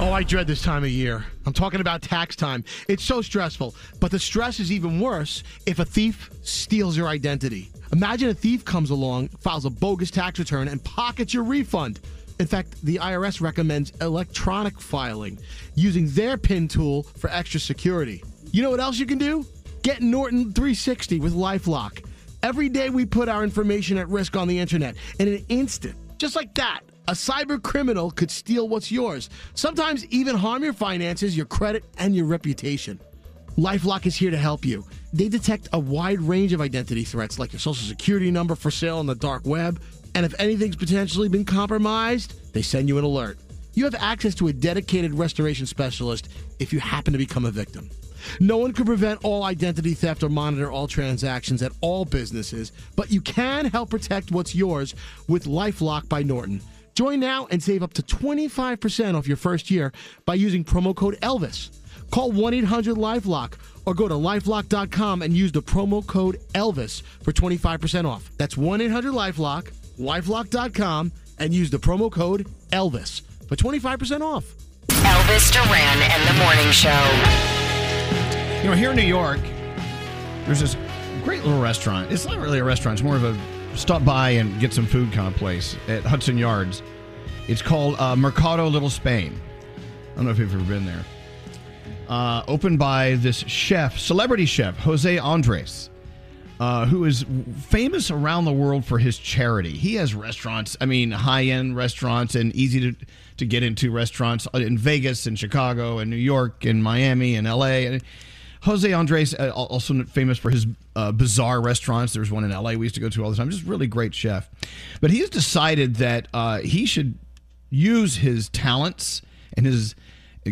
Oh, I dread this time of year. I'm talking about tax time. It's so stressful. But the stress is even worse if a thief steals your identity. Imagine a thief comes along, files a bogus tax return, and pockets your refund. In fact, the IRS recommends electronic filing using their PIN tool for extra security. You know what else you can do? Get Norton 360 with Lifelock. Every day we put our information at risk on the internet in an instant, just like that. A cyber criminal could steal what's yours, sometimes even harm your finances, your credit, and your reputation. Lifelock is here to help you. They detect a wide range of identity threats like your social security number for sale on the dark web, and if anything's potentially been compromised, they send you an alert. You have access to a dedicated restoration specialist if you happen to become a victim. No one can prevent all identity theft or monitor all transactions at all businesses, but you can help protect what's yours with Lifelock by Norton. Join now and save up to 25% off your first year by using promo code ELVIS. Call 1 800 Lifelock or go to lifelock.com and use the promo code ELVIS for 25% off. That's 1 800 Lifelock, lifelock.com, and use the promo code ELVIS for 25% off.
Elvis Duran and the Morning Show.
You know, here in New York, there's this great little restaurant. It's not really a restaurant, it's more of a stop by and get some food kind of place at Hudson Yards. It's called uh, Mercado Little Spain. I don't know if you've ever been there. Uh, opened by this chef, celebrity chef, Jose Andres, uh, who is famous around the world for his charity. He has restaurants, I mean, high end restaurants and easy to, to get into restaurants in Vegas and Chicago and New York and Miami and LA. And Jose Andres, uh, also famous for his uh, bizarre restaurants. There's one in LA we used to go to all the time. Just really great chef. But he's decided that uh, he should use his talents and his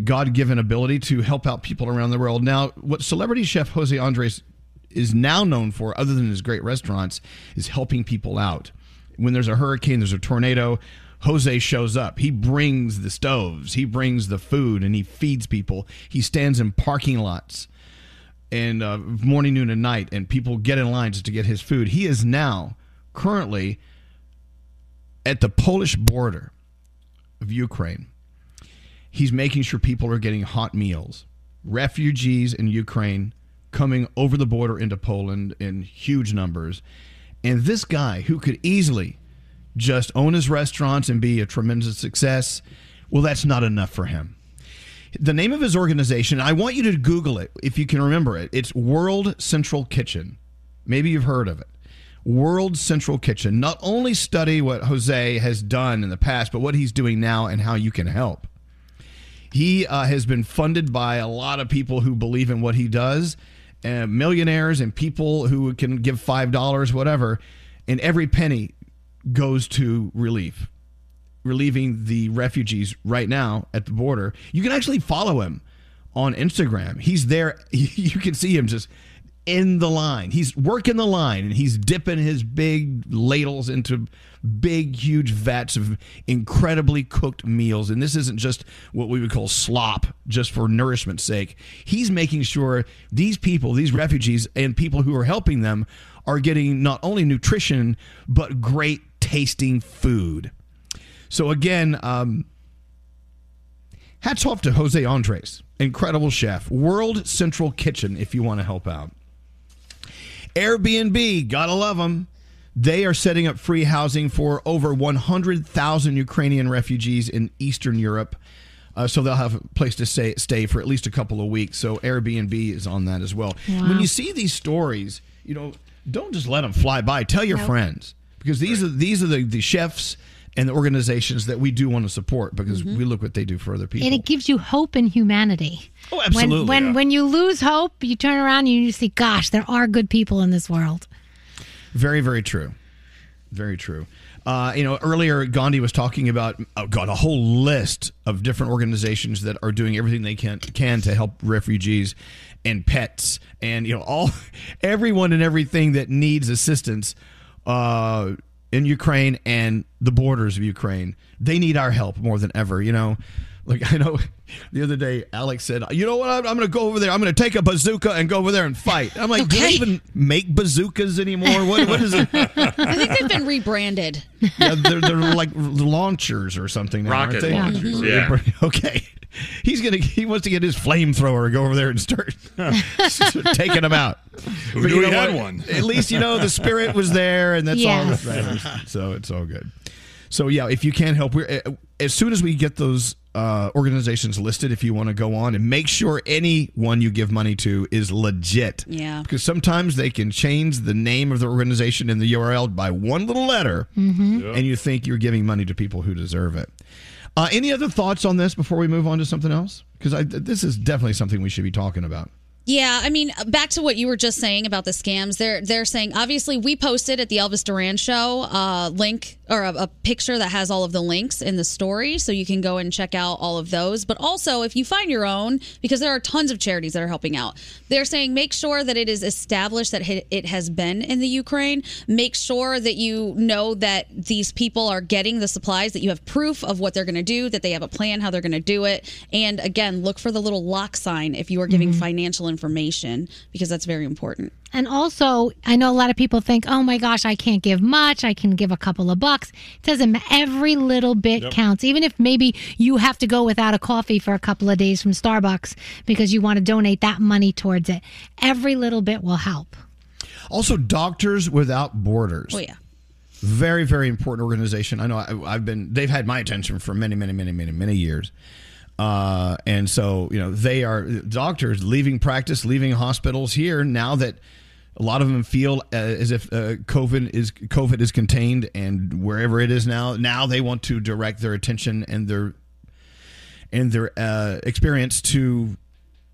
God given ability to help out people around the world. Now, what celebrity chef Jose Andres is now known for, other than his great restaurants, is helping people out. When there's a hurricane, there's a tornado, Jose shows up. He brings the stoves, he brings the food, and he feeds people. He stands in parking lots and uh, morning, noon, and night, and people get in line just to get his food. He is now currently at the Polish border of Ukraine. He's making sure people are getting hot meals. Refugees in Ukraine coming over the border into Poland in huge numbers. And this guy, who could easily just own his restaurants and be a tremendous success, well, that's not enough for him. The name of his organization, I want you to Google it if you can remember it. It's World Central Kitchen. Maybe you've heard of it. World Central Kitchen. Not only study what Jose has done in the past, but what he's doing now and how you can help. He uh, has been funded by a lot of people who believe in what he does, uh, millionaires and people who can give $5, whatever, and every penny goes to relief relieving the refugees right now at the border. You can actually follow him on Instagram. He's there. You can see him just in the line. He's working the line and he's dipping his big ladles into big, huge vats of incredibly cooked meals. And this isn't just what we would call slop, just for nourishment's sake. He's making sure these people, these refugees, and people who are helping them are getting not only nutrition, but great tasting food. So, again, um, hats off to Jose Andres, incredible chef. World Central Kitchen, if you want to help out. Airbnb, gotta love them. They are setting up free housing for over 100,000 Ukrainian refugees in Eastern Europe. Uh, so they'll have a place to stay, stay for at least a couple of weeks. So Airbnb is on that as well.
Wow.
When you see these stories, you know, don't just let them fly by. Tell your
Nope.
friends because these are these are the, the chefs and the organizations that we do want to support because we look what they do for other people.
And it gives you hope in humanity.
Oh, absolutely,
When when,
yeah.
when you lose hope, you turn around and you see, gosh, there are good people in this world.
Very, very true. Very true. Uh, you know, earlier Gandhi was talking about oh God, a whole list of different organizations that are doing everything they can can to help refugees and pets, and you know, all everyone and everything that needs assistance uh, in Ukraine and the borders of Ukraine. They need our help more than ever. You know, like I know the other day Alex said, "You know what? I'm, I'm going to go over there. I'm going to take a bazooka and go over there and fight." I'm like, "Do they even make bazookas anymore? What, what is it?"
I think they've been rebranded.
yeah, they're, they're like launchers or something. Now, aren't
Rocket
they?
launchers, yeah.
Okay. He's gonna. He wants to get his flamethrower and go over there and start taking them out.
Who
But
knew
you
he
know
had
what?
one?
At least you know the spirit was there, and that's
Yes.
all that matters. So it's all good. So yeah, if you can help, we're uh, as soon as we get those uh, organizations listed, if you want to go on and make sure anyone you give money to is legit.
Yeah.
Because sometimes they can change the name of the organization in the URL by one little letter,
Mhm.
and you think you're giving money to people who deserve it. Uh, any other thoughts on this before we move on to something else? Because this is definitely something we should be talking about.
Yeah, I mean, back to what you were just saying about the scams. They're they're saying obviously we posted at the Elvis Duran show uh, link or a, a picture that has all of the links in the story, so you can go and check out all of those. But also, if you find your own, because there are tons of charities that are helping out, they're saying make sure that it is established that it has been in the Ukraine. Make sure that you know that these people are getting the supplies, that you have proof of what they're going to do, that they have a plan how they're going to do it, and again, look for the little lock sign if you are giving
Mhm.
financial information because that's very important.
And also, I know a lot of people think, oh my gosh, I can't give much. I can give a couple of bucks. It doesn't Every little bit
Yep.
counts. Even if maybe you have to go without a coffee for a couple of days from Starbucks because you want to donate that money towards it. Every little bit will help.
Also, Doctors Without Borders.
Oh, yeah.
Very, very important organization. I know I, I've been, they've had my attention for many, many, many, many, many years. Uh, and so, you know, they are doctors leaving practice, leaving hospitals here now that a lot of them feel uh, as if uh, COVID is COVID is contained, and wherever it is now, now they want to direct their attention and their and their uh, experience to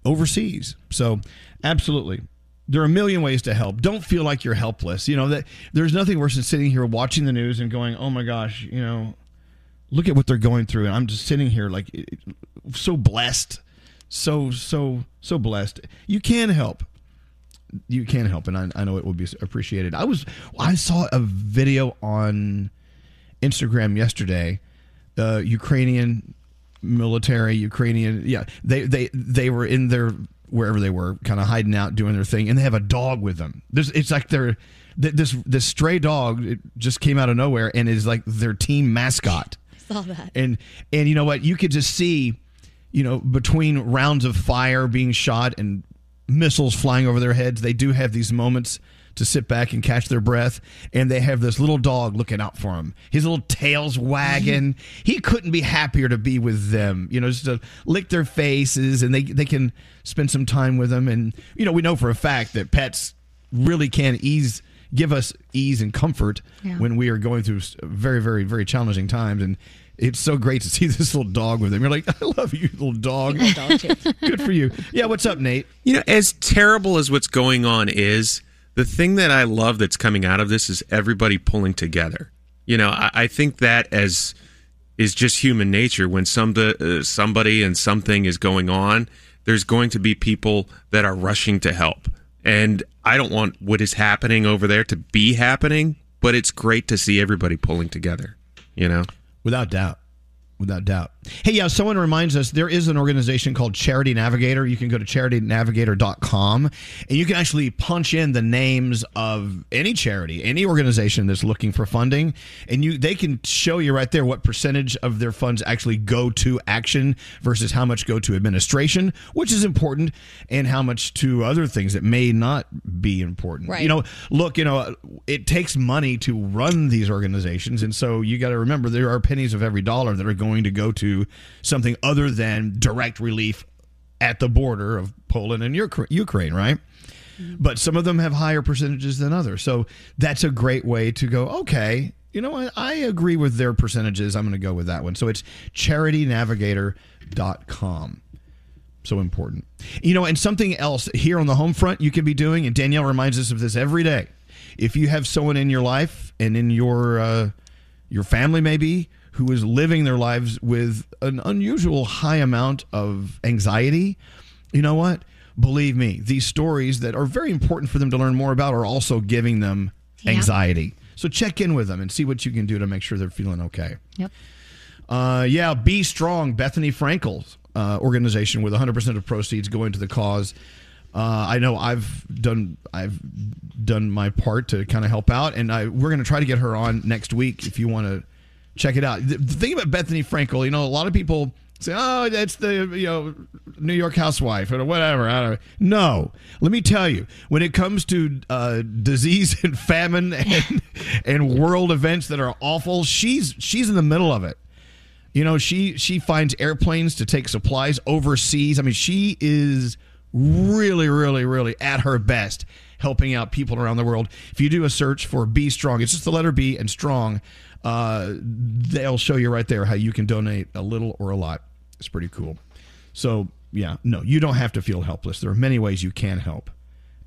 overseas. So, absolutely. There are a million ways to help. Don't feel like you're helpless. You know that there's nothing worse than sitting here watching the news and going, "Oh my gosh, you know, look at what they're going through." And I'm just sitting here like so blessed, so so so blessed. You can help. You can help, and I, I know it will be appreciated. I was I saw a video on Instagram yesterday. Uh, Ukrainian military, Ukrainian, yeah, they they they were in their wherever they were, kind of hiding out, doing their thing, and they have a dog with them. There's, it's like they're this this stray dog just came out of nowhere and is like their team mascot.
Saw that.
And and you know what? You could just see, you know, between rounds of fire being shot and missiles flying over their heads, they do have these moments to sit back and catch their breath. And they have this little dog looking out for them. His little tail's wagging. he couldn't be happier to be with them. You know, just to lick their faces, and they they can spend some time with them. And you know, we know for a fact that pets really can ease give us ease and comfort
Yeah.
when we are going through very very very challenging times and it's so great to see this little dog with him. You're like, I love you, little dog. Good for you. Yeah, what's up, Nate?
You know, as terrible as what's going on is, the thing that I love that's coming out of this is everybody pulling together. You know, I, I think that as is just human nature. When some uh, somebody and something is going on, there's going to be people that are rushing to help. And I don't want what is happening over there to be happening, but it's great to see everybody pulling together. You know,
without doubt. Without doubt. Hey, yeah, someone reminds us there is an organization called Charity Navigator. You can go to charitynavigator.com and you can actually punch in the names of any charity, any organization that's looking for funding, and you they can show you right there what percentage of their funds actually go to action versus how much go to administration, which is important, and how much to other things that may not be important.
Right.
You know, look, you know, it takes money to run these organizations, and so you got to remember there are pennies of every dollar that are going to go to something other than direct relief at the border of Poland and Ukraine, right? But some of them have higher percentages than others. So that's a great way to go, okay, you know what? I agree with their percentages. I'm going to go with that one. So it's charitynavigator.com. So important. You know, and something else here on the home front you can be doing, and Danielle reminds us of this every day. If you have someone in your life and in your uh, your family maybe who is living their lives with an unusual high amount of anxiety, you know what? Believe me, these stories that are very important for them to learn more about are also giving them
Yeah.
anxiety. So check in with them and see what you can do to make sure they're feeling okay.
Yep.
Uh, yeah, Be Strong, Bethenny Frankel's uh, organization with 100% of proceeds going to the cause. Uh, I know I've done I've done my part to kind of help out, and I, we're going to try to get her on next week if you want to check it out. The, thing about Bethenny Frankel, you know, a lot of people say, "Oh, that's the you know New York housewife or whatever." I don't No, let me tell you, when it comes to uh, disease and famine and and world events that are awful, she's she's in the middle of it. You know, she she finds airplanes to take supplies overseas. I mean, she is really, really, really at her best helping out people around the world. If you do a search for BStrong, it's just the letter B and Strong. Uh, they'll show you right there how you can donate a little or a lot. It's pretty cool. So yeah, no, you don't have to feel helpless. There are many ways you can help.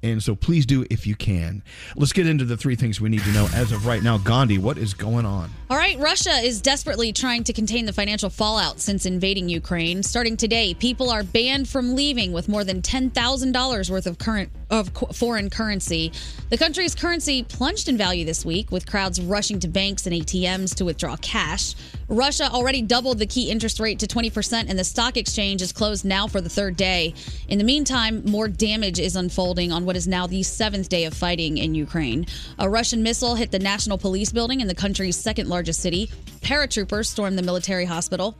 And so please do if you can. Let's get into the three things we need to know as of right now. Gandhi, what is going on?
All right, Russia is desperately trying to contain the financial fallout since invading Ukraine. Starting today, people are banned from leaving with more than $10,000 worth of current of foreign currency. The country's currency plunged in value this week with crowds rushing to banks and ATMs to withdraw cash. Russia already doubled the key interest rate to 20% and the stock exchange is closed now for the third day. In the meantime, more damage is unfolding on what is now the seventh day of fighting in Ukraine. A Russian missile hit the National Police building in the country's second largest city. Paratroopers stormed the military hospital.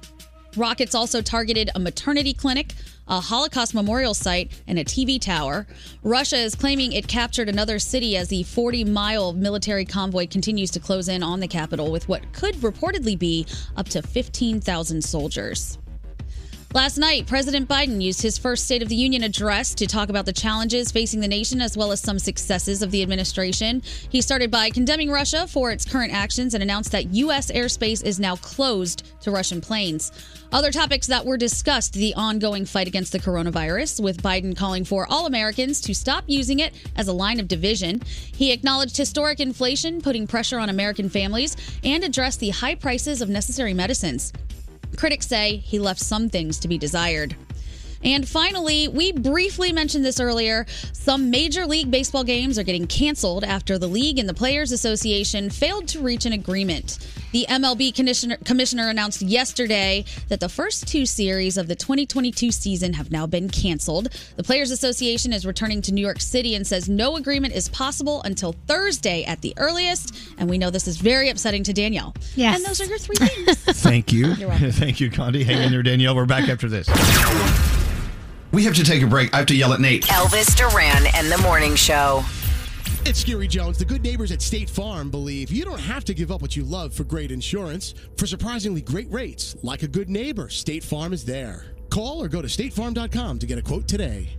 Rockets also targeted a maternity clinic, a Holocaust memorial site, and a TV tower. Russia is claiming it captured another city as the 40 mile military convoy continues to close in on the capital with what could reportedly be up to 15,000 soldiers. Last night, President Biden used his first State of the Union address to talk about the challenges facing the nation as well as some successes of the administration. He started by condemning Russia for its current actions and announced that U.S. airspace is now closed to Russian planes. Other topics that were discussed the ongoing fight against the coronavirus, with Biden calling for all Americans to stop using it as a line of division. He acknowledged historic inflation putting pressure on American families and addressed the high prices of necessary medicines. Critics say he left some things to be desired. And finally, we briefly mentioned this earlier. Some Major League Baseball games are getting canceled after the league and the Players Association failed to reach an agreement. The MLB commissioner, commissioner announced yesterday that the first two series of the 2022 season have now been canceled. The Players Association is returning to New York City and says no agreement is possible until Thursday at the earliest. And we know this is very upsetting to Danielle.
Yes.
And those are your three things.
Thank you.
You're welcome.
Thank you, Gandhi. Hang in there, Danielle. We're back after this. We have to take a break. I have to yell at Nate.
Elvis Duran and the Morning Show.
It's Scary Jones. The good neighbors at State Farm believe you don't have to give up what you love for great insurance. For surprisingly great rates, like a good neighbor, State Farm is there. Call or go to statefarm.com to get a quote today.